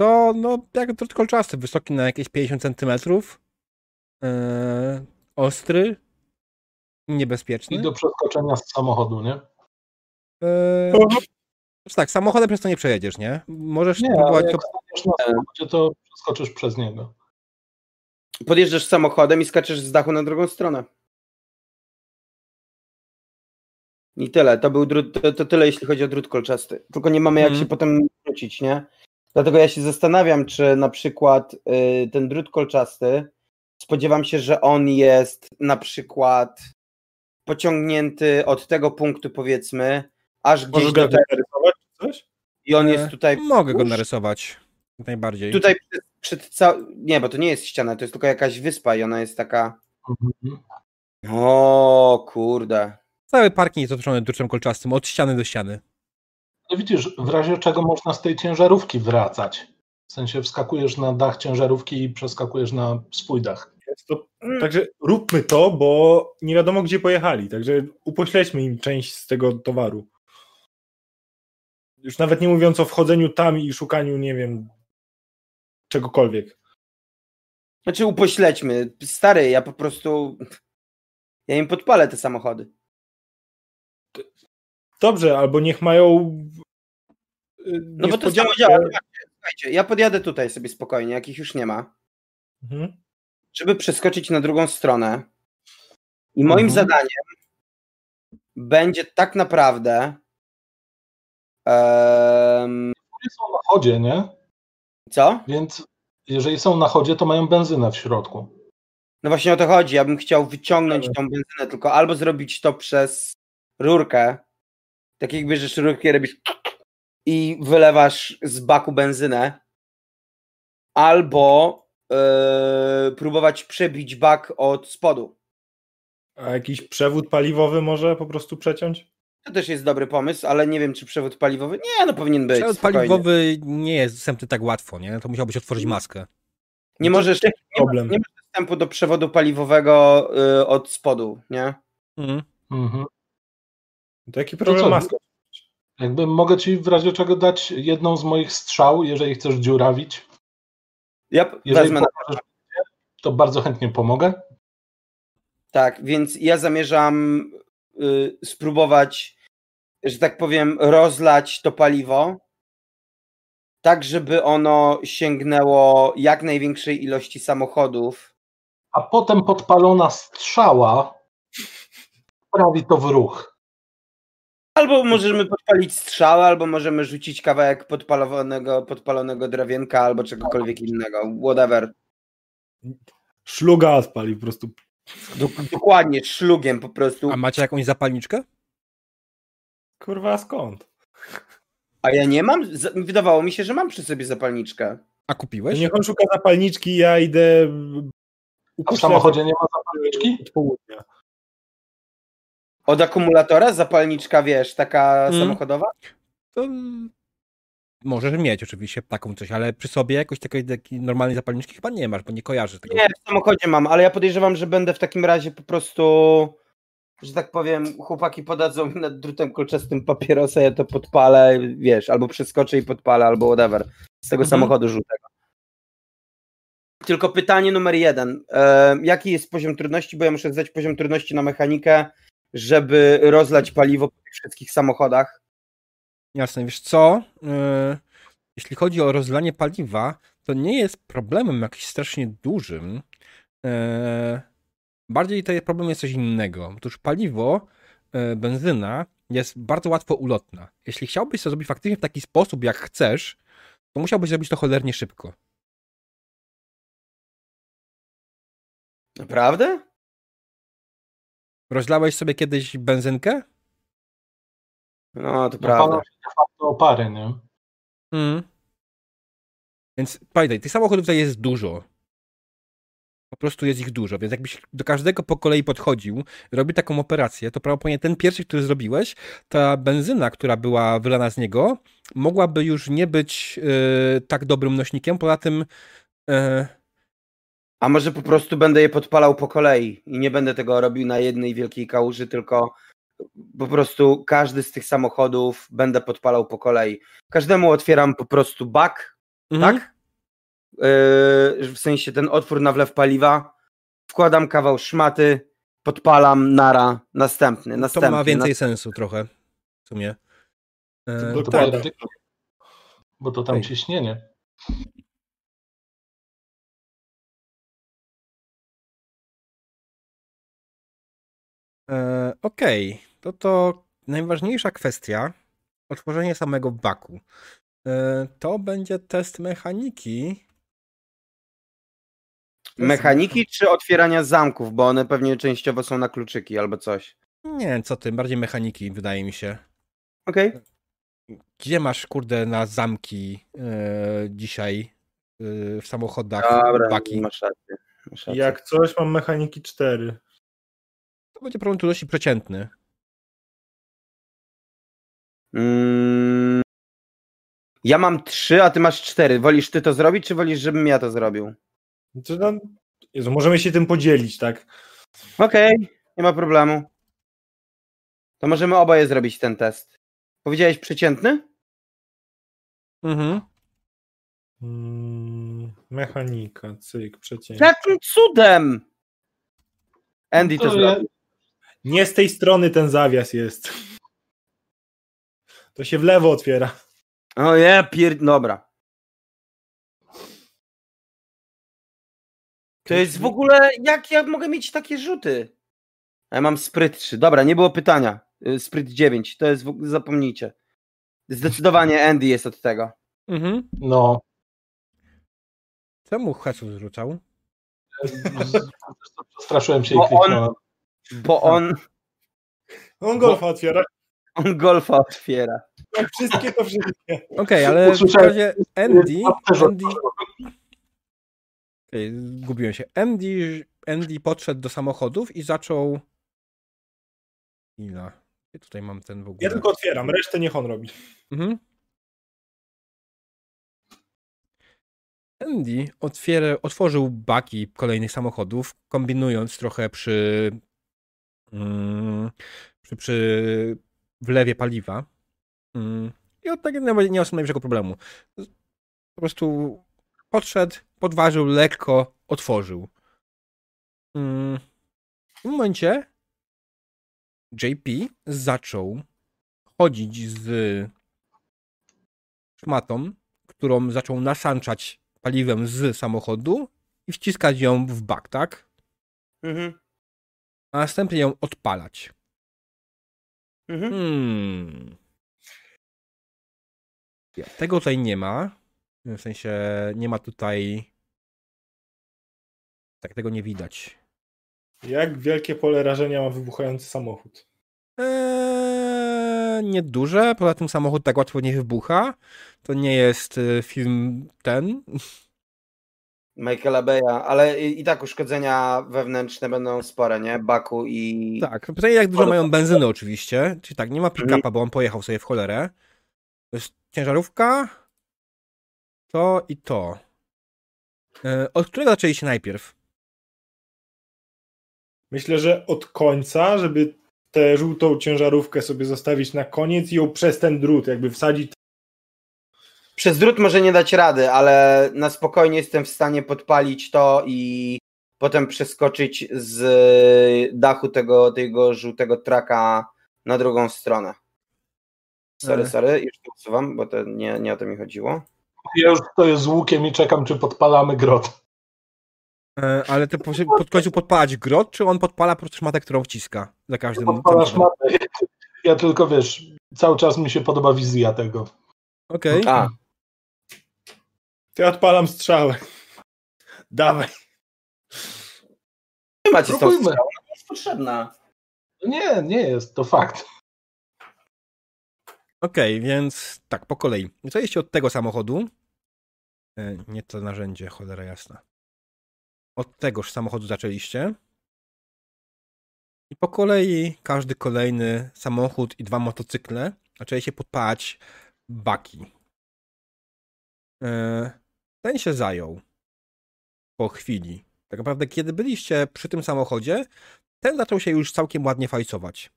To, no, jak drut kolczasty, wysoki na jakieś 50 centymetrów. Yy, ostry. Niebezpieczny. I do przeskoczenia z samochodu, nie? Yy, znaczy tak, samochodem przez to nie przejedziesz, nie? Możesz Nie, ale próbować jak to... na samochodzie, to przeskoczysz przez niego. Podjeżdżasz samochodem i skaczesz z dachu na drugą stronę. I tyle. To był drut, to, to tyle, jeśli chodzi o drut kolczasty. Tylko nie mamy jak Mhm. się potem wrócić, nie? Dlatego ja się zastanawiam, czy na przykład y, ten drut kolczasty, spodziewam się, że on jest na przykład pociągnięty od tego punktu, powiedzmy, aż gdzieś Możesz do go tego. narysować czy coś? I on E, jest tutaj. Mogę go narysować. Jak najbardziej. Tutaj przed, przed cał... Nie, bo to nie jest ściana, to jest tylko jakaś wyspa i ona jest taka. Mhm. O kurde. Cały parking jest otoczony druczem kolczastym, od ściany do ściany. No widzisz, w razie czego można z tej ciężarówki wracać. W sensie wskakujesz na dach ciężarówki i przeskakujesz na swój dach. To... Także róbmy to, bo nie wiadomo gdzie pojechali. Także upośledźmy im część z tego towaru. Już nawet nie mówiąc o wchodzeniu tam i szukaniu, nie wiem, czegokolwiek. Znaczy upośledźmy. Stary, ja po prostu. Ja im podpalę te samochody. Dobrze, albo niech mają. y, No bo to samo działa. Słuchajcie, ja podjadę tutaj sobie spokojnie, jakich już nie ma, Mhm. żeby przeskoczyć na drugą stronę. I moim Mhm. zadaniem będzie tak naprawdę. Oni są na chodzie, nie? co? Więc jeżeli są na chodzie, to mają benzynę w środku. No właśnie o to chodzi. Ja bym chciał wyciągnąć tą benzynę, tylko albo zrobić to przez rurkę. Tak jak bierzesz rurkę, robisz i wylewasz z baku benzynę, albo yy, próbować przebić bak od spodu. A jakiś przewód paliwowy może po prostu przeciąć? To też jest dobry pomysł, ale nie wiem, czy przewód paliwowy. Nie, no powinien być. Przewód spokojnie. paliwowy nie jest dostępny tak łatwo, nie? To musiałbyś otworzyć maskę. Nie możesz, nie, ma, Problem. nie masz dostępu do przewodu paliwowego yy, od spodu, nie? Mhm. Mhm. To jaki problem co? maska? Jakby mogę ci w razie czego dać jedną z moich strzał, jeżeli chcesz dziurawić. Ja Jeżeli wezmę na pomożesz, to bardzo chętnie pomogę. Tak, więc ja zamierzam y, spróbować, że tak powiem, rozlać to paliwo, tak żeby ono sięgnęło jak największej ilości samochodów. A potem podpalona strzała sprawi to w ruch. Albo możemy podpalić strzałę, albo możemy rzucić kawałek podpalonego, podpalonego drewienka, albo czegokolwiek innego. Whatever. Szluga odpali po prostu. Dok- dokładnie, szlugiem po prostu. A macie jakąś zapalniczkę? Kurwa, skąd? A ja nie mam? Wydawało mi się, że mam przy sobie zapalniczkę. A kupiłeś? Niech on szuka zapalniczki, ja idę A w samochodzie nie ma zapalniczki? od południa. Od akumulatora zapalniczka, wiesz, taka Mm. samochodowa? To możesz mieć oczywiście taką coś, ale przy sobie jakoś takiej, takiej normalnej zapalniczki chyba nie masz, bo nie kojarzysz tego. Nie, w samochodzie mam, ale ja podejrzewam, że będę w takim razie po prostu, że tak powiem, chłopaki podadzą mi nad drutem kolczastym papierosa, ja to podpalę, wiesz, albo przeskoczę i podpalę, albo whatever, z tego Mhm. samochodu żółtego. Tylko pytanie numer jeden. E, jaki jest poziom trudności? Bo ja muszę zdać poziom trudności na mechanikę, żeby rozlać paliwo po tych wszystkich samochodach. Jasne, wiesz co? Yy, jeśli chodzi o rozlanie paliwa, to nie jest problemem jakimś strasznie dużym. Yy, bardziej jest problem jest coś innego. Otóż paliwo, yy, benzyna jest bardzo łatwo ulotna. Jeśli chciałbyś to zrobić faktycznie w taki sposób, jak chcesz, to musiałbyś zrobić to cholernie szybko. Naprawdę? Rozlałeś sobie kiedyś benzynkę? No, to Napala prawda. opary, nie? Mm. Więc pamiętaj, tych samochodów tutaj jest dużo. Po prostu jest ich dużo, więc jakbyś do każdego po kolei podchodził, robił taką operację, to prawdopodobnie ten pierwszy, który zrobiłeś, ta benzyna, która była wylana z niego, mogłaby już nie być e, tak dobrym nośnikiem. Poza tym, e, A może po prostu będę je podpalał po kolei i nie będę tego robił na jednej wielkiej kałuży, tylko po prostu każdy z tych samochodów będę podpalał po kolei. Każdemu otwieram po prostu bak, mhm. tak? Yy, w sensie ten otwór na wlew paliwa, wkładam kawał szmaty, podpalam, nara, następny, to następny. ma więcej sensu trochę w sumie. E, To tak. dokładnie. Bo to tam Ej. ciśnienie. E, Okej, to to najważniejsza kwestia, otworzenie samego baku. E, to będzie test mechaniki. Mechaniki czy otwierania zamków, bo one pewnie częściowo są na kluczyki albo coś. Nie, co ty, bardziej mechaniki, wydaje mi się. Okej. Gdzie masz, kurde, na zamki e, dzisiaj e, w samochodach Dobra, baki? masz rację. Masz rację. Jak coś, mam mechaniki 4. To będzie problem trudności przeciętny. Mm, ja mam trzy, a ty masz cztery. Wolisz ty to zrobić, czy wolisz, żebym ja to zrobił? To tam... Jezu, możemy się tym podzielić, tak? Okej, nie ma problemu. To możemy oboje zrobić ten test. Powiedziałeś przeciętny? Mhm. Mm, mechanika, cyk, przeciętnie. Jakim cudem? Andy to, To ja- zrobił. Nie z tej strony ten zawias jest. To się w lewo otwiera. O ja pier... Dobra. To jest w ogóle... Jak ja mogę mieć takie rzuty? A Ja mam spryt 3. Dobra, nie było pytania. Y, Spryt 9. To jest... w ogóle- Zapomnijcie. Zdecydowanie Andy jest od tego. Mhm. No. Czemu Hesu zrzucał? Przestraszyłem się i Bo on- kliknąłem. Bo on... On golfa otwiera. On golfa otwiera. Wszystkie to wszystkie. Okej, ale w razie Andy, Andy. Okej, zgubiłem się. Andy, Andy podszedł do samochodów i zaczął. Ile? Gdzie tutaj mam ten w ogóle? Ja tylko otwieram, resztę niech on robi. Mhm. Andy otwiera, otworzył baki kolejnych samochodów, kombinując trochę przy, przy, przy wlewie paliwa. Mm, I od tak nie, nie ma najmniejszego problemu. Po prostu podszedł, podważył lekko, otworzył. Mm, W tym momencie JP zaczął chodzić z szmatą, którą zaczął nasanczać paliwem z samochodu i wciskać ją w bak, tak? Mhm. A następnie ją odpalać. Mhm. Hmm. Tego tutaj nie ma. W sensie nie ma tutaj. Tak, tego nie widać. Jak wielkie pole rażenia ma wybuchający samochód? Eee, nieduże. Poza tym samochód tak łatwo nie wybucha. To nie jest y, film ten. Michaela Beya, ale i, i tak uszkodzenia wewnętrzne będą spore, nie? Baku i... Tak, pytanie jak dużo mają benzyny oczywiście. Czyli tak, nie ma pick-upa, bo on pojechał sobie w cholerę. To jest ciężarówka. To i to. Eee, od którego zaczęliście najpierw? Myślę, że od końca, żeby tę żółtą ciężarówkę sobie zostawić na koniec i ją przez ten drut jakby wsadzić. Przez drut może nie dać rady, ale na spokojnie jestem w stanie podpalić to i potem przeskoczyć z dachu tego, tego żółtego traka na drugą stronę. Sorry, sorry, już to usuwam, bo to nie, nie o to mi chodziło. Ja już stoję z łukiem i czekam, czy podpalamy grot. E, ale to po, pod końcu podpalać grot, czy on podpala po prostu szmatę, którą wciska za każdym Podpalasz samochodem? matę. Ja tylko wiesz, cały czas mi się podoba wizja tego. Okej. A, To ja odpalam strzałę. Dawaj. nie macie z tą Próbujmy. ona jest potrzebna. Nie, nie jest, to fakt. Okej, więc tak, po kolei. Zajeźdźcie od tego samochodu. E, nie to narzędzie, cholera jasna. Od tegoż samochodu zaczęliście. I po kolei każdy kolejny samochód i dwa motocykle zaczęliście podpalać baki. E, Ten się zajął po chwili. Tak naprawdę, kiedy byliście przy tym samochodzie, ten zaczął się już całkiem ładnie fajcować.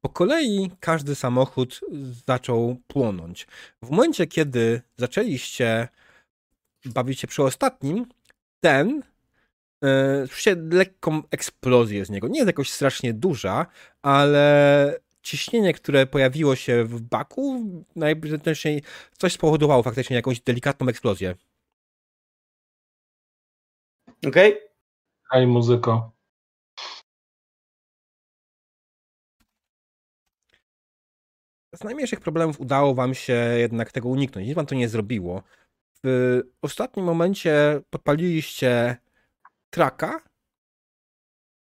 Po kolei każdy samochód zaczął płonąć. W momencie, kiedy zaczęliście bawić się przy ostatnim, ten e, słyszcie lekką eksplozję z niego. Nie jest jakoś strasznie duża, ale ciśnienie, które pojawiło się w baku, najpewniejszej coś spowodowało faktycznie jakąś delikatną eksplozję. Okej? Hej, muzyko. Z najmniejszych problemów udało wam się jednak tego uniknąć. Nic wam to nie zrobiło. W ostatnim momencie podpaliliście traka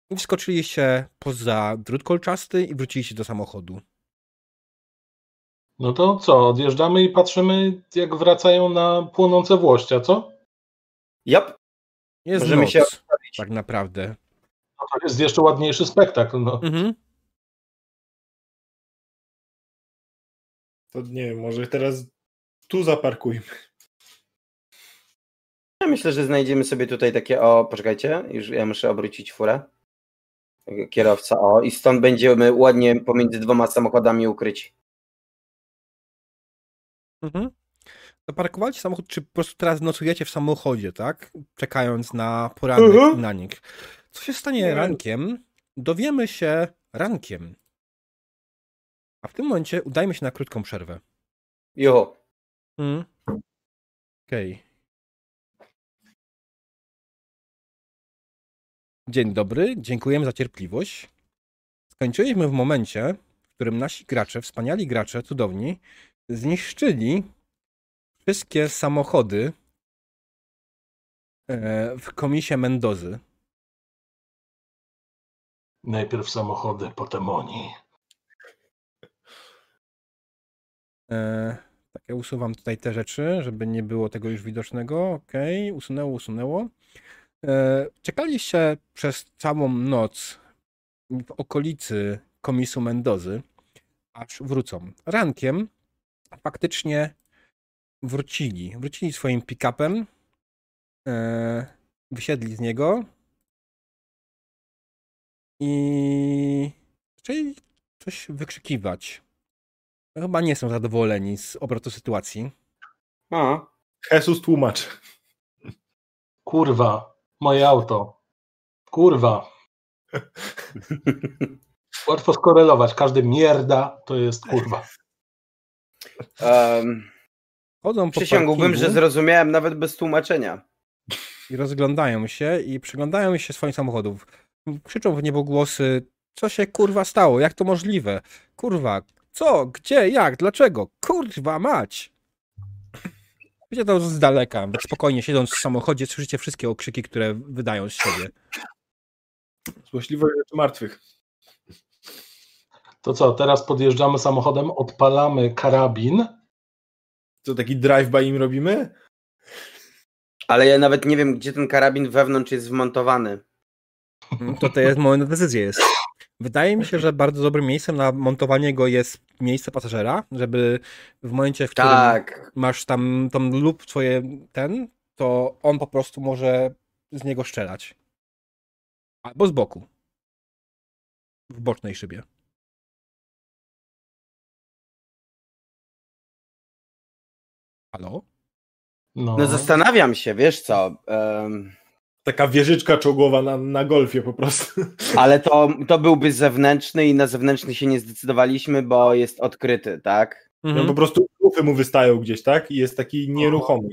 i wskoczyliście poza drut kolczasty i wróciliście do samochodu. No to co, odjeżdżamy i patrzymy, jak wracają na płonące włościa, co? Yep. Jest Możemy noc, się tak naprawdę. No to jest jeszcze ładniejszy spektakl. No. Mhm. To nie wiem, może teraz tu zaparkujmy. Ja myślę, że znajdziemy sobie tutaj takie, o, poczekajcie, już ja muszę obrócić furę. Kierowca, o, i stąd będziemy ładnie pomiędzy dwoma samochodami ukryci. Mhm. Zaparkowaliście samochód, czy po prostu teraz nocujecie w samochodzie, tak? Czekając na poranek Mhm. i na nich. Co się stanie Nie. rankiem? Dowiemy się rankiem. A w tym momencie udajmy się na krótką przerwę. Jo. Mhm. Okej. Dzień dobry, dziękujemy za cierpliwość. Skończyliśmy w momencie, w którym nasi gracze, wspaniali gracze, cudowni, zniszczyli wszystkie samochody e, w komisie Mendozy. Najpierw samochody, potem oni. E, tak, ja usuwam tutaj te rzeczy, żeby nie było tego już widocznego. Okej, usunęło, usunęło. E, czekaliście przez całą noc w okolicy komisu Mendozy, aż wrócą. Rankiem faktycznie wrócili. Wrócili swoim pick-upem, e, wysiedli z niego i zaczęli coś wykrzykiwać. Chyba nie są zadowoleni z obrotu sytuacji. A, Jesus tłumacz. Kurwa, moje auto. Kurwa. Łatwo skorelować. Każdy mierda to jest kurwa. Um, Chodzą przysiągłbym, że zrozumiałem nawet bez tłumaczenia. i rozglądają się i przyglądają się swoim samochodów. Krzyczą w niebo głosy, co się kurwa stało, jak to możliwe? Kurwa, co, gdzie, jak, dlaczego? Kurwa mać! Wiecie to z daleka, spokojnie siedząc w samochodzie słyszycie wszystkie okrzyki, które wydają z siebie. Złośliwość rzeczy martwych. To co, teraz podjeżdżamy samochodem, odpalamy karabin. Co, taki drive-by im robimy? Ale ja nawet nie wiem, gdzie ten karabin wewnątrz jest wmontowany. To to jest moment na decyzję jest. Wydaje mi się, że bardzo dobrym miejscem na montowanie go jest miejsce pasażera, żeby w momencie, w którym Tak. masz tam tą lub twoje ten, to on po prostu może z niego strzelać. Albo z boku. W bocznej szybie. Halo? No, No zastanawiam się, wiesz co, em, Taka wieżyczka czołgowa na, na golfie po prostu. ale to, to byłby zewnętrzny i na zewnętrzny się nie zdecydowaliśmy, bo jest odkryty, tak? No Mhm. po prostu lufy mu wystają gdzieś, tak? I jest taki nieruchomy.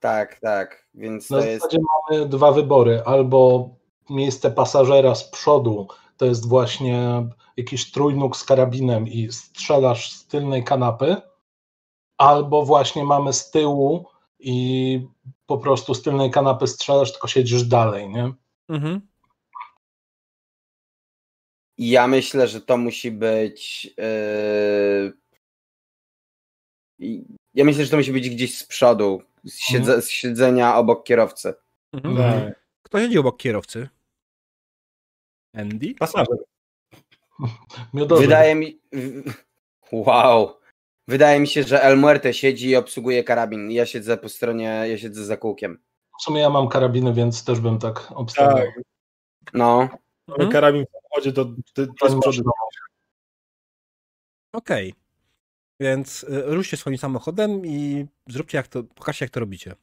Tak, tak, więc Na to jest... zasadzie mamy dwa wybory. Albo miejsce pasażera z przodu to jest właśnie jakiś trójnóg z karabinem i strzelasz z tylnej kanapy, albo właśnie mamy z tyłu i po prostu z tylnej kanapy strzelasz, tylko siedzisz dalej, nie? Mhm. Ja myślę, że to musi być. Yy... Ja myślę, że to musi być gdzieś z przodu, z, siedze, z siedzenia obok kierowcy. Mhm. Tak. Kto siedzi obok kierowcy? Andy? Pasażer. Miodowy. Wydaje mi. Wow. Wydaje mi się, że El Muerte siedzi i obsługuje karabin. Ja siedzę po stronie, ja siedzę za kółkiem. W sumie ja mam karabiny, więc też bym tak obstawiał. Tak. No. Ale Mhm. karabin w samochodzie to, to, to z przodu. Okej. Więc y, ruszcie swoim samochodem i zróbcie jak to, pokażcie jak to robicie.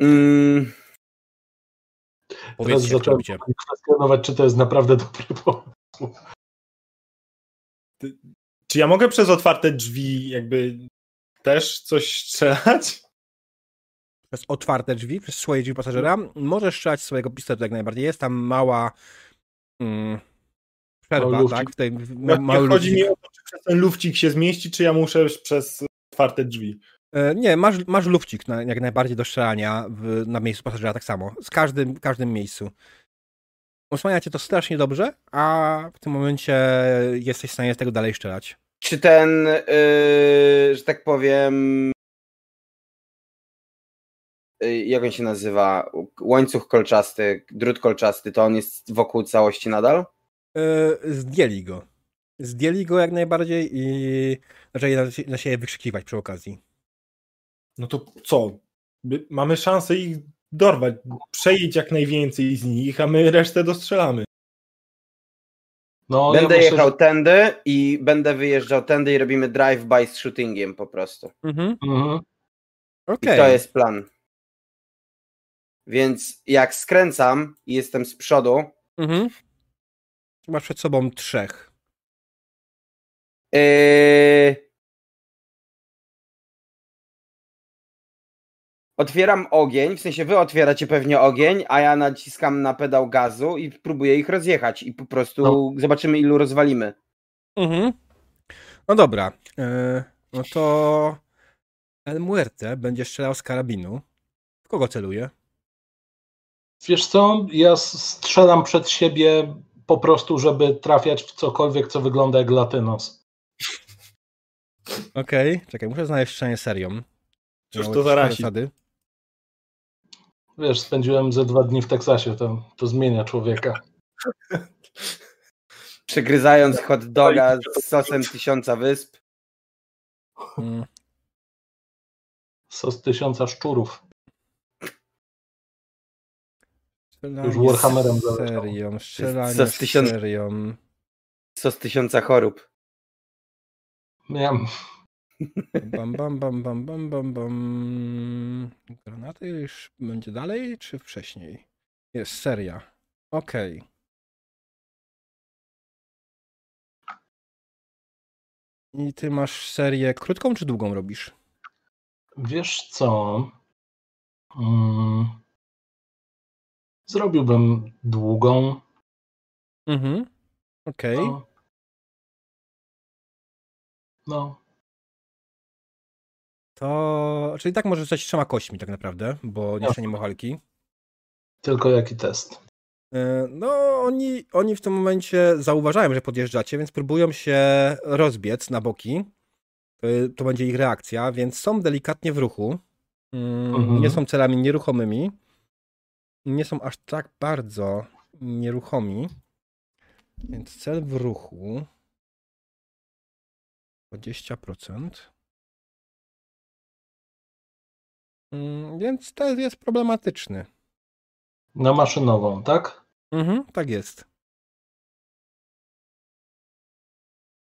Mm, Teraz Powiedzcie to zacząłem robicie. kwestionować, czy to jest naprawdę dobry pomysł. Czy ja mogę przez otwarte drzwi jakby też coś strzelać? Przez otwarte drzwi, przez swoje drzwi pasażera, możesz strzelać swojego pistoletu jak najbardziej. Jest tam mała mm, przerwa, Mały tak? W tej, mały chodzi lufcik. mi o to, czy przez ten lufcik się zmieści, czy ja muszę przez otwarte drzwi. E, Nie, masz, masz lufcik na, jak najbardziej do strzelania w, na miejscu pasażera tak samo. Z każdym, każdym miejscu. Osłania cię to strasznie dobrze, a w tym momencie jesteś w stanie z tego dalej strzelać. czy ten, yy, że tak powiem. yy, Jak on się nazywa? Łańcuch kolczasty, drut kolczasty, to on jest wokół całości nadal? E, Zdjęli go. Zdjęli go jak najbardziej i zaczęli na, na siebie wykrzykiwać przy okazji. No to co? My- Mamy szansę ich dorwać, przejeść jak najwięcej z nich, a my resztę dostrzelamy. No, Będę ja jechał że- tędy i będę wyjeżdżał tędy i robimy drive-by z shootingiem po prostu. Mhm. Mhm. I Okej. to jest plan. Więc jak skręcam i jestem z przodu, Mhm. Masz przed sobą trzech. Yy... Otwieram ogień, w sensie wy otwieracie pewnie ogień, a ja naciskam na pedał gazu i próbuję ich rozjechać i po prostu No. zobaczymy ilu rozwalimy. Mhm. No dobra. E, no to El Muerte będzie strzelał z karabinu. W kogo celuje? Wiesz co, ja strzelam przed siebie po prostu, żeby trafiać w cokolwiek, co wygląda jak latynos. Okej, czekaj, muszę znaleźć strzelanie serią. Cóż to za rasizm? Wiesz, spędziłem ze dwa dni w Teksasie, to, to zmienia człowieka. Przegryzając hot doga z sosem tysiąca wysp. Mm, Sos tysiąca szczurów. Strzelanie Warhammerem z zaleciało. serią, strzelanie Co z z tysiąc- serią. Sos tysiąca chorób. Miałem, Bam, bam, bam, bam, bam, bam, bam. Granaty już będzie dalej, czy wcześniej? Jest seria. Okej. I ty masz serię krótką czy długą robisz? Wiesz co? Mm. Zrobiłbym długą. Mhm. Okej. No. no. To. Czyli tak może coś trzema kośćmi, tak naprawdę, bo jeszcze nie mochalki. Tylko jaki test? E, No, oni, oni w tym momencie zauważają, że podjeżdżacie, więc próbują się rozbiec na boki. To, to będzie ich reakcja, więc są delikatnie w ruchu. Mm, Mhm. Nie są celami nieruchomymi. Nie są aż tak bardzo nieruchomi. Więc cel w ruchu 20%. Więc to jest problematyczny. Na maszynową, tak? Mhm, tak jest.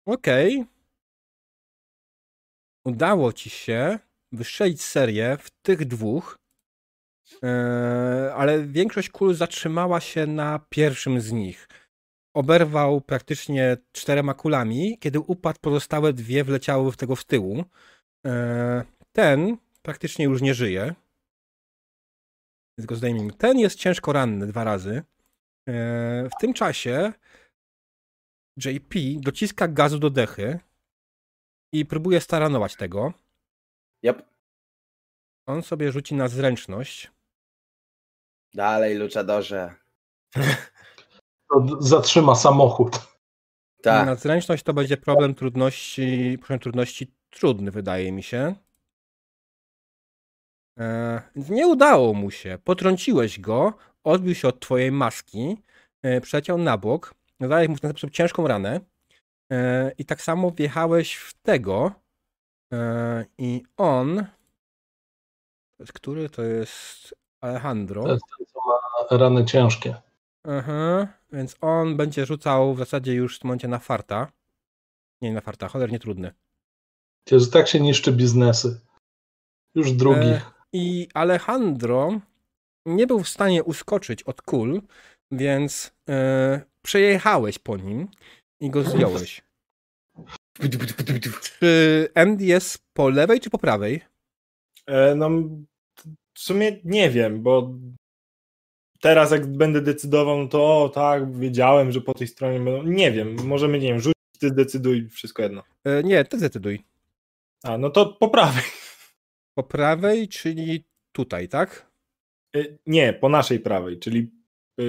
Okej. Udało ci się wystrzelić serię w tych dwóch, e, ale większość kul zatrzymała się na pierwszym z nich. Oberwał praktycznie czterema kulami, kiedy upadł, pozostałe dwie wleciały w tego w tyłu. E, Ten praktycznie już nie żyje. Więc go zdejmijmy. Ten jest ciężko ranny dwa razy. E, W tym czasie JP dociska gazu do dechy i próbuje staranować tego. Yep. On sobie rzuci na zręczność. Dalej, luchadorze. Zatrzyma samochód. Tak. Na zręczność to będzie problem trudności, problem trudności trudny, wydaje mi się. E, nie udało mu się. Potrąciłeś go, odbił się od twojej maski, e, przeleciał na bok, zadałeś mu w ten sposób ciężką ranę e, i tak samo wjechałeś w tego i on który? To jest Alejandro. To jest ten, co ma rany ciężkie. Aha, więc on będzie rzucał w zasadzie już w tym momencie na farta. Nie na farta, cholernie trudny. Przecież tak się niszczy biznesy. Już drugi. E, I Alejandro nie był w stanie uskoczyć od kul, więc e, przejechałeś po nim i go zdjąłeś. Czy Andy jest po lewej czy po prawej? E, no, w sumie nie wiem, bo teraz jak będę decydował, no to o, tak, wiedziałem, że po tej stronie będą. Nie wiem, możemy, nie wiem, rzucić, ty decyduj, wszystko jedno. E, nie, ty zdecyduj. A, no to po prawej. Po prawej, czyli tutaj, tak? E, Nie, po naszej prawej, czyli e,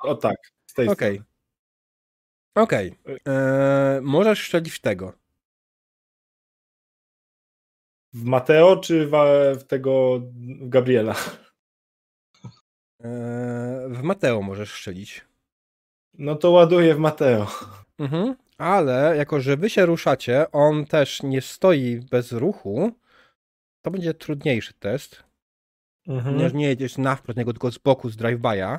o tak, z tej Okej. strony. Okej. E, Możesz strzelić w tego. W Mateo czy w, w tego w Gabriela? E, w Mateo możesz strzelić. No to ładuję w Mateo. Mhm. Ale jako, że wy się ruszacie, on też nie stoi bez ruchu, to będzie trudniejszy test. Mhm. Nie, nie jedziesz na wprost niego, tylko z boku, z drive-by'a.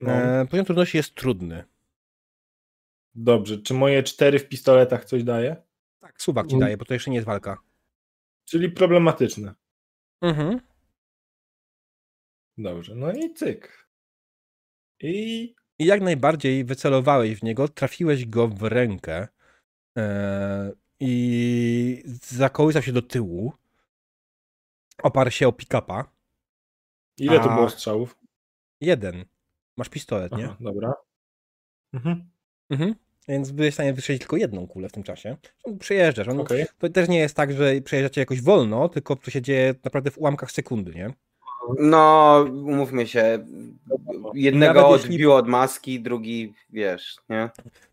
No. E, poziom trudności jest trudny. Dobrze, czy moje cztery w pistoletach coś daje? Tak, suwak ci Mm. daje, bo to jeszcze nie jest walka. Czyli problematyczne. Mhm. Dobrze, no i cyk. I I jak najbardziej wycelowałeś w niego, trafiłeś go w rękę e, i zakołysał się do tyłu. Oparł się o pick-upa. ile to A. było strzałów? Jeden. Masz pistolet, nie? Aha, dobra. Mhm. Mhm. Więc byłeś w stanie wystrzelić tylko jedną kulę w tym czasie. Przejeżdżasz. On, Okej. To też nie jest tak, że przejeżdżacie jakoś wolno, tylko to się dzieje naprawdę w ułamkach sekundy, nie? No, umówmy się. Jednego Nawet jeśli- odbiło od maski, drugi, wiesz, nie?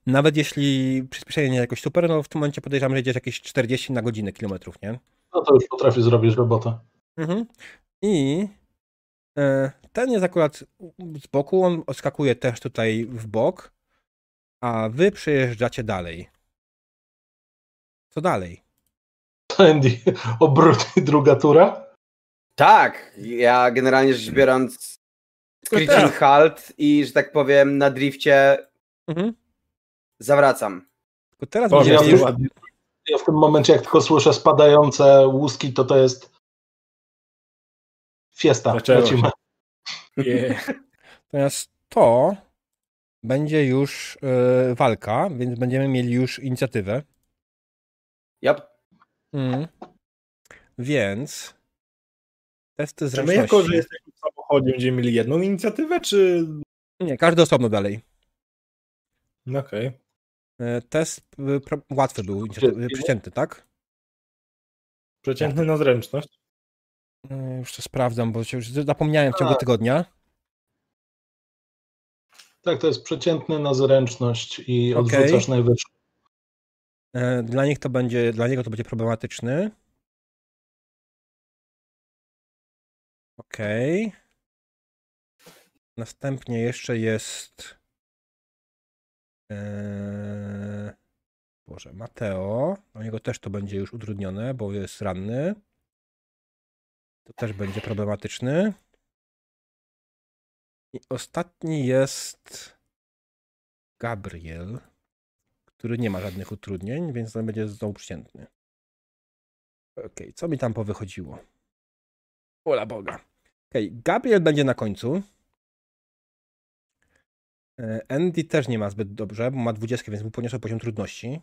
Nawet jeśli przyspieszenie nie jakoś super, no w tym momencie podejrzewam, że jedziesz jakieś 40 na godzinę kilometrów, nie? No to już potrafi zrobić robotę. Mhm. I e, ten jest akurat z boku, on odskakuje też tutaj w bok, a wy przejeżdżacie dalej. Co dalej? Andy, obrót i druga tura. Tak, ja generalnie rzecz biorąc screeching halt i, że tak powiem, na drifcie Mhm. zawracam. Tylko teraz Boże, będziecie ja już. Ja w tym momencie, jak tylko słyszę spadające łuski, to to jest fiesta. Lecimy. Yeah. Natomiast to będzie już e, walka, więc będziemy mieli już inicjatywę. Yep. Mm. Więc testy Czy my zręczności. jako, że jesteśmy w samochodzie, będziemy mieli jedną inicjatywę, czy... Nie, każdy osobno dalej. Okej. E, Test y, łatwy był, przeciętny, tak? Przeciętny na zręczność. E, Już to sprawdzam, bo się już zapomniałem w ciągu A. tygodnia. Tak, to jest przeciętny na zręczność i odrzucasz najwyższy. E, Dla nich to będzie, dla niego to będzie problematyczny. Okej. Następnie jeszcze jest. e, Boże, Mateo. Dla niego też to będzie już utrudnione, bo jest ranny. To też będzie problematyczny. I ostatni jest Gabriel który nie ma żadnych utrudnień, więc on będzie znowu przeciętny. Okej, co mi tam powychodziło? Ola Boga. Okej, Gabriel będzie na końcu. E, Andy też nie ma zbyt dobrze, bo ma 20, więc mu podniosę poziom trudności.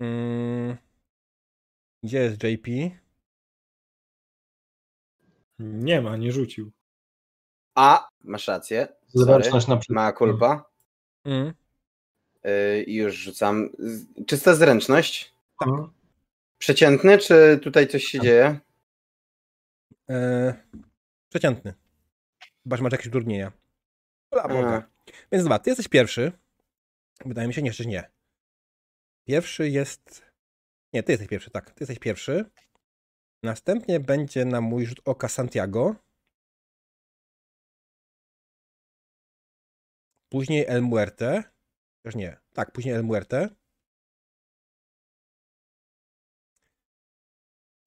Mm. Gdzie jest JP? Nie ma, nie rzucił. A, masz rację. Zręczność na przykład. Ma kulpa. Mm. I już rzucam. Czysta zręczność. Mhm. Przeciętny, czy tutaj coś się dzieje? E, przeciętny. Chyba, że masz jakieś Boga. Więc dwa, ty jesteś pierwszy. Wydaje mi się, nie, jeszcze nie. Pierwszy jest. Nie, ty jesteś pierwszy, tak. Ty jesteś pierwszy. Następnie będzie na mój rzut oka Santiago. Później El Muerte. Też nie. Tak, później El Muerte.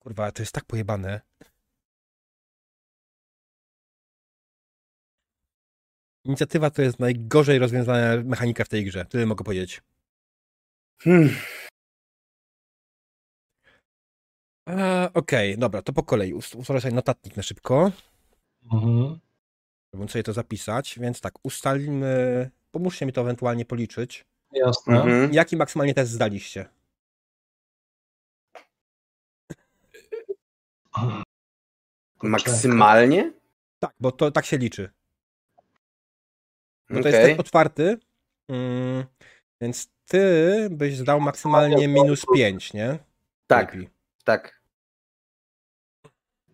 Kurwa, to jest tak pojebane. Inicjatywa to jest najgorzej rozwiązana mechanika w tej grze. Tyle mogę powiedzieć. Hmm. E, Okej, dobra, to po kolei. Ust- Ustawię sobie notatnik na szybko, Mhm. żebym sobie to zapisać. Więc tak, ustalimy. Pomóżcie mi to ewentualnie policzyć. Jasne. Mhm. Jaki maksymalnie test zdaliście? Maksymalnie? Tak, bo to tak się liczy. Bo to Okej. jest test otwarty. Mm, więc ty byś zdał maksymalnie minus 5, nie? Tak, JP. tak.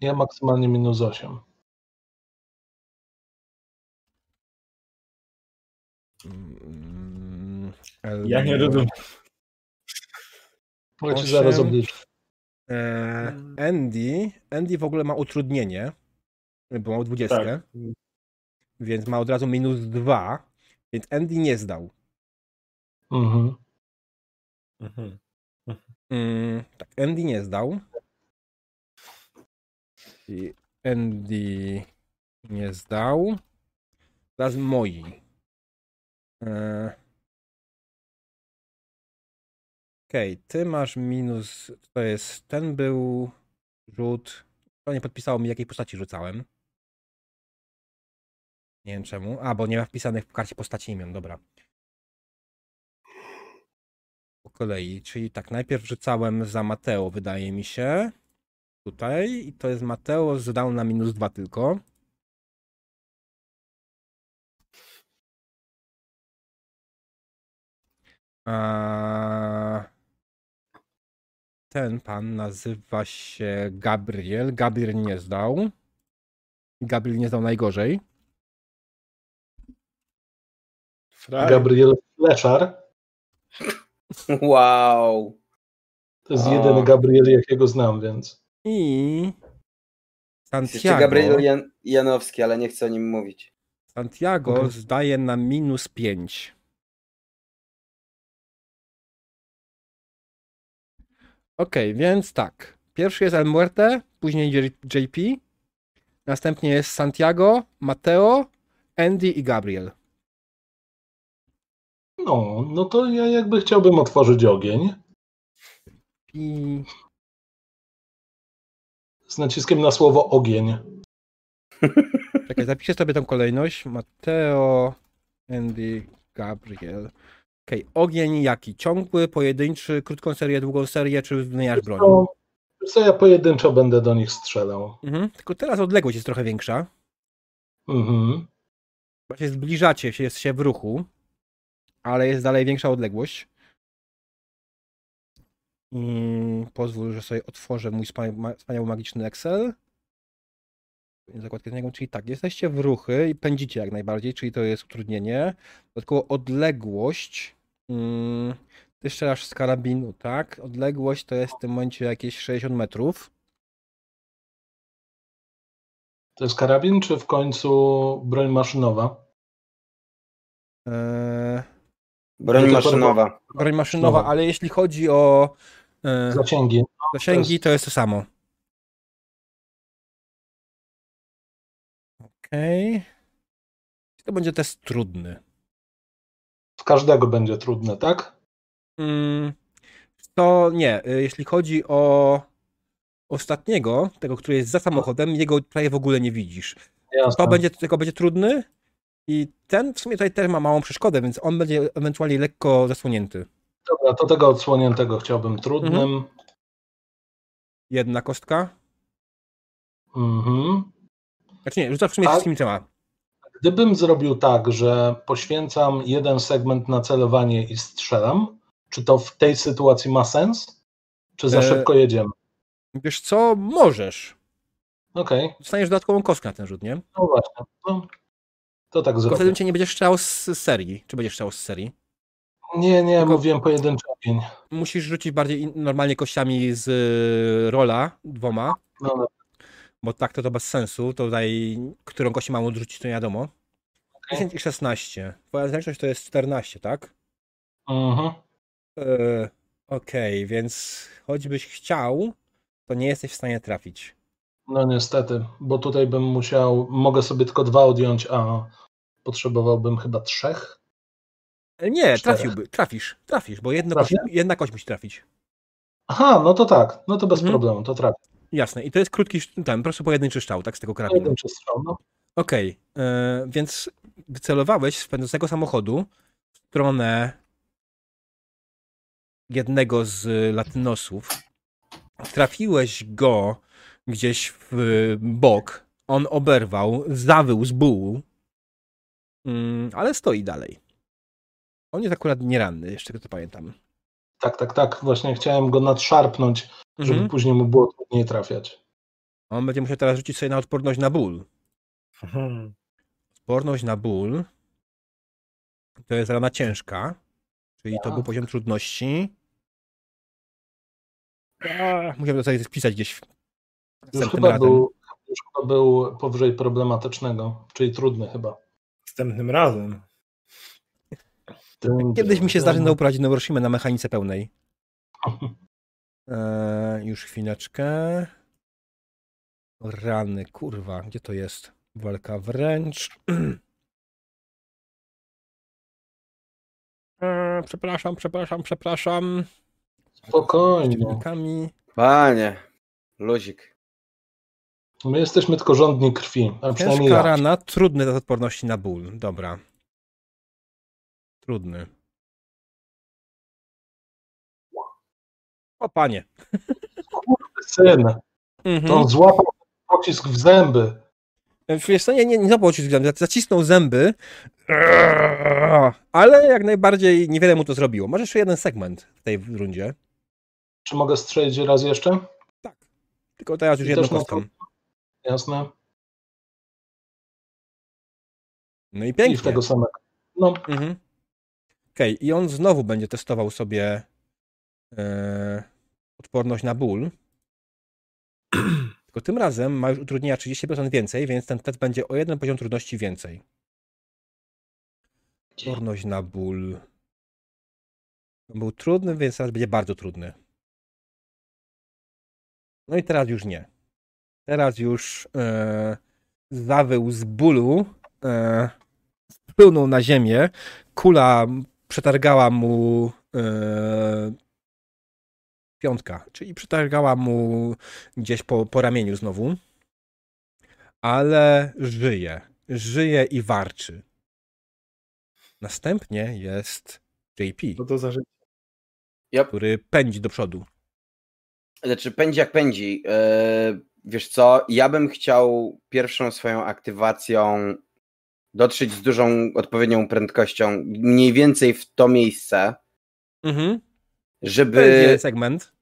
Ja maksymalnie minus 8. Mm, Ja nie rozumiem. Ci Osiem. zaraz obliczę. E, Andy, Andy w ogóle ma utrudnienie, bo ma 20, Tak. więc ma od razu minus 2, więc Andy nie zdał. Mhm. Mhm. Mm, tak, Andy nie zdał. I Andy nie zdał. Teraz moi. E, Okej, ty masz minus. To jest. Ten był rzut. To nie podpisało mi, jakiej postaci rzucałem. Nie wiem czemu. A, bo nie ma wpisanych w karcie postaci imion, dobra. Po kolei, czyli tak, najpierw rzucałem za Mateo, wydaje mi się. Tutaj. I to jest Mateo, zdał na minus dwa tylko. A... Ten pan nazywa się Gabriel. Gabriel nie zdał. Gabriel nie zdał najgorzej. Gabriel Fleszar. Wow. To jest jedyny Gabriel, jakiego znam, więc. I Jest jeszcze Santiago, Gabriel Jan Janowski, ale nie chcę o nim mówić. Santiago Okej. zdaje na minus 5. Okej, więc tak. Pierwszy jest El Muerte, później JP, następnie jest Santiago, Mateo, Andy i Gabriel. No, no to ja jakby chciałbym otworzyć ogień I z naciskiem na słowo ogień. czekaj, zapiszę sobie tą kolejność. Mateo, Andy, Gabriel. Okej, ogień jaki? Ciągły, pojedynczy, krótką serię, długą serię, czy wymieniasz broń? To, co ja pojedynczo będę do nich strzelał. Mhm. Tylko teraz odległość jest trochę większa. Mhm. Bo się zbliżacie, się jest się w ruchu, ale jest dalej większa odległość. Pozwól, że sobie otworzę mój wspaniały magiczny Excel. Zakładkę z niego, czyli tak, jesteście w ruchy i pędzicie jak najbardziej, czyli to jest utrudnienie. Dodatkowo odległość. Mm, ty strzelasz z karabinu, tak? Odległość to jest w tym momencie jakieś 60 metrów. To jest karabin, czy w końcu broń maszynowa? Eee, Broń No maszynowa. broń maszynowa, ale jeśli chodzi o Zasięgi. zasięgi, jest- to jest to samo. Okej. To będzie test trudny. Z każdego będzie trudne, tak? Mm, to nie, y, jeśli chodzi o ostatniego, tego, który jest za samochodem, jego prawie w ogóle nie widzisz. Jasne. To będzie, tylko będzie trudny i ten w sumie tutaj też ma małą przeszkodę, więc on będzie ewentualnie lekko zasłonięty. Dobra, to tego odsłoniętego chciałbym trudnym. Jedna kostka. Mhm. Znaczy nie, rzucasz w sumie wszystkimi trzema. Gdybym zrobił tak, że poświęcam jeden segment na celowanie i strzelam, czy to w tej sytuacji ma sens? Czy za E, szybko jedziemy? Wiesz co, możesz. Okej, Dostaniesz dodatkową kostkę na ten rzut, nie? no właśnie. No, to tak zrobię. wtedy cię nie będziesz strzelał z z serii. Czy będziesz strzelał z serii? Nie, nie, Tylko- mówiłem pojedynczy ogień. Musisz rzucić bardziej in- normalnie kościami z y, rola, dwoma, No, no. bo tak to to bez sensu. To tutaj, którą kość mam odrzucić, to nie wiadomo. 10 i 16. Twoja zręczność to jest 14, tak? Mhm. E, Okej, więc choćbyś chciał, to nie jesteś w stanie trafić. No niestety, bo tutaj bym musiał, mogę sobie tylko dwa odjąć, a potrzebowałbym chyba trzech. E, Nie, trafiłby, trafisz, trafisz, bo jedna kość, jedna kość musi trafić. Aha, no to tak, no to bez Mhm. problemu, to trafię. Jasne, i to jest krótki, po prostu pojedynczy strzał, tak, z tego karabinu. Pojedynczy strzał, no. Okej, e, więc wycelowałeś z pędzącego samochodu w stronę jednego z latynosów. Trafiłeś go gdzieś w bok. On oberwał, zawył z bólu, mm, ale stoi dalej. On jest akurat nieranny, jeszcze tego co pamiętam. Tak, tak, tak, właśnie chciałem go nadszarpnąć, żeby Mhm. później mu było trudniej trafiać. On będzie musiał teraz rzucić sobie na odporność na ból. Mhm. Odporność na ból to jest rana ciężka, czyli to Tak. był poziom trudności. A, Musiałbym to sobie spisać gdzieś Już następnym chyba, razem. był, już chyba był powyżej problematycznego, czyli trudny chyba. Następnym razem. Kiedyś mi się zdarzy dym. nauprawić Neuroshima na mechanice pełnej. Eee, już chwileczkę. Rany, kurwa, gdzie to jest? Walka wręcz. Eee, przepraszam, przepraszam, przepraszam. Spokojnie. Panie, luzik. My jesteśmy tylko żądni krwi, a przynajmniej Ciężka ja. rana, trudny do odporności na ból. Dobra. Trudny. O panie. Syn, Mhm. to złapał pocisk w zęby. Wiesz co, nie, nie, nie złapał ci zęby, zacisnął zęby, ale jak najbardziej niewiele mu to zrobiło. Masz jeszcze jeden segment w tej rundzie. Czy mogę strzelić raz jeszcze? Tak. Tylko teraz już I jedną kostką. Jasne. No i I pięknie. w tego samego. No, Mhm. Okej, i on znowu będzie testował sobie e, odporność na ból. Tylko tym razem ma już utrudnienia 30% więcej, więc ten test będzie o jeden poziom trudności więcej. Odporność na ból. On był trudny, więc teraz będzie bardzo trudny. No i teraz już nie. Teraz już e, zawył z bólu, e, splunął na ziemię, kula przetargała mu e, piątka, czyli przetargała mu gdzieś po, po ramieniu znowu, ale żyje. Żyje i warczy. Następnie jest JP, No to za życie. który pędzi do przodu. Znaczy, pędzi jak pędzi. Yy, wiesz co, ja bym chciał pierwszą swoją aktywacją dotrzeć z dużą, odpowiednią prędkością, mniej więcej w to miejsce, Mhm. To jest żeby... jeden segment.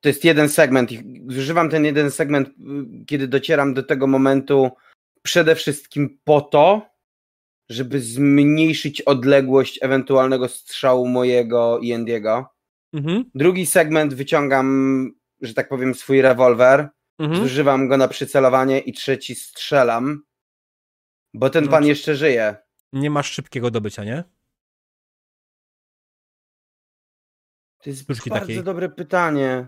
To jest jeden segment i zużywam ten jeden segment, y, kiedy docieram do tego momentu przede wszystkim po to, żeby zmniejszyć odległość ewentualnego strzału mojego i Andiego. Mhm. Drugi segment wyciągam, że tak powiem, swój rewolwer, Mhm. zużywam go na przycelowanie i trzeci strzelam, bo ten No, pan jeszcze żyje. Nie masz szybkiego dobycia, nie? To jest Sztuczki bardzo takiej. dobre pytanie.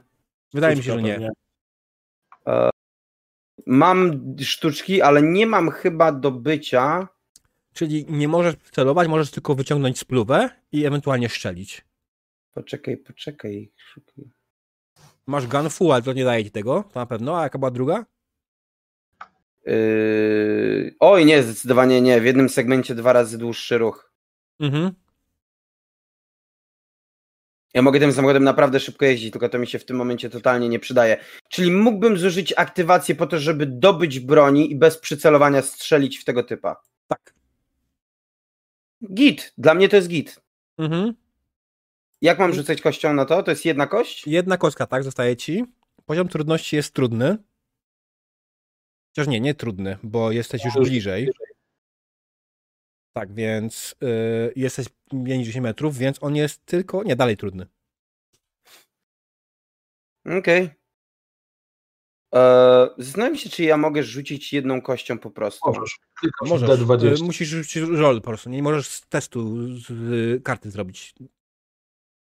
Wydaje mi się, Sztuczka że nie. pewnie. Mam sztuczki, ale nie mam chyba dobycia. Czyli nie możesz celować, możesz tylko wyciągnąć spluwę i ewentualnie strzelić. Poczekaj, poczekaj. Masz gun full, ale to nie daje ci tego, to na pewno. A jaka była druga? Yy... Oj, nie, zdecydowanie nie. W jednym segmencie dwa razy dłuższy ruch. Mhm. Ja mogę tym samochodem naprawdę szybko jeździć, tylko to mi się w tym momencie totalnie nie przydaje. Czyli mógłbym zużyć aktywację po to, żeby dobyć broni i bez przycelowania strzelić w tego typa. Tak. Git. Dla mnie to jest git. Mhm. Jak mam rzucać kością na to? To jest jedna kość? Jedna kostka, tak, zostaje ci. Poziom trudności jest trudny. Chociaż nie, nie trudny, bo jesteś już Już bliżej. Tak, więc y, jesteś mniej niż 10 metrów, więc on jest tylko. Nie, dalej trudny. Okej. Eee, Zastanawiam się, czy ja mogę rzucić jedną kością po prostu. Możesz. Klikasz Możesz. D20. Y, musisz rzucić rol po prostu. Nie możesz z testu z, z karty zrobić.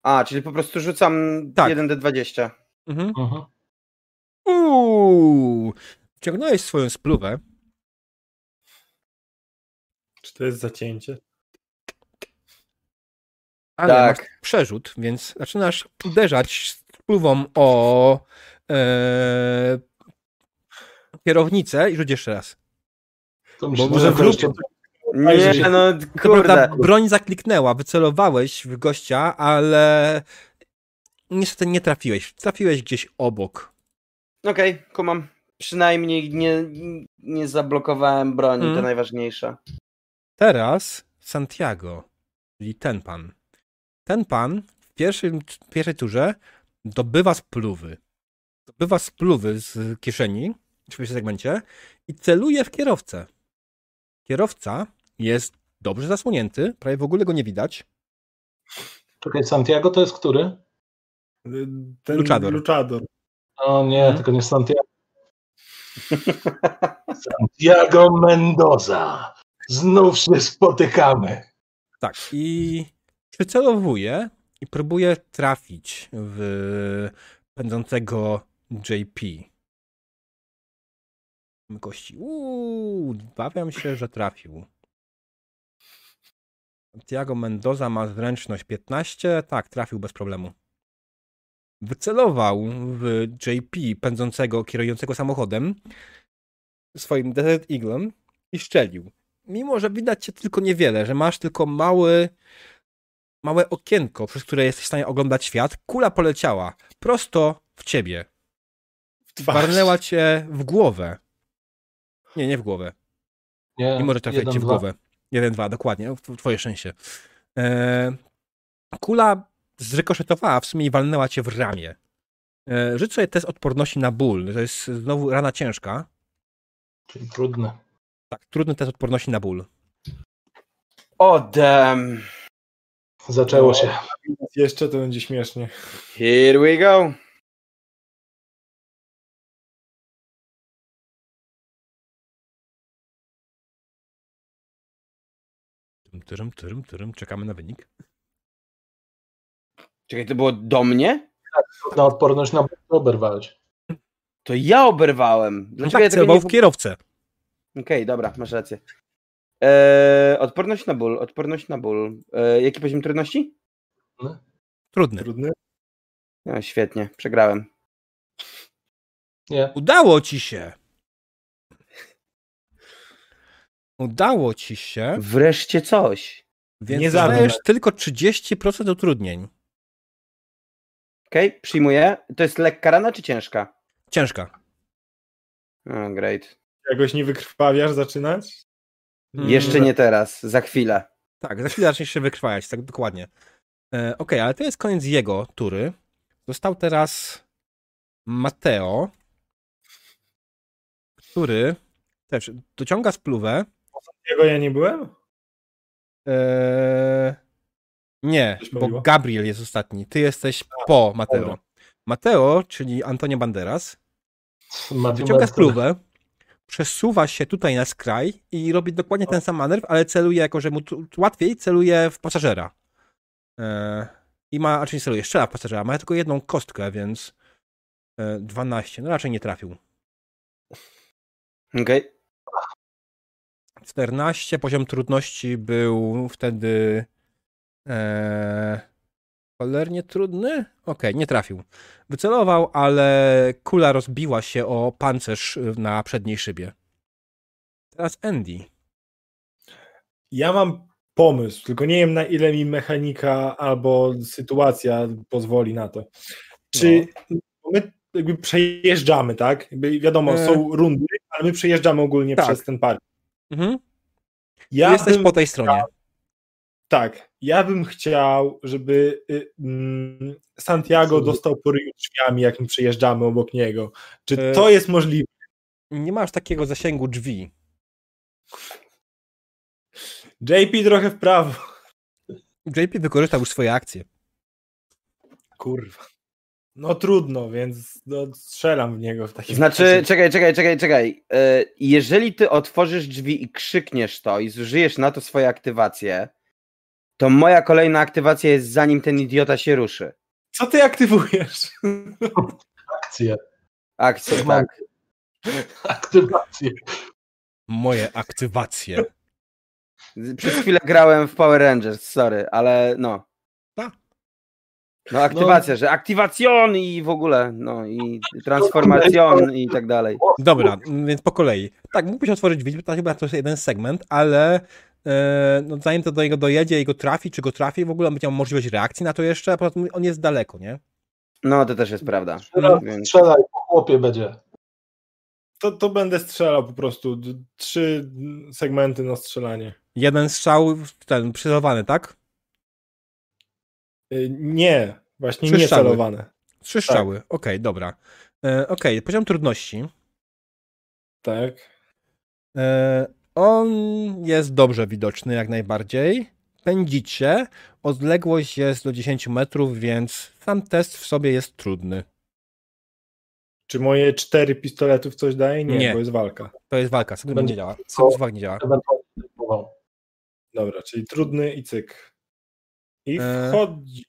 A, czyli po prostu rzucam Tak. 1d20. Mhm. Mhm. Uuu. Ciągnąłeś swoją spluwę. Czy to jest zacięcie? Ale Tak. masz przerzut, więc zaczynasz uderzać spluwą o e, kierownicę i rzuć jeszcze raz. To myślę, może to jeszcze Nie, no kurde. broń zakliknęła, wycelowałeś w gościa, ale niestety nie trafiłeś. Trafiłeś gdzieś obok. Okej, kumam. Przynajmniej nie, nie zablokowałem broni, to Mm. najważniejsze. Teraz Santiago, czyli ten pan. Ten pan w pierwszym, w pierwszej turze dobywa spluwy. Dobywa spluwy z kieszeni w pierwszym segmencie i celuje w kierowcę. Kierowca jest dobrze zasłonięty, prawie w ogóle go nie widać. Czekaj, Santiago to jest który? Ten Luchador. Luchador. O nie, Mhm. tylko nie Santiago. Santiago Mendoza. Znów się spotykamy. Tak, i przycelowuje i próbuje trafić w pędzącego JP. Kości. Uuu, bawiam się, że trafił. Santiago Mendoza ma zręczność 15. Tak, trafił bez problemu. Wycelował w JP pędzącego, kierującego samochodem swoim Desert Eaglem i szczelił mimo że widać cię tylko niewiele, że masz tylko mały, małe okienko, przez które jesteś w stanie oglądać świat, kula poleciała prosto w ciebie. Warnęła cię w głowę. Nie, nie w głowę. Nie, Nie może trafiać jeden, cię w dwa. głowę. Jeden, dwa, dokładnie. w- Twoje szczęście. E, kula zrykoszetowała w sumie i walnęła cię w ramię. E, rzuć sobie test odporności na ból. To jest znowu rana ciężka. Czyli trudne. Tak, trudny test odporności na ból. O damn. Zaczęło się. Jeszcze to będzie śmiesznie. Here we go. Tyrym, tyrym, tyrym. Czekamy na wynik. Czekaj, to było do mnie? Na odporność na ból oberwałeś. To ja oberwałem. No Dlaczego tak, ja celował nie... w kierowcę. Okej, dobra, masz rację. E, odporność na ból, odporność na ból. E, jaki poziom trudności? Trudny. Trudny. No, świetnie, przegrałem. Nie. Udało ci się. Udało ci się, Wreszcie coś. więc Nie zadajesz tylko 30% utrudnień. Okej, przyjmuję. To jest lekka rana czy ciężka? Ciężka. O, great. Jakoś nie wykrwawiasz zaczynać? Mm. Jeszcze nie teraz, za chwilę. Tak, za chwilę zaczniesz się wykrwajać, tak dokładnie. E, Okej, ale to jest koniec jego tury. Został teraz Mateo, który też dociąga spluwę. Jego ja nie byłem? E, nie, bo? Gabriel jest ostatni. Ty jesteś po Mateo. dobra. Mateo, czyli Antonio Banderas, wyciąga spluwę, przesuwa się tutaj na skraj i robi dokładnie ten sam manewr, ale celuje, jako że mu tu- tu łatwiej, celuje w pasażera. E, I ma, znaczy nie celuje, strzela w pasażera, ma tylko jedną kostkę, więc e, 12, no raczej nie trafił. Okej. 14, poziom trudności był wtedy e, cholernie trudny? Okej, nie trafił. Wycelował, ale kula rozbiła się o pancerz na przedniej szybie. Teraz Andy. Ja mam pomysł, tylko nie wiem na ile mi mechanika albo sytuacja pozwoli na to. Czy bo my jakby przejeżdżamy, tak? Jakby wiadomo, E. są rundy, ale my przejeżdżamy ogólnie Tak. przez ten park. Mhm. Ja Jesteś bym, po tej stronie. Tak, ja bym chciał, żeby y, mm, Santiago dostał po ryju drzwiami, jak my przejeżdżamy obok niego. Czy E. to jest możliwe? Nie masz takiego zasięgu drzwi. JP trochę w prawo. JP wykorzystał już swoje akcje. Kurwa. No trudno, więc no, strzelam w niego w takim Znaczy, razie. czekaj, czekaj, czekaj, czekaj. E, Jeżeli ty otworzysz drzwi i krzykniesz to i zużyjesz na to swoje aktywacje, to moja kolejna aktywacja jest zanim ten idiota się ruszy. Co ty aktywujesz? Akcje. Akcja, Mam- tak. Aktywacje. Moje aktywacje. Przez chwilę grałem w Power Rangers, sorry, ale no. Tak. No aktywacja, że aktywacjon i w ogóle, no i transformacjon i tak dalej. Dobra, więc po kolei. Tak, mógłbyś otworzyć drzwi, to chyba to jest jeden segment, ale no, zanim to do niego dojedzie i go trafi, czy go trafi, w ogóle on będzie miał możliwość reakcji na to jeszcze, a poza tym on jest daleko, nie? No to też jest prawda. Teraz Więc- strzelaj, po chłopie będzie. To, to będę strzelał po prostu. Trzy segmenty na strzelanie. Jeden strzał, ten przycelowany, tak? Y, Nie, właśnie Trzy nie strzały. celowane. Trzy strzały, okej, dobra. E, okej, poziom trudności. Tak. E, on jest dobrze widoczny, jak najbardziej. Pędzicie, odległość jest do 10 metrów, więc sam test w sobie jest trudny. Czy moje cztery pistoletów coś daje? Nie, Nie. bo jest walka. To jest walka, sobie Będzie działa. Sobie nie działa. Dobra, czyli trudny i cyk. I E, wchodzi.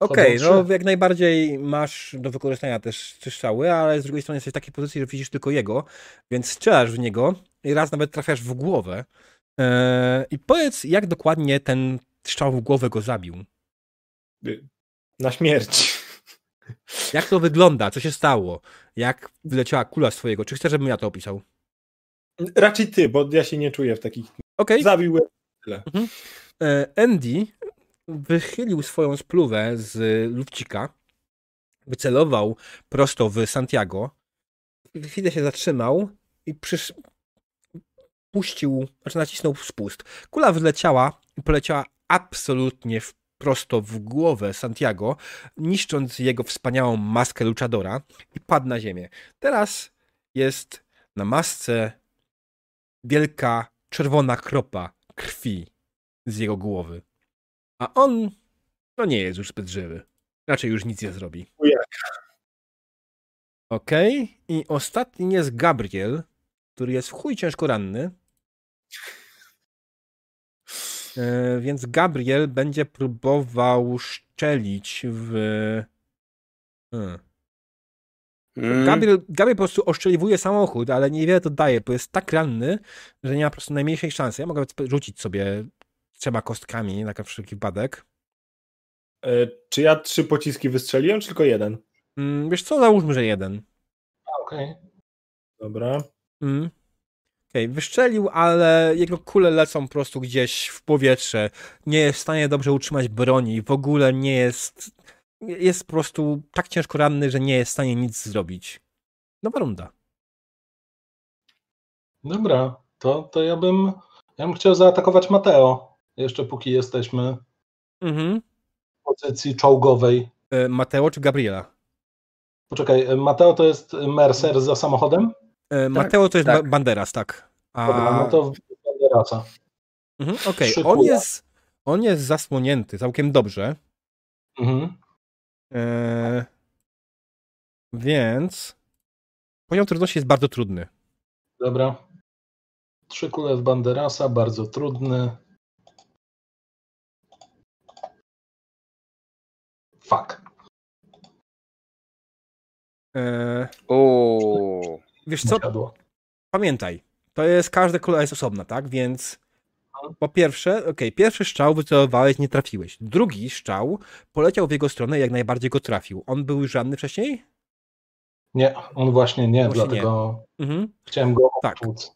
Okej, Chodzą no jak najbardziej masz do wykorzystania też strzały, ale z drugiej strony jesteś w takiej pozycji, że widzisz tylko jego, więc strzelasz w niego i raz nawet trafiasz w głowę. Eee, I powiedz, jak dokładnie ten strzał w głowę go zabił? Na śmierć. Jak to wygląda? Co się stało? Jak wyleciała kula z twojego? Czy chcesz, żebym ja to opisał? Raczej ty, bo ja się nie czuję w takich. Okej. Zabił. E, Andy wychylił swoją spluwę z lufcika, wycelował prosto w Santiago, chwilę się zatrzymał i przysz... puścił, znaczy nacisnął spust. Kula wyleciała i poleciała absolutnie w, prosto w głowę Santiago, niszcząc jego wspaniałą maskę luchadora i padł na ziemię. Teraz jest na masce wielka czerwona kropa krwi z jego głowy. A on, no nie jest już zbyt żywy. Raczej już nic nie zrobi. Okej. I ostatni jest Gabriel, który jest w chuj ciężko ranny. E, więc Gabriel będzie próbował szczelić w... Hmm. Mm. Gabriel, Gabriel po prostu oszczeliwuje samochód, ale niewiele to daje, bo jest tak ranny, że nie ma po prostu najmniejszej szansy. Ja mogę rzucić sobie trzema kostkami na wszelki wypadek. E, Czy ja trzy pociski wystrzeliłem, czy tylko jeden? Mm, wiesz co, załóżmy, że jeden. Okej. Dobra. Mm. Okej, wyszczelił, ale jego kule lecą po prostu gdzieś w powietrze. Nie jest w stanie dobrze utrzymać broni. W ogóle nie jest. Jest po prostu tak ciężko ranny, że nie jest w stanie nic zrobić. Nowa runda. Dobra, to, to ja bym ja bym chciał zaatakować Mateo. Jeszcze póki jesteśmy Mhm. w pozycji czołgowej. E, Mateo czy Gabriela? Poczekaj, Mateo to jest Mercer za samochodem? E, Mateo to jest tak. Ba- Banderas, tak. A... Dobra, no to będę raca. Mhm, Okej, on szykuję. jest on jest zasłonięty całkiem dobrze. Mhm. E, więc poziom trudności jest bardzo trudny. Dobra. Trzy kule w Banderasa, bardzo trudny. Fuck. E, Uuu. Wiesz co, Siadło. pamiętaj, to jest, każda kula jest osobna, tak? Więc po pierwsze, okej, pierwszy strzał wycelowałeś, nie trafiłeś. Drugi strzał poleciał w jego stronę i jak najbardziej go trafił. On był już ranny wcześniej? Nie, on właśnie nie, Właśnie dlatego Mhm. chciałem go Tak. opłuc.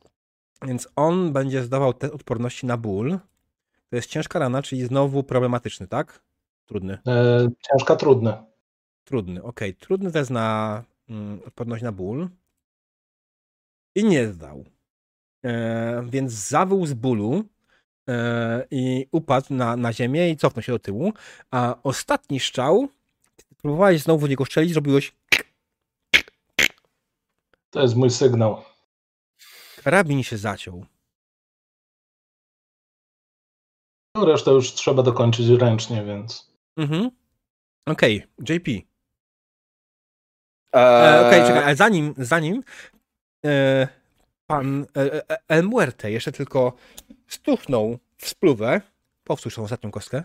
Więc on będzie zdawał test odporności na ból. To jest ciężka rana, czyli znowu problematyczny, tak? Trudny. E, ciężka, trudny. Trudny, okej. Trudny test na mm, odporność na ból. I nie zdał. E, więc zawył z bólu e, i upadł na, na ziemię i cofnął się do tyłu. A ostatni strzał, kiedy próbowałeś znowu w niego strzelić, zrobiłeś To jest mój sygnał. karabin się zaciął. No, resztę już trzeba dokończyć ręcznie, więc. Mhm. Okej, JP. E, Eee, Okej, czekaj, ale zanim, zanim e, pan e, e, El Muerte jeszcze tylko stuchnął w spluwę, powtórz tą ostatnią kostkę,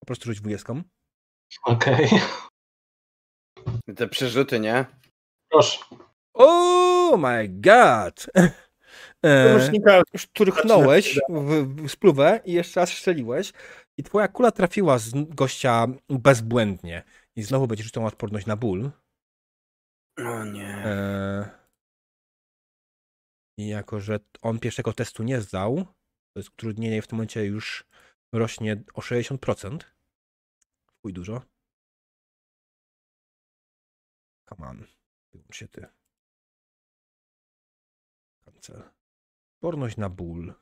po prostu rzuć dwudziestką. Okej. Te przerzuty, nie? Proszę. Oh my god! E, szturchnąłeś w, w spluwę i jeszcze raz strzeliłeś i twoja kula trafiła z gościa bezbłędnie. I znowu będziesz rzucał odporność na ból. O nie. E, Jako, że on pierwszego testu nie zdał, to jest utrudnienie w tym momencie już rośnie o 60%. Chuj dużo. Come on. Wyłącz się ty. Cancel. Odporność na ból.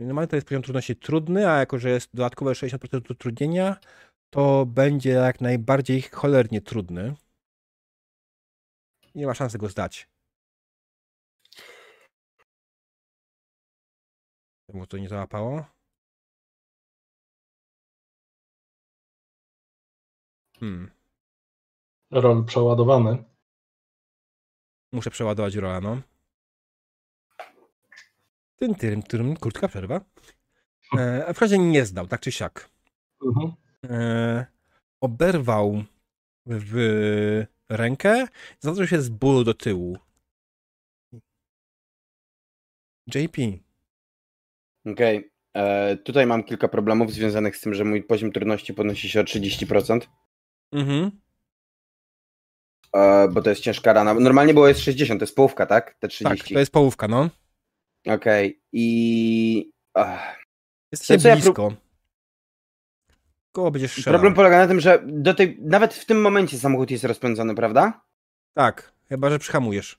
Normalnie to jest poziom trudności trudny, a jako, że jest dodatkowe 60% utrudnienia, to będzie jak najbardziej cholernie trudny. Nie ma szansy go zdać. Czemu to nie załapało? Hmm. Rol przeładowany. Muszę przeładować rola, no. Tym, tym, tym, krótka przerwa. E, a w razie nie zdał, tak czy siak. Mhm. E, oberwał w rękę, zaczął się z bólu do tyłu. JP. Okej. E, Tutaj mam kilka problemów związanych z tym, że mój poziom trudności podnosi się o 30%, Mhm. e, bo to jest ciężka rana. Normalnie było jest 60, to jest połówka, tak? Te Tak, 30. to jest połówka, no. Okej. I... Ach. Jesteście To co ja blisko. Koło będziesz strzelał. Problem polega na tym, że do tej... nawet w tym momencie samochód jest rozpędzony, prawda? Tak, chyba, że przyhamujesz.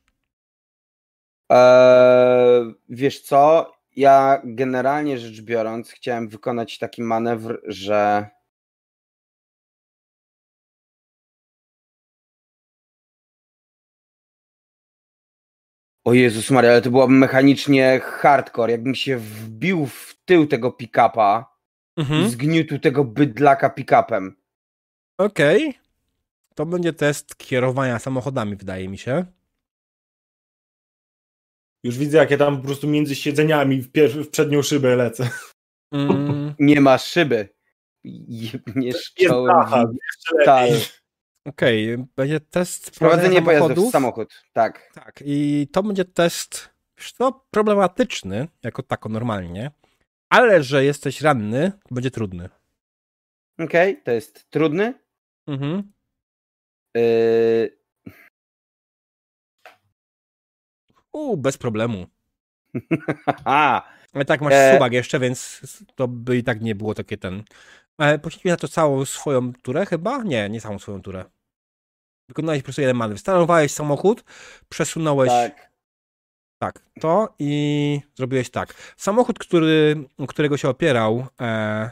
Eee, wiesz co? Ja generalnie rzecz biorąc chciałem wykonać taki manewr, że O Jezus Maria, ale to byłoby mechanicznie hardcore. Jakbym się wbił w tył tego pick-upa i Mhm. zgniótł tego bydlaka pick-upem. Okej. To będzie test kierowania samochodami, wydaje mi się. Już widzę, jak ja tam po prostu między siedzeniami w, pier- w przednią szybę lecę. Mm, Nie ma szyby. Jebniesz Jest czołem blacha, w jeszcze stal. lepiej. Okej, będzie test Prowadzenie pojazdów w samochód. Tak. Tak, i to będzie test, co, problematyczny, jako tako normalnie, ale że jesteś ranny, będzie trudny. Okej, to jest trudny. Mhm. Yy, U, bez problemu. Ale tak, masz E. suwak jeszcze, więc to by i tak nie było takie ten... Ale poświęciłeś na to całą swoją turę chyba? Nie, nie całą swoją turę. Wykonałeś po prostu jeden manewr. Stanowałeś samochód, przesunąłeś... tak. Tak, to i zrobiłeś tak. Samochód, który, którego się opierał e,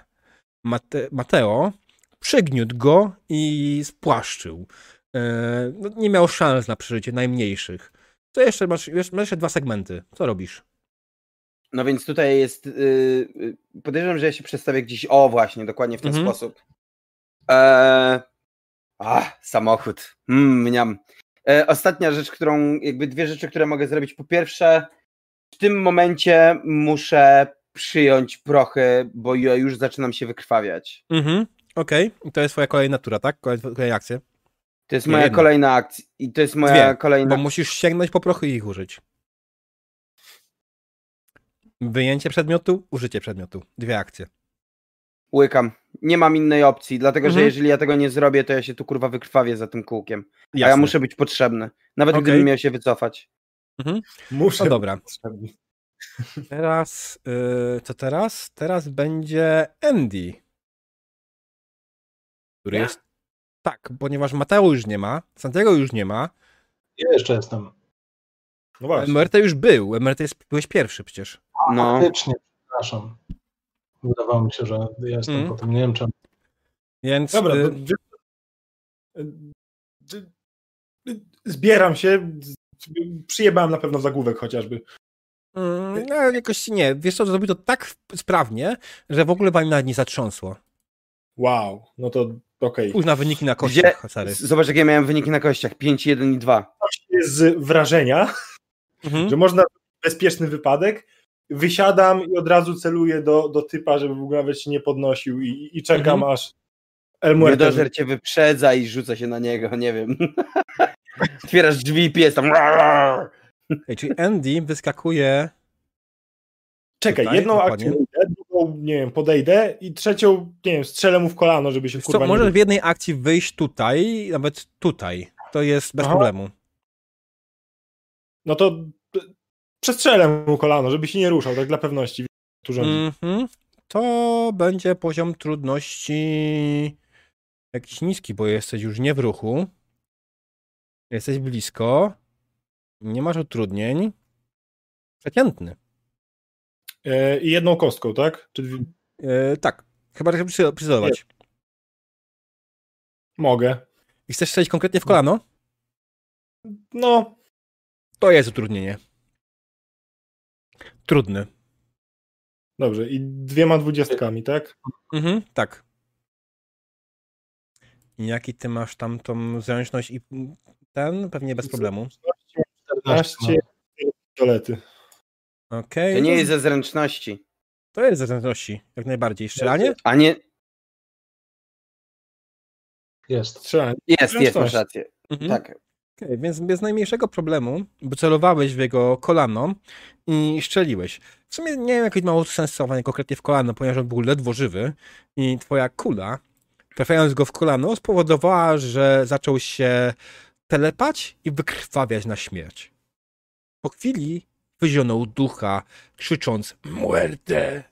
Mate, Mateo, przygniótł go i spłaszczył. E, no, nie miał szans na przeżycie najmniejszych. Co jeszcze masz? Masz jeszcze dwa segmenty. Co robisz? No więc tutaj jest. Yy, podejrzewam, że ja się przedstawię gdzieś. O, właśnie, dokładnie w ten Mhm. sposób. Eee, a, samochód. Mm, mniam. E, ostatnia rzecz, którą. Jakby dwie rzeczy, które mogę zrobić. Po pierwsze, w tym momencie muszę przyjąć prochy, bo ja już zaczynam się wykrwawiać. Mhm, okej. I To jest twoja kolejna tura, tak? Kolejna, kolejna akcja. To jest Nie, moja jedna. kolejna akcja. I to jest moja Dwie, kolejna. Bo musisz sięgnąć po prochy i ich użyć. Wyjęcie przedmiotu, użycie przedmiotu. Dwie akcje. Łykam. Nie mam innej opcji, dlatego że Mhm. jeżeli ja tego nie zrobię, to ja się tu kurwa wykrwawię za tym kółkiem. A ja Jasne. muszę być potrzebny. Nawet Okej. gdybym miał się wycofać. Muszę. No dobra. Teraz, yy, co teraz? Teraz będzie Andy. Który Ja? jest. Tak, ponieważ Mateo już nie ma, Santiago już nie ma, Ja jeszcze jestem. No właśnie. MRT już był. MRT jest, byłeś pierwszy przecież. No. Faktycznie, przepraszam. Wydawało mi się, że ja jestem Mm. po tym. Nie wiem czemu. Więc. Dobra, y, to, y, zbieram się. Przyjebałem na pewno zagłówek chociażby. mm, no, jakoś nie. Wiesz co, zrobił to tak sprawnie, że w ogóle wam nawet nie zatrząsło. Wow, no to okej. Spójrz na wyniki na Gdzie? kościach, Sary. Zobacz, jakie miałem wyniki na kościach. 5, 1 i 2. Jest z wrażenia, Mhm. że można bezpieczny wypadek. Wysiadam i od razu celuję do, do typa, żeby w ogóle nawet się nie podnosił i, i czekam Mhm. aż. Miodożer cię wyprzedza i rzuca się na niego, nie wiem. Otwierasz drzwi i pies tam. Ej, czyli Andy wyskakuje. Czekaj, Tutaj, jedną dokładnie. akcję drugą, nie wiem, podejdę i trzecią, nie wiem, strzelę mu w kolano, żeby się Wiesz kurwa Co, możesz w jednej akcji wyjść tutaj, nawet tutaj. To jest bez Aha. problemu. No to przestrzelę mu kolano, żeby się nie ruszał, tak dla pewności. Tu rządzi. Mhm. To będzie poziom trudności jakiś niski, bo jesteś już nie w ruchu. Jesteś blisko. Nie masz utrudnień. Przeciętny. E, I jedną kostką, tak? Czy dwie... E, tak. Chyba, że chcesz przycelować. Mogę. I chcesz strzelić konkretnie w kolano? No, To jest utrudnienie. Trudny. dobrze. I dwiema dwudziestkami, tak? Mhm, tak. I jaki ty masz tam tą zręczność i ten? Pewnie bez problemu. 14. 14 Okej. To nie jest ze zręczności. To jest ze zręczności, jak najbardziej. Strzelanie? A nie. Jest. Strzelanie. Jest, jest, masz rację. Mhm. Tak. Okej, więc bez najmniejszego problemu, bo celowałeś w jego kolano i szczeliłeś. W sumie nie wiem, jakie mało sensowanie konkretnie w kolano, ponieważ on był ledwo żywy i twoja kula, trafiając go w kolano, spowodowała, że zaczął się telepać i wykrwawiać na śmierć. Po chwili wyzionął ducha, krzycząc Muerte!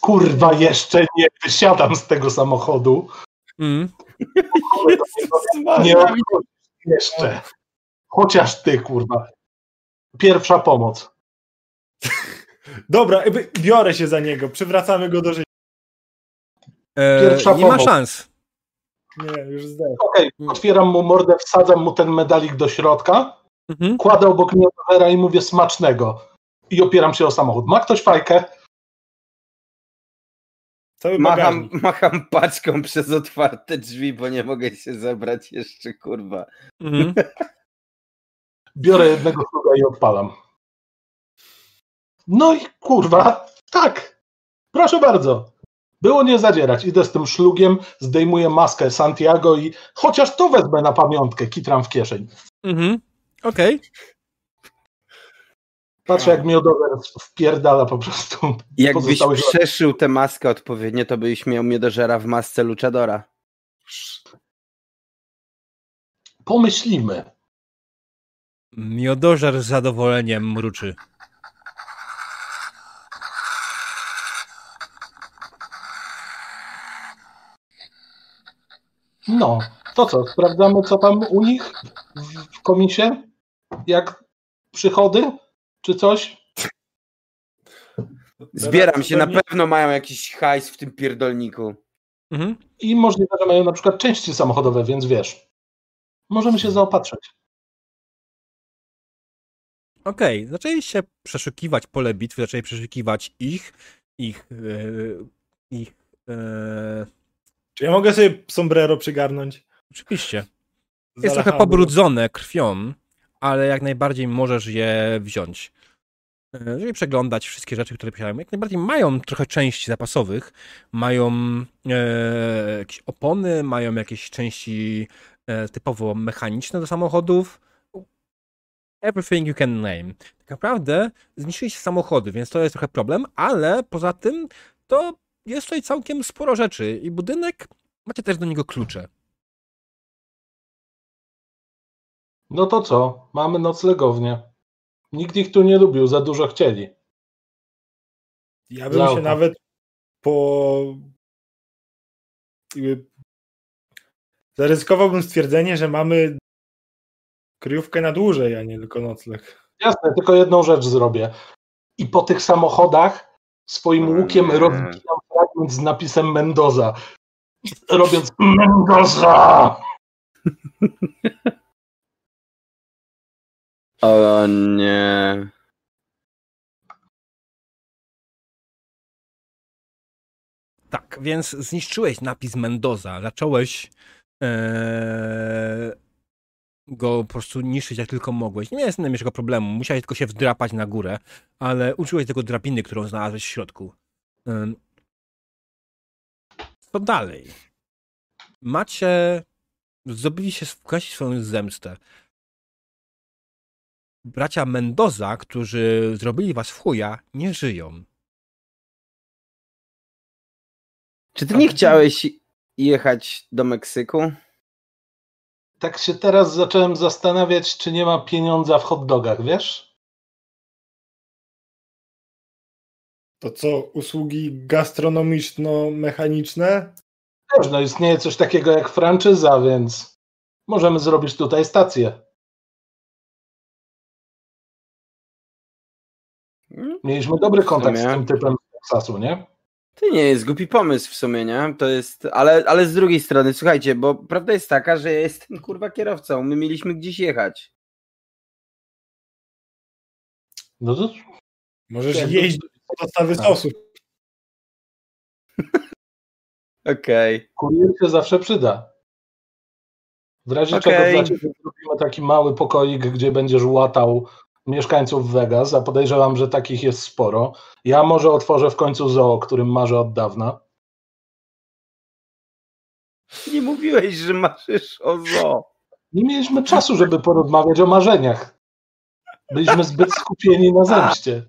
Kurwa, jeszcze nie wysiadam z tego samochodu. Mm. Nie jeszcze. Chociaż ty, kurwa. Pierwsza pomoc. Dobra, biorę się za niego, przywracamy go do życia. E, Pierwsza nie ma pomoc. szans. Nie, już zdaję. Okej, otwieram mu mordę, wsadzam mu ten medalik do środka, Mhm. kładę obok niego i mówię smacznego. I opieram się o samochód. Ma ktoś fajkę? Macham, macham paczką przez otwarte drzwi, bo nie mogę się zebrać jeszcze, kurwa. Mhm. Biorę jednego sługa i odpalam. No i kurwa, tak. Proszę bardzo. Było nie zadzierać. Idę z tym szlugiem, zdejmuję maskę Santiago i chociaż to wezmę na pamiątkę, kitram w kieszeń. Mhm. Okej. Patrzę, jak miodower wpierdala po prostu. Jakbyś przeszył tę maskę odpowiednio, to byś miał miodożera w masce luchadora. Pomyślimy. Miodożer z zadowoleniem mruczy. No, to co, sprawdzamy, co tam u nich w- w komisie? Jak przychody, czy coś? Zbieram się, na pewno mają jakiś hajs w tym pierdolniku. Mhm. I możliwe, że mają na przykład części samochodowe, więc wiesz, możemy się zaopatrzyć. Okej, zaczęliście przeszukiwać pole bitwy, zaczęli przeszukiwać ich, ich, e, ich, e, Czy ja mogę sobie sombrero przygarnąć? oczywiście. Jest trochę handlu? pobrudzone krwią, ale jak najbardziej możesz je wziąć. E, Żeby przeglądać wszystkie rzeczy, które posiadają. Jak najbardziej mają trochę części zapasowych, mają e, jakieś opony, mają jakieś części e, typowo mechaniczne do samochodów. Everything you can name. Tak naprawdę zniszczyliście samochody, więc to jest trochę problem, ale poza tym to jest tutaj całkiem sporo rzeczy i budynek, macie też do niego klucze. No to co, mamy noclegownię. Nikt ich tu nie lubił, za dużo chcieli. Ja bym się nawet po. Zaryzykowałbym stwierdzenie, że mamy kryjówkę na dłużej, a nie tylko nocleg. Jasne, tylko jedną rzecz zrobię. I po tych samochodach swoim O łukiem rozbijam fragment z napisem Mendoza. Robiąc Mendoza! O nie. Tak, więc zniszczyłeś napis Mendoza, zacząłeś e, go po prostu niszczyć jak tylko mogłeś. Nie miałeś najmniejszego problemu, musiałeś tylko się wdrapać na górę, ale uczyłeś tego drabiny, którą znalazłeś w środku. Co dalej? Macie, zdobyliście wkłaść swoją zemstę. Bracia Mendoza, którzy zrobili was w chuja, nie żyją. Czy ty nie chciałeś jechać do Meksyku? Tak się teraz zacząłem zastanawiać, czy nie ma pieniądza w hot dogach, wiesz? To co, usługi gastronomiczno-mechaniczne? Wiesz, no istnieje coś takiego jak franczyza, więc możemy zrobić tutaj stację. Mieliśmy dobry kontakt z tym typem z Teksasu, nie? To nie jest głupi pomysł w sumie, nie? To jest, ale, ale z drugiej strony, słuchajcie, bo prawda jest taka, że ja jestem kurwa kierowcą, my mieliśmy gdzieś jechać. No to Możesz Jak jeździć do dostawy Tak. sosu. Okej. kurier się zawsze przyda. W razie czego dla ciebie zrobimy taki mały pokoik, gdzie będziesz łatał mieszkańców Vegas, a podejrzewam, że takich jest sporo. Ja może otworzę w końcu zoo, o którym marzę od dawna. Nie mówiłeś, że marzysz o zo. Nie mieliśmy czasu, żeby porozmawiać o marzeniach. Byliśmy zbyt skupieni na zemście.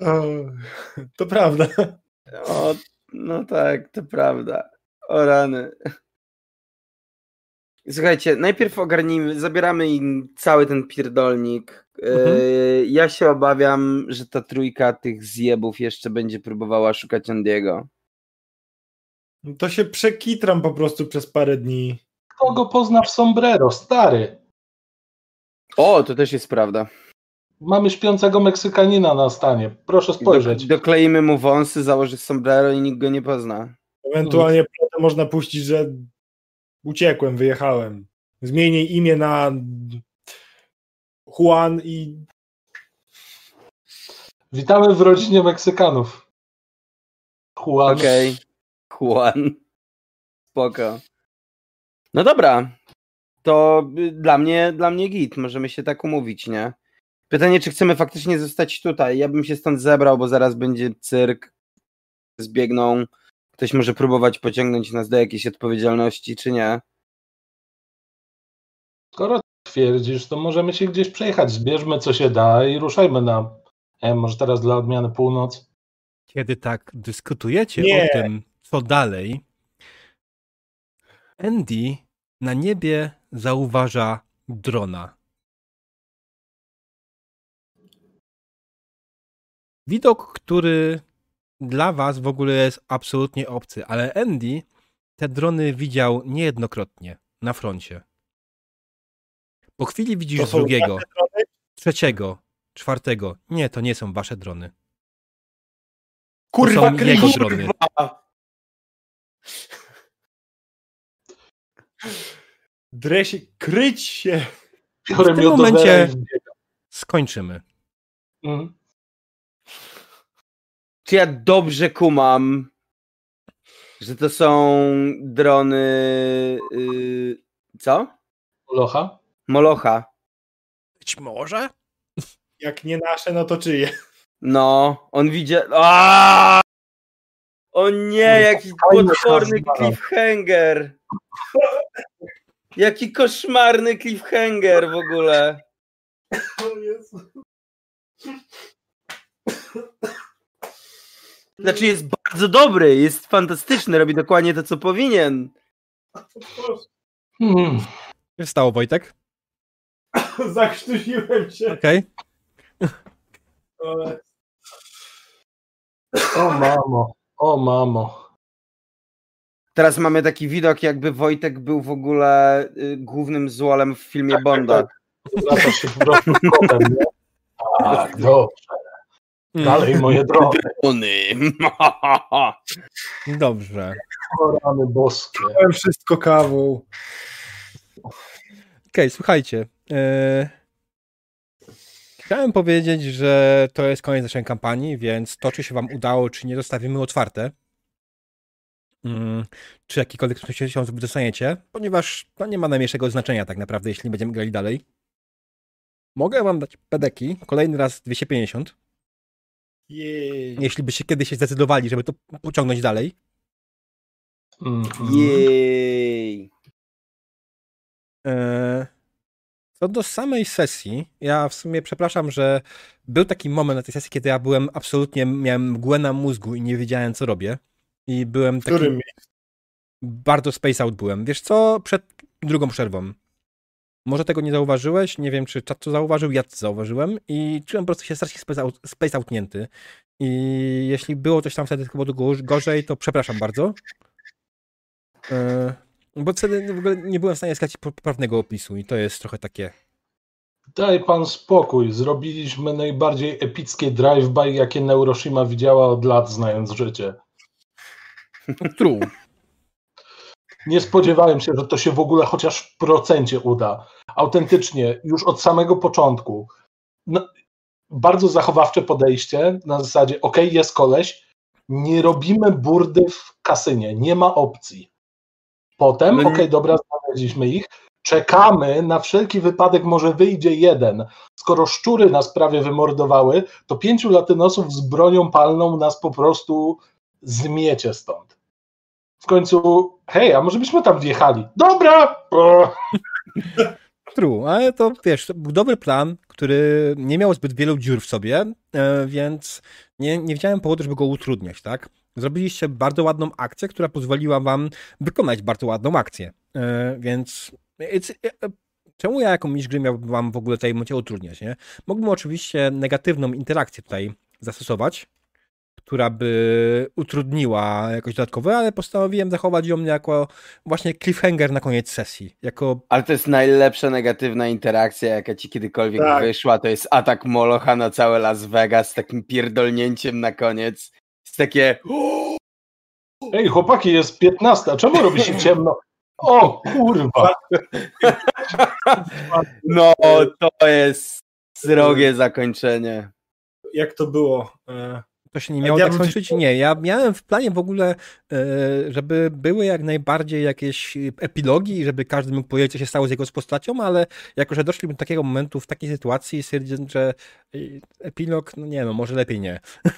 O, To prawda. O, no tak, to prawda. O rany. Słuchajcie, najpierw ogarnijmy, zabieramy im cały ten pierdolnik. Mhm. Yy, ja się obawiam, że ta trójka tych zjebów jeszcze będzie próbowała szukać Andiego. To się przekitram po prostu przez parę dni. Kto go pozna w sombrero, stary? O, to też jest prawda. Mamy śpiącego Meksykanina na stanie. Proszę spojrzeć. Do, dokleimy mu wąsy, założy sombrero i nikt go nie pozna. Ewentualnie można puścić, że uciekłem, wyjechałem. Zmienię imię na Juan i Witamy w rodzinie Meksykanów. Juan. Okej. Juan. Spoko. No dobra. To dla mnie, dla mnie git. Możemy się tak umówić, nie? Pytanie, czy chcemy faktycznie zostać tutaj? Ja bym się stąd zebrał, bo zaraz będzie cyrk. zbiegną. Ktoś może próbować pociągnąć nas do jakiejś odpowiedzialności, czy nie? Skoro twierdzisz, to możemy się gdzieś przejechać. Zbierzmy co się da i ruszajmy na. Nie, może teraz dla odmiany północ. Kiedy tak dyskutujecie Nie. o tym, co dalej, Andy na niebie zauważa drona. Widok, który dla was w ogóle jest absolutnie obcy, ale Andy te drony widział niejednokrotnie na froncie. Po chwili widzisz drugiego, trzeciego, czwartego. Nie, to nie są wasze drony. Kurwa, są jego kryj- drony. Dresie, kryć się! W tym momencie-. Skończymy. Mhm. Czy ja dobrze kumam, że to są drony. Yy, co? Locha? Molocha. Być może? Jak nie nasze, no to czyje? No, on widział. O nie, jaki potworny cliffhanger. Jaki koszmarny cliffhanger w ogóle. O Jezu. Znaczy jest bardzo dobry, jest fantastyczny, robi dokładnie to, co powinien. Hmm. Co się stało, Wojtek? Zakrztusiłem się. Okej. Ale... O mamo, o mamo. Teraz mamy taki widok, jakby Wojtek był w ogóle y, głównym złolem w filmie Bonda. Zwracasz się po prostu z kotem, nie? Tak, dobrze. Mm, Dalej moje drony. Ony. Dobrze. O rany boskie. Byłem wszystko kawą. Okej, słuchajcie. e, Chciałem powiedzieć, że to jest koniec naszej kampanii, więc to, czy się wam udało, czy nie, zostawimy otwarte. Mm, Czy jakikolwiek się dostaniecie, ponieważ to nie ma najmniejszego znaczenia tak naprawdę, jeśli będziemy grali dalej. Mogę wam dać pedeki, kolejny raz 250, Jej. jeśli byście kiedyś się zdecydowali, żeby to pociągnąć dalej. Mhm. Jej. E, Co do samej sesji, ja w sumie przepraszam, że był taki moment na tej sesji, kiedy ja byłem absolutnie, miałem mgłę na mózgu i nie wiedziałem, co robię. I byłem W taki, którym bardzo space out byłem. Wiesz co, przed drugą przerwą. Może tego nie zauważyłeś, nie wiem, czy czat to zauważył, ja to zauważyłem i czułem po prostu się strasznie space, out, space outnięty. I jeśli było coś tam wtedy gor- gorzej, to przepraszam bardzo. E, Bo wtedy w ogóle nie byłem w stanie skać poprawnego opisu i to jest trochę takie. Daj pan spokój. Zrobiliśmy najbardziej epickie drive-by, jakie Neuroshima widziała od lat, znając życie. True. Nie spodziewałem się, że to się w ogóle chociaż w procencie uda. Autentycznie, już od samego początku. No, bardzo zachowawcze podejście na zasadzie, ok, jest koleś, nie robimy burdy w kasynie, nie ma opcji. Potem, No nie- ok, dobra, znaleźliśmy ich, czekamy, na wszelki wypadek może wyjdzie jeden. Skoro szczury nas prawie wymordowały, to pięciu latynosów z bronią palną nas po prostu zmiecie stąd. W końcu, hej, a może byśmy tam wjechali? Dobra! True, ale to wiesz, to był dobry plan, który nie miał zbyt wielu dziur w sobie, e, więc nie, nie widziałem powodu, żeby go utrudniać, tak? Zrobiliście bardzo ładną akcję, która pozwoliła wam wykonać bardzo ładną akcję. E, Więc e, czemu ja jako mistrz gry miałbym wam w ogóle tutaj momencie utrudniać, nie? Mógłbym oczywiście negatywną interakcję tutaj zastosować, która by utrudniła jakoś dodatkowo, ale postanowiłem zachować ją jako właśnie cliffhanger na koniec sesji. Jako Ale to jest najlepsza negatywna interakcja, jaka ci kiedykolwiek Tak. wyszła. To jest atak Molocha na całe Las Vegas z takim pierdolnięciem na koniec. Jest takie. Ej, chłopaki, jest 15, czemu robi się ciemno? O kurwa! No, to jest srogie zakończenie. Jak to było? To się nie miało Ja tak ci- skończyć? Nie, ja miałem w planie w ogóle, e, żeby były jak najbardziej jakieś epilogi i żeby każdy mógł powiedzieć, co się stało z jego z postacią, ale jako, że doszliśmy do takiego momentu w takiej sytuacji, stwierdziłem, że e, epilog, no nie no, może lepiej nie.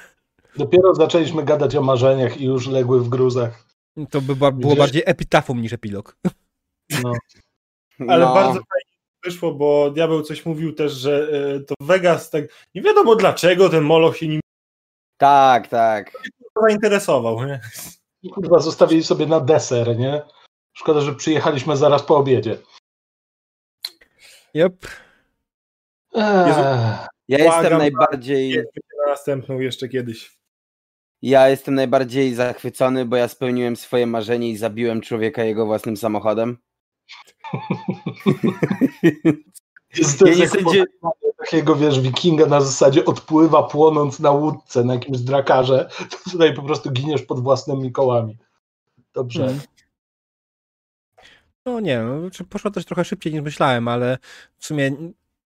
Dopiero zaczęliśmy gadać o marzeniach i już legły w gruzach. To by było Widzisz? bardziej epitafum niż epilog. No. Ale No. bardzo fajnie wyszło, bo Diabeł coś mówił też, że e, to Vegas tak. Nie wiadomo dlaczego ten Moloch się nim Tak, tak. zainteresował. Nie? Kurwa, zostawili sobie na deser, nie? Szkoda, że przyjechaliśmy zaraz po obiedzie. Yep. Ja jestem najbardziej. Na następną jeszcze kiedyś. Ja jestem najbardziej zachwycony, bo ja spełniłem swoje marzenie i zabiłem człowieka jego własnym samochodem. jest Ja nie pożegnanie takiego, wiesz, wikinga na zasadzie odpływa płonąc na łódce na jakimś drakarze, to tutaj po prostu giniesz pod własnymi kołami. Dobrze. Mhm. No nie, no, czy poszło też trochę szybciej niż myślałem, ale w sumie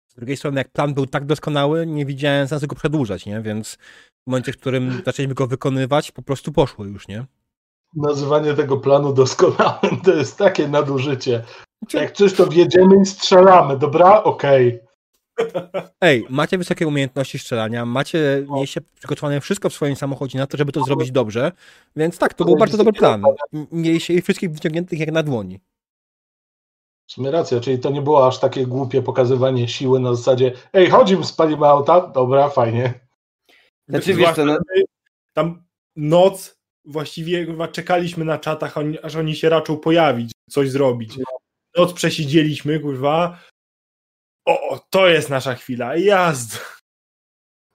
z drugiej strony, jak plan był tak doskonały, nie widziałem sensu go przedłużać, nie? Więc w momencie, w którym zaczęliśmy go wykonywać, po prostu poszło już, nie? Nazywanie tego planu doskonałym to jest takie nadużycie. Jak coś, to wjedziemy i strzelamy, dobra? Okej. Ej, macie wysokie umiejętności strzelania, macie, mieliście przygotowane wszystko w swoim samochodzie na to, żeby to zrobić dobrze, więc tak, to był bardzo dobry plan. Mieliście ich wszystkich wyciągniętych jak na dłoni. W sumie racja, czyli to nie było aż takie głupie pokazywanie siły na zasadzie ej, chodzimy, spalimy auta, dobra, fajnie. Znaczy, wiesz no- Tam noc właściwie chyba czekaliśmy na czatach, aż oni się raczą pojawić, coś zrobić. Noc przesiedzieliśmy, kurwa. O, to jest nasza chwila. Jazda.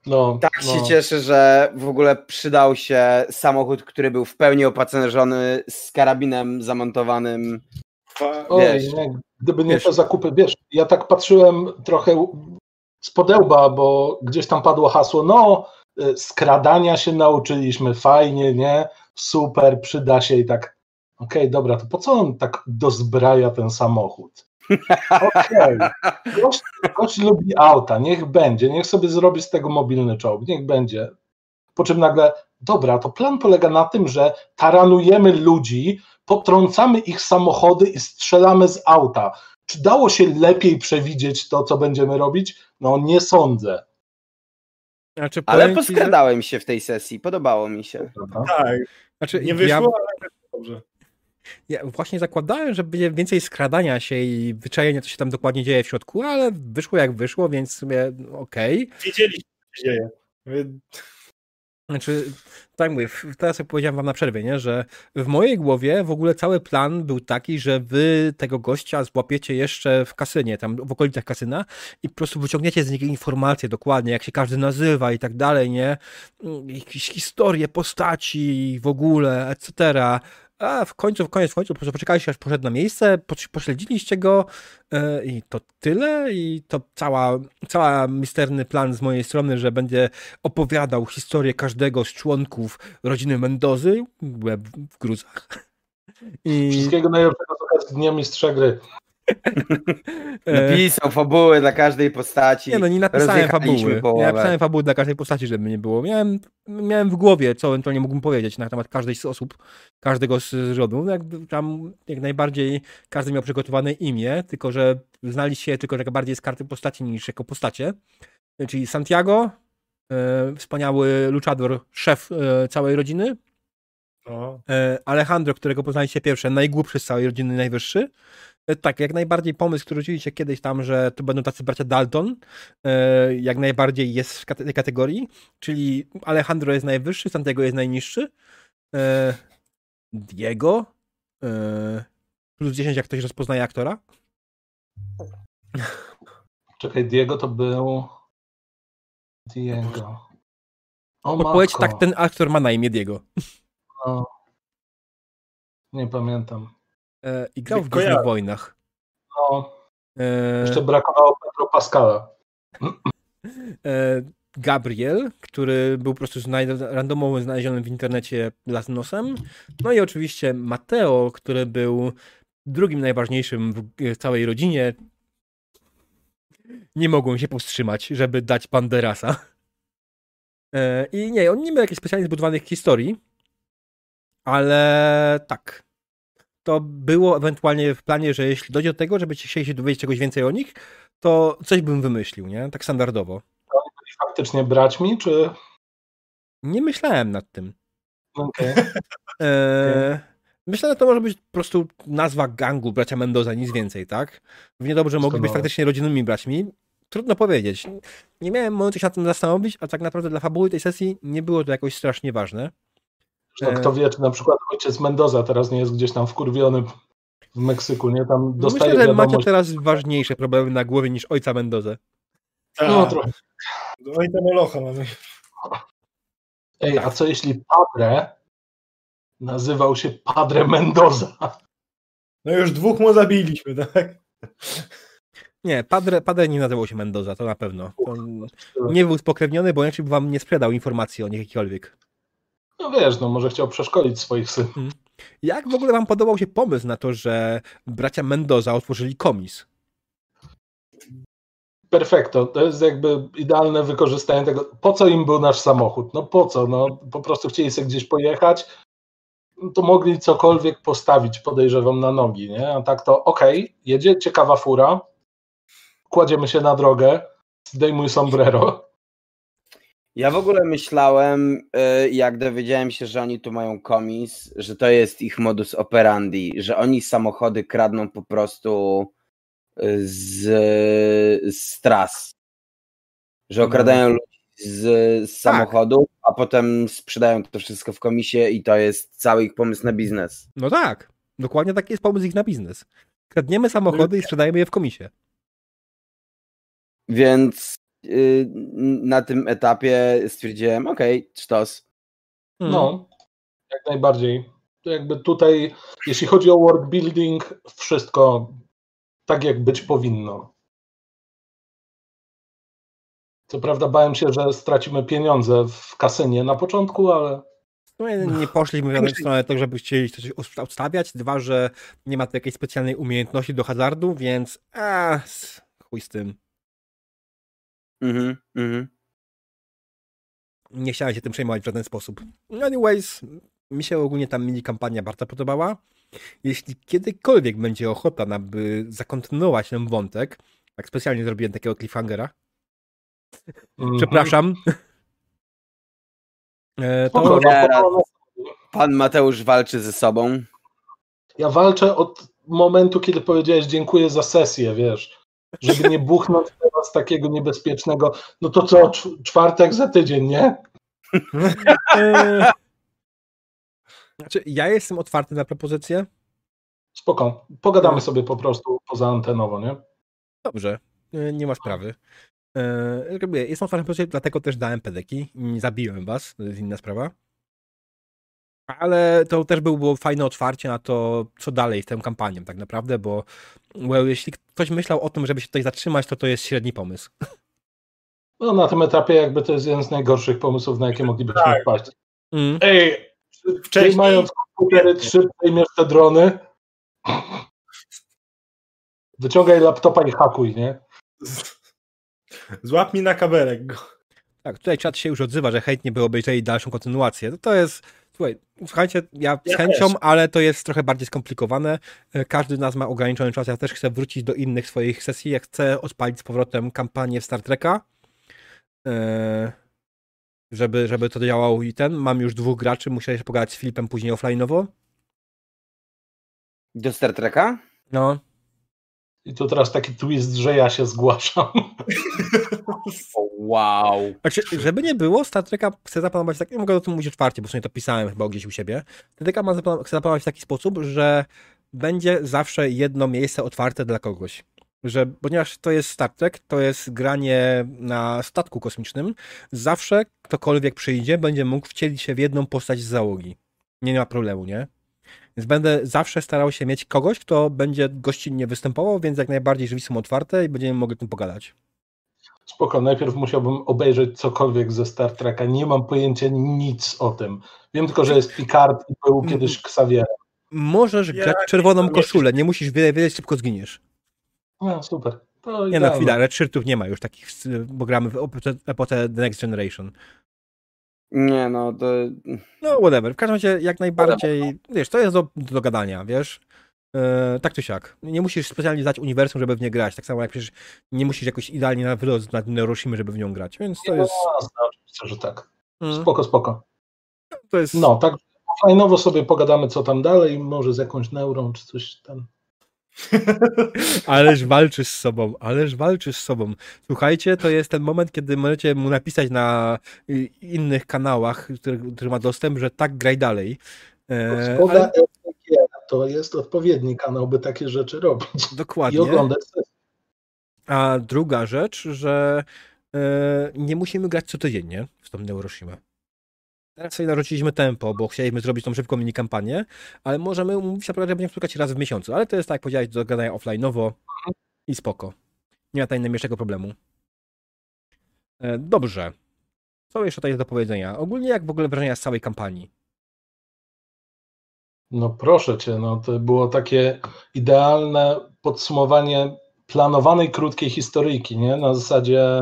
No, Tak no. się cieszę, że w ogóle przydał się samochód, który był w pełni opancerzony z karabinem zamontowanym. Oj, nie, gdyby nie Wiesz. te zakupy, wiesz, ja tak patrzyłem trochę z podełba, bo gdzieś tam padło hasło, no, y, skradania się nauczyliśmy, fajnie, nie, super, przyda się i tak, okej, dobra, to po co on tak dozbraja ten samochód? Okej, gość, gość lubi auta, niech będzie, niech sobie zrobi z tego mobilny czołg, niech będzie. Po czym nagle, dobra, to plan polega na tym, że taranujemy ludzi, potrącamy ich samochody i strzelamy z auta. Czy dało się lepiej przewidzieć to, co będziemy robić? No nie sądzę. Znaczy, Ale ci, że- poskradałem się w tej sesji, podobało mi się. Tak, Znaczy, nie ja, wyszło, ale dobrze. Ja właśnie zakładałem, że będzie więcej skradania się i wyczajenia, co się tam dokładnie dzieje w środku, ale wyszło jak wyszło, więc w sumie no, okej. Wiedzieliśmy, co się dzieje. Znaczy, tak mówię, teraz jak powiedziałem wam na przerwie, nie, że w mojej głowie w ogóle cały plan był taki, że wy tego gościa złapiecie jeszcze w kasynie, tam w okolicach kasyna i po prostu wyciągniecie z niego informacje dokładnie, jak się każdy nazywa i tak dalej, nie? Mm, Jakieś historie, postaci w ogóle, etc. A w końcu, w koniec, w końcu poczekaliście, aż poszedł na miejsce, poś- pośledziliście go e, i to tyle i to cała, cała misterny plan z mojej strony, że będzie opowiadał historię każdego z członków rodziny Mendozy, byłem w gruzach. I Wszystkiego najlepszego z okazji Dnia Mistrza Gry. E, Napisał fabuły dla każdej postaci. nie no, nie napisałem fabuły. Nie połowę. napisałem fabuły dla każdej postaci, żeby nie było. Miałem, miałem w głowie, co ewentualnie mógłbym powiedzieć na temat każdej z osób, każdego z rodu. No Jakby tam jak najbardziej każdy miał przygotowane imię, tylko że znali się tylko tak bardziej z karty postaci niż jako postacie. Czyli Santiago, e, wspaniały luchador, szef e, całej rodziny, No. E, Alejandro, którego poznaliście pierwsze, najgłupszy z całej rodziny, najwyższy. E, Tak, jak najbardziej pomysł, który rzuciliście kiedyś tam, że to będą tacy bracia Dalton, e, jak najbardziej jest w tej kategorii, czyli Alejandro jest najwyższy, Santiago jest najniższy, e, Diego, plus 10 jak ktoś rozpoznaje aktora. Czekaj, Diego to był... Diego. O Odpowiedź matko. tak, ten aktor ma na imię Diego. No. Nie pamiętam. E, I grał w. Gwiezdnych Wojnach. No, E, jeszcze brakowało Pedro Pascala. e, Gabriel, który był po prostu randomowo znalezionym w internecie lasnosem. No i oczywiście Mateo, który był drugim najważniejszym w całej rodzinie. Nie mogą się powstrzymać, żeby dać Banderasa. E, I nie, on nie miał jakichś specjalnie zbudowanych historii, ale tak. To było ewentualnie w planie, że jeśli dojdzie do tego, żebyście chcieli się dowiedzieć czegoś więcej o nich, to coś bym wymyślił, nie? Tak standardowo. faktycznie braćmi, czy Nie myślałem nad tym. Okej. Eee, myślę, że to może być po prostu nazwa gangu bracia Mendoza, nic więcej, tak? Równie dobrze mogli być faktycznie rodzinnymi braćmi. Trudno powiedzieć. Nie miałem momentu się nad tym zastanowić, a tak naprawdę dla fabuły tej sesji nie było to jakoś strasznie ważne. No, kto wie, czy na przykład ojciec Mendoza teraz nie jest gdzieś tam wkurwiony w Meksyku, nie? Tam No dostaje Myślę, że macie wiadomość. teraz ważniejsze problemy na głowie niż ojca Mendozę. No Tak. trochę. Oj, to molocha mamy. Ej, a co jeśli Padre nazywał się Padre Mendoza? No już dwóch mu zabiliśmy, tak? Nie, Padre, Padre nie nazywał się Mendoza, to na pewno. To nie był spokrewniony, bo inaczej by wam nie sprzedał informacji o nich jakikolwiek. No wiesz, no może chciał przeszkolić swoich synów. Jak w ogóle wam podobał się pomysł na to, że bracia Mendoza otworzyli komis? Perfekto, to jest jakby idealne wykorzystanie tego. Po co im był nasz samochód? No po co? No po prostu chcieli sobie gdzieś pojechać, no to mogli cokolwiek postawić, podejrzewam, na nogi, nie? A tak to okej, jedzie ciekawa fura, kładziemy się na drogę, zdejmuj sombrero. Ja w ogóle myślałem, y, jak dowiedziałem się, że oni tu mają komis, że to jest ich modus operandi, że oni samochody kradną po prostu y, z, z tras. Że okradają ludzi z, z samochodów, a potem sprzedają to wszystko w komisie i to jest cały ich pomysł na biznes. No tak, dokładnie taki jest pomysł ich na biznes. Kradniemy samochody i sprzedajemy je w komisie. Więc na tym etapie stwierdziłem, okej, sztos. Hmm. No, jak najbardziej. To jakby tutaj, jeśli chodzi o world building, wszystko tak jak być powinno. Co prawda bałem się, że stracimy pieniądze w kasynie na początku, ale No, nie- poszliśmy w stronę tego, żeby chcieli coś odstawiać. Dwa, że nie ma tu jakiejś specjalnej umiejętności do hazardu, więc a, chuj z tym. Mhm, mhm. Nie chciałem się tym przejmować w żaden sposób. Anyways, mi się ogólnie ta mini kampania bardzo podobała. Jeśli kiedykolwiek będzie ochota, na by zakontynuować ten wątek, tak specjalnie zrobiłem takiego cliffhangera, mhm. przepraszam, e, to. Pan Mateusz walczy ze sobą. Ja walczę od momentu, kiedy powiedziałeś dziękuję za sesję, wiesz, żeby nie buchnąć teraz takiego niebezpiecznego, no to co, cz- czwartek za tydzień, nie? znaczy, ja jestem otwarty na propozycję. Spoko, pogadamy No. sobie po prostu poza antenowo, nie? Dobrze, nie ma sprawy. E, Jestem otwarty na propozycję, dlatego też dałem pedeki. Nie zabiłem was, to jest inna sprawa. Ale to też było, fajne otwarcie na to, co dalej z tą kampanią tak naprawdę, bo well, jeśli ktoś myślał o tym, żeby się tutaj zatrzymać, to to jest średni pomysł. No na tym etapie jakby to jest jeden z najgorszych pomysłów, na jakie moglibyśmy Tak. wpaść. Mm. Ej, Wcześniej- mając komputery 3, przejmiesz te drony, wyciągaj laptopa i hakuj, nie? Złap mi na kaberek go. Tak, tutaj czat się już odzywa, że chętnie by obejrzeli dalszą kontynuację. No to jest, słuchaj, słuchajcie, ja z chęcią, ale to jest trochę bardziej skomplikowane. E, Każdy z nas ma ograniczony czas, ja też chcę wrócić do innych swoich sesji, ja chcę odpalić z powrotem kampanię w Star Treka, e, żeby, żeby to działało i ten. Mam już dwóch graczy, muszę się pogadać z Filipem później offline'owo. Do Star Treka? No, I tu teraz taki twist, że ja się zgłaszam. Wow. Znaczy, żeby nie było, Star Treka chcę zaplanować tak, ja mogę o tym mówić otwarcie, bo sobie to pisałem chyba gdzieś u siebie. Star Treka ma zaplan- chcę zaplanować w taki sposób, że będzie zawsze jedno miejsce otwarte dla kogoś. Że, ponieważ to jest Star Trek, to jest granie na statku kosmicznym, zawsze ktokolwiek przyjdzie, będzie mógł wcielić się w jedną postać z załogi. Nie ma problemu, nie? Więc będę zawsze starał się mieć kogoś, kto będzie gościnnie występował, więc jak najbardziej drzwi są otwarte i będziemy mogli o tym pogadać. Spoko, najpierw musiałbym obejrzeć cokolwiek ze Star Treka. Nie mam pojęcia nic o tym. Wiem tylko, że jest Picard i był kiedyś Xavier. Możesz Ja grać czerwoną nie- koszulę, nie musisz wiedzieć, wiedzieć, szybko zginiesz. No, super. To Nie no, idealne. chwila, Red Shirtów nie ma już takich, bo gramy w epotę The Next Generation. Nie no, to... No, whatever. W każdym razie jak najbardziej, wiesz, to jest do, do gadania, wiesz. E, tak czy siak. Nie musisz specjalnie znać uniwersum, żeby w nie grać. Tak samo jak przecież nie musisz jakoś idealnie na wyrost znać Neuroshimy, żeby w nią grać. Więc to jest... No, oczywiście, że tak. Mm. Spoko, spoko. To jest... No, tak offline'owo sobie pogadamy, co tam dalej, może z jakąś neurą, czy coś tam. Ależ walczysz z sobą, ależ walczysz z sobą. Słuchajcie, to jest ten moment, kiedy możecie mu napisać na y, innych kanałach, który, który ma dostęp, że tak graj dalej. E, Szkoda ale, to jest odpowiedni kanał, by takie rzeczy robić. I dokładnie. oglądać sesję. A druga rzecz, że e, nie musimy grać co tydzień, nie? W tą Neuroshima. Teraz sobie narzuciliśmy tempo, bo chcieliśmy zrobić tą szybką mini kampanię, ale możemy umówić się, że będziemy spotkać raz w miesiącu. Ale to jest tak, jak powiedziałeś, do gadania offline'owo i spoko. Nie ma tutaj najmniejszego problemu. E, dobrze. Co jeszcze tutaj jest do powiedzenia? Ogólnie jak w ogóle wrażenia z całej kampanii? No proszę cię, no to było takie idealne podsumowanie planowanej krótkiej historyjki, nie? Na zasadzie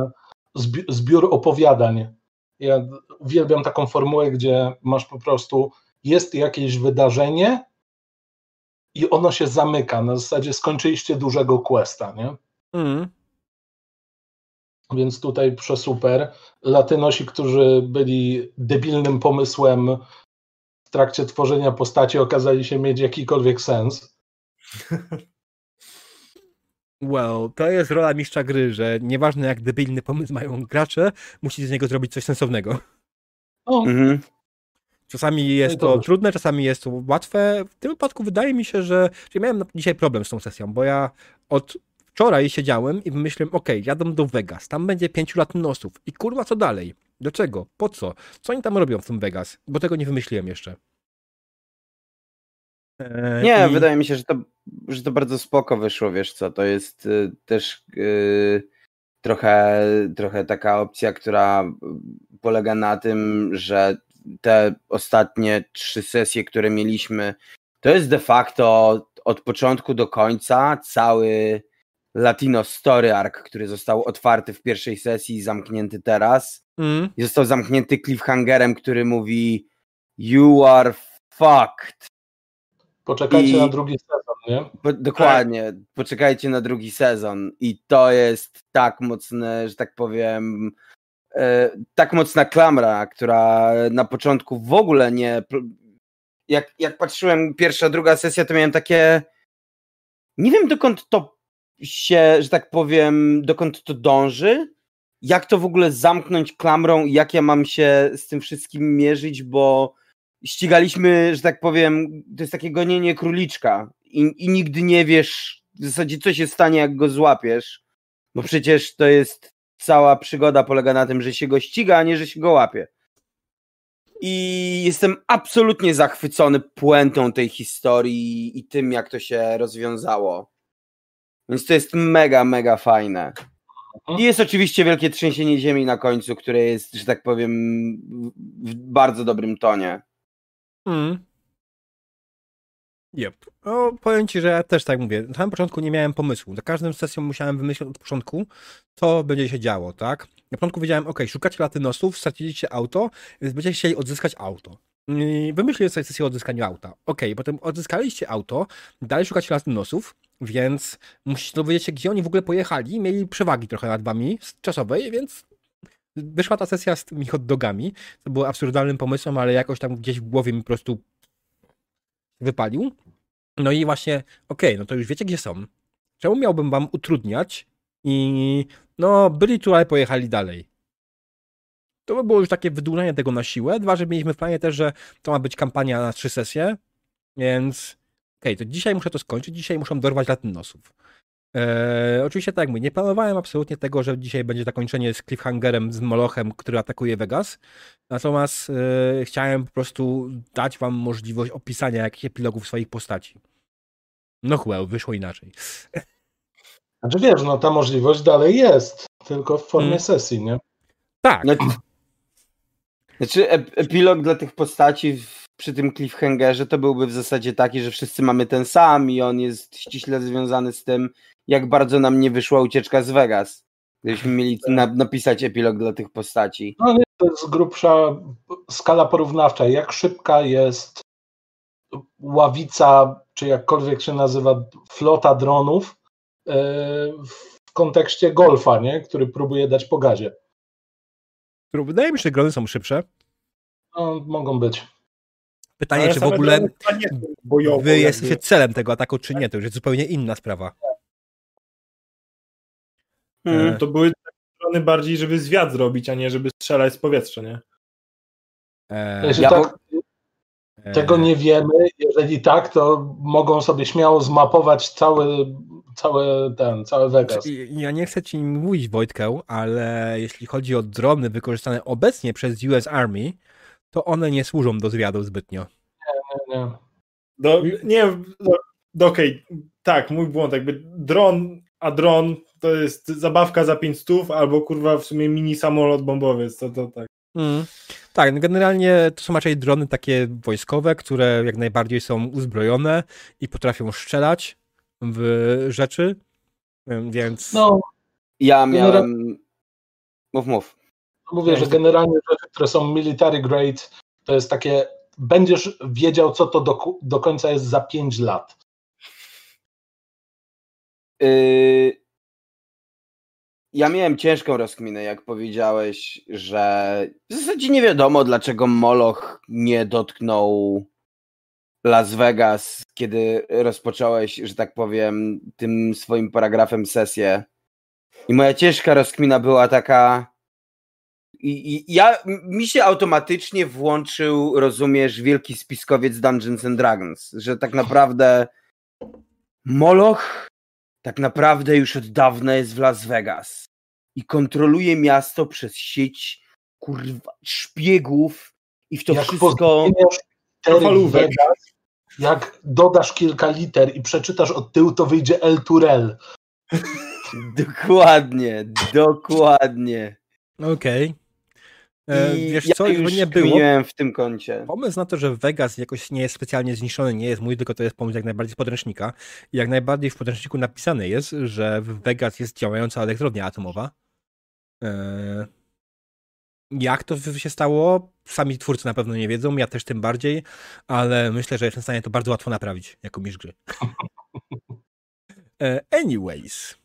zbi- zbiór opowiadań. Ja uwielbiam taką formułę, gdzie masz po prostu jest jakieś wydarzenie i ono się zamyka. Na zasadzie skończyliście dużego questa, nie? Mm. Więc tutaj przesuper. Latynosi, którzy byli debilnym pomysłem w trakcie tworzenia postaci, okazali się mieć jakikolwiek sens. Well, to jest rola mistrza gry, że nieważne jak debilny pomysł mają gracze, musi z niego zrobić coś sensownego. No, Mhm. Czasami jest to dobrze. trudne, czasami jest to łatwe. W tym wypadku wydaje mi się, że, że miałem dzisiaj problem z tą sesją, bo ja od wczoraj siedziałem i wymyśliłem, okej, jadę do Vegas, tam będzie pięciu latynosów i kurwa co dalej? Dlaczego? Po co? Co oni tam robią w tym Vegas? Bo tego nie wymyśliłem jeszcze. E, Nie, i- wydaje mi się, że to, że to bardzo spoko wyszło, wiesz co, to jest y, też y, trochę, trochę taka opcja, która polega na tym, że te ostatnie trzy sesje, które mieliśmy, to jest de facto od początku do końca cały Latino Story Arc, który został otwarty w pierwszej sesji i zamknięty teraz. Mm, I został zamknięty cliffhangerem, który mówi You are fucked. Poczekajcie I- na drugi sezon, nie? Po, dokładnie, poczekajcie na drugi sezon i to jest tak mocne, że tak powiem, e, tak mocna klamra, która na początku w ogóle nie. Jak, jak patrzyłem pierwsza, druga sesja, to miałem takie. Nie wiem dokąd to się, że tak powiem, dokąd to dąży. Jak to w ogóle zamknąć klamrą i jak ja mam się z tym wszystkim mierzyć, bo ścigaliśmy, że tak powiem, to jest takie gonienie króliczka i, i nigdy nie wiesz w zasadzie, co się stanie, jak go złapiesz, bo przecież to jest cała przygoda polega na tym, że się go ściga, a nie, że się go łapie. I jestem absolutnie zachwycony puentą tej historii i tym, jak to się rozwiązało. Więc to jest mega, mega fajne. I jest oczywiście wielkie trzęsienie ziemi na końcu, które jest, że tak powiem, w bardzo dobrym tonie. Mm. Yep. No, powiem ci, że ja też tak mówię. Na samym początku nie miałem pomysłu. Na każdą sesją musiałem wymyślić od początku, co będzie się działo, tak? Na początku wiedziałem, ok, szukacie latynosów, straciliście auto, więc będziecie chcieli odzyskać auto. I Wymyśliłem sobie sesję o odzyskaniu auta. Ok, potem odzyskaliście auto, dalej szukacie latynosów, więc musicie dowiedzieć się, gdzie oni w ogóle pojechali. Mieli przewagi trochę nad wami czasowej, więc wyszła ta sesja z tymi hot dogami. To było absurdalnym pomysłem, ale jakoś tam gdzieś w głowie mi po prostu wypalił. No i właśnie, okej, no to już wiecie, gdzie są. Czemu miałbym wam utrudniać i no, byli tu, ale pojechali dalej. To by było już takie wydłużenie tego na siłę. Dwa, że mieliśmy w planie też, że to ma być kampania na trzy sesje, więc okej, to dzisiaj muszę to skończyć, dzisiaj muszę dorwać latynosów. Eee, oczywiście tak jak mówię, nie planowałem absolutnie tego, że dzisiaj będzie zakończenie z cliffhangerem, z Molochem, który atakuje Vegas. Natomiast e, chciałem po prostu dać wam możliwość opisania jakichś epilogów swoich postaci. No well, wyszło inaczej. Znaczy wiesz, no ta możliwość dalej jest, tylko w formie Mm. sesji, nie? Tak, No, znaczy, ep- epilog dla tych postaci w, przy tym cliffhangerze to byłby w zasadzie taki, że wszyscy mamy ten sam i on jest ściśle związany z tym, jak bardzo nam nie wyszła ucieczka z Vegas. Gdybyśmy mieli na, napisać epilog dla tych postaci. No nie, to jest grubsza skala porównawcza. Jak szybka jest ławica, czy jakkolwiek się nazywa, flota dronów e, w kontekście golfa, nie? który próbuje dać po gazie. Wydaje mi się, że grony są szybsze. No, mogą być. Pytanie, Ale czy w ogóle bojowo, wy jakby. jesteście celem tego ataku, czy nie, to już jest zupełnie inna sprawa. Hmm. To były drony bardziej, żeby zwiat zrobić, a nie żeby strzelać z powietrza, nie? E, Jeśli Ja tak, e, tego nie wiemy. Jeżeli tak, to mogą sobie śmiało zmapować cały, cały ten, cały Vegas. Znaczy, Ja nie chcę ci mówić, Wojtkę, ale jeśli chodzi o drony wykorzystane obecnie przez US Army, to one nie służą do zwiadu zbytnio. Nie, nie. Do, nie, do, do, okej, tak, mój błąd, jakby dron, a dron to jest zabawka za 5 stów, albo kurwa w sumie mini samolot bombowiec, to, to tak. Mm. Tak, no generalnie to są raczej drony takie wojskowe, które jak najbardziej są uzbrojone i potrafią strzelać w rzeczy, więc No, Ja miałem... Mów, mów. Mówię, że generalnie rzeczy, które są military grade, to jest takie, będziesz wiedział, co to do, do końca jest za 5 lat. Yy, Ja miałem ciężką rozkminę, jak powiedziałeś, że w zasadzie nie wiadomo, dlaczego Moloch nie dotknął Las Vegas, kiedy rozpocząłeś, że tak powiem, tym swoim paragrafem sesję. I moja ciężka rozkmina była taka. I, i ja, mi się automatycznie włączył, rozumiesz, wielki spiskowiec Dungeons and Dragons, że tak naprawdę Moloch tak naprawdę już od dawna jest w Las Vegas i kontroluje miasto przez sieć kurwa szpiegów i w to jak wszystko Falówek. Vegas, jak dodasz kilka liter i przeczytasz od tyłu, to wyjdzie El Turel. dokładnie, dokładnie. okej. E, I Wiesz ja co, już nie było, w tym kącie. Pomysł na to, że Vegas jakoś nie jest specjalnie zniszczony, nie jest mój, tylko to jest pomysł jak najbardziej z podręcznika. I jak najbardziej w podręczniku napisane jest, że w Vegas jest działająca elektrownia atomowa. Eee, Jak to się stało? Sami twórcy na pewno nie wiedzą, ja też tym bardziej, ale myślę, że jestem w stanie to bardzo łatwo naprawić jako mistrz gry. Eee, Anyways.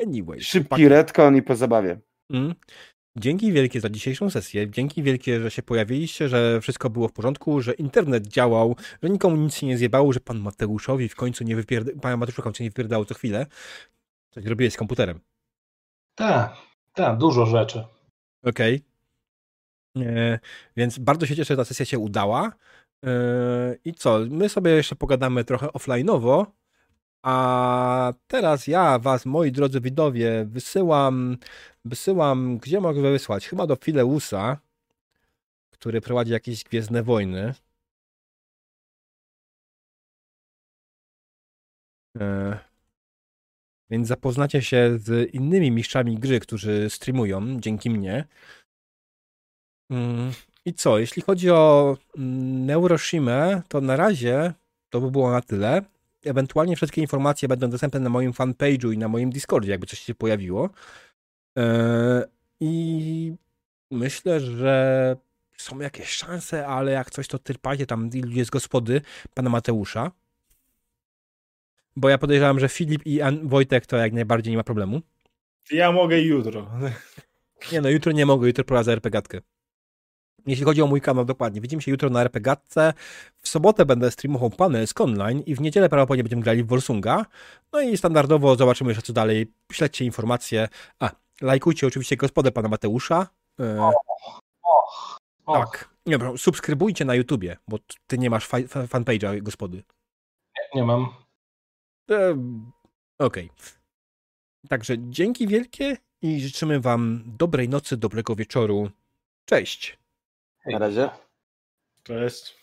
Anyways. Szybki retcon i po zabawie. Mm. Dzięki wielkie za dzisiejszą sesję. Dzięki wielkie, że się pojawiliście, że wszystko było w porządku, że internet działał, że nikomu nic się nie zjebało, że pan Mateuszowi w końcu nie wypierda... Pan Mateuszu w końcu nie wypierdało co chwilę. Coś robiłeś z komputerem. Tak, tak, dużo rzeczy. Okej. E, Więc bardzo się cieszę, że ta sesja się udała. E, I co? My sobie jeszcze pogadamy trochę offline'owo. A teraz ja was, moi drodzy widowie, wysyłam, wysyłam, gdzie mogę wysłać? Chyba do Fileusa, który prowadzi jakieś Gwiezdne Wojny. E, Więc zapoznacie się z innymi mistrzami gry, którzy streamują dzięki mnie. Mm, I co, jeśli chodzi o mm, Neuroshimę, to na razie to by było na tyle. Ewentualnie wszystkie informacje będą dostępne na moim fanpage'u i na moim Discordzie, jakby coś się pojawiło. Eee, I myślę, że są jakieś szanse, ale jak coś, to tyrpajcie tam ilu jest gospody pana Mateusza. Bo ja podejrzewam, że Filip i An- Wojtek to jak najbardziej nie ma problemu. Ja mogę jutro. Nie no, jutro nie mogę, jutro prowadzę RPGatkę. Jeśli chodzi o mój kanał, dokładnie. Widzimy się jutro na RPGatce. W sobotę będę streamował Panelsk Online i w niedzielę prawdopodobnie będziemy grali w Wolsunga. No i standardowo zobaczymy jeszcze co dalej. Śledźcie informacje. A, lajkujcie oczywiście gospodę pana Mateusza. E, Och, tak. Nie, przepraszam, subskrybujcie na YouTubie, bo ty nie masz fa- fa- fanpage'a gospody. nie mam. E, Okej. Także dzięki wielkie i życzymy wam dobrej nocy, dobrego wieczoru. Cześć. Na razie. To jest.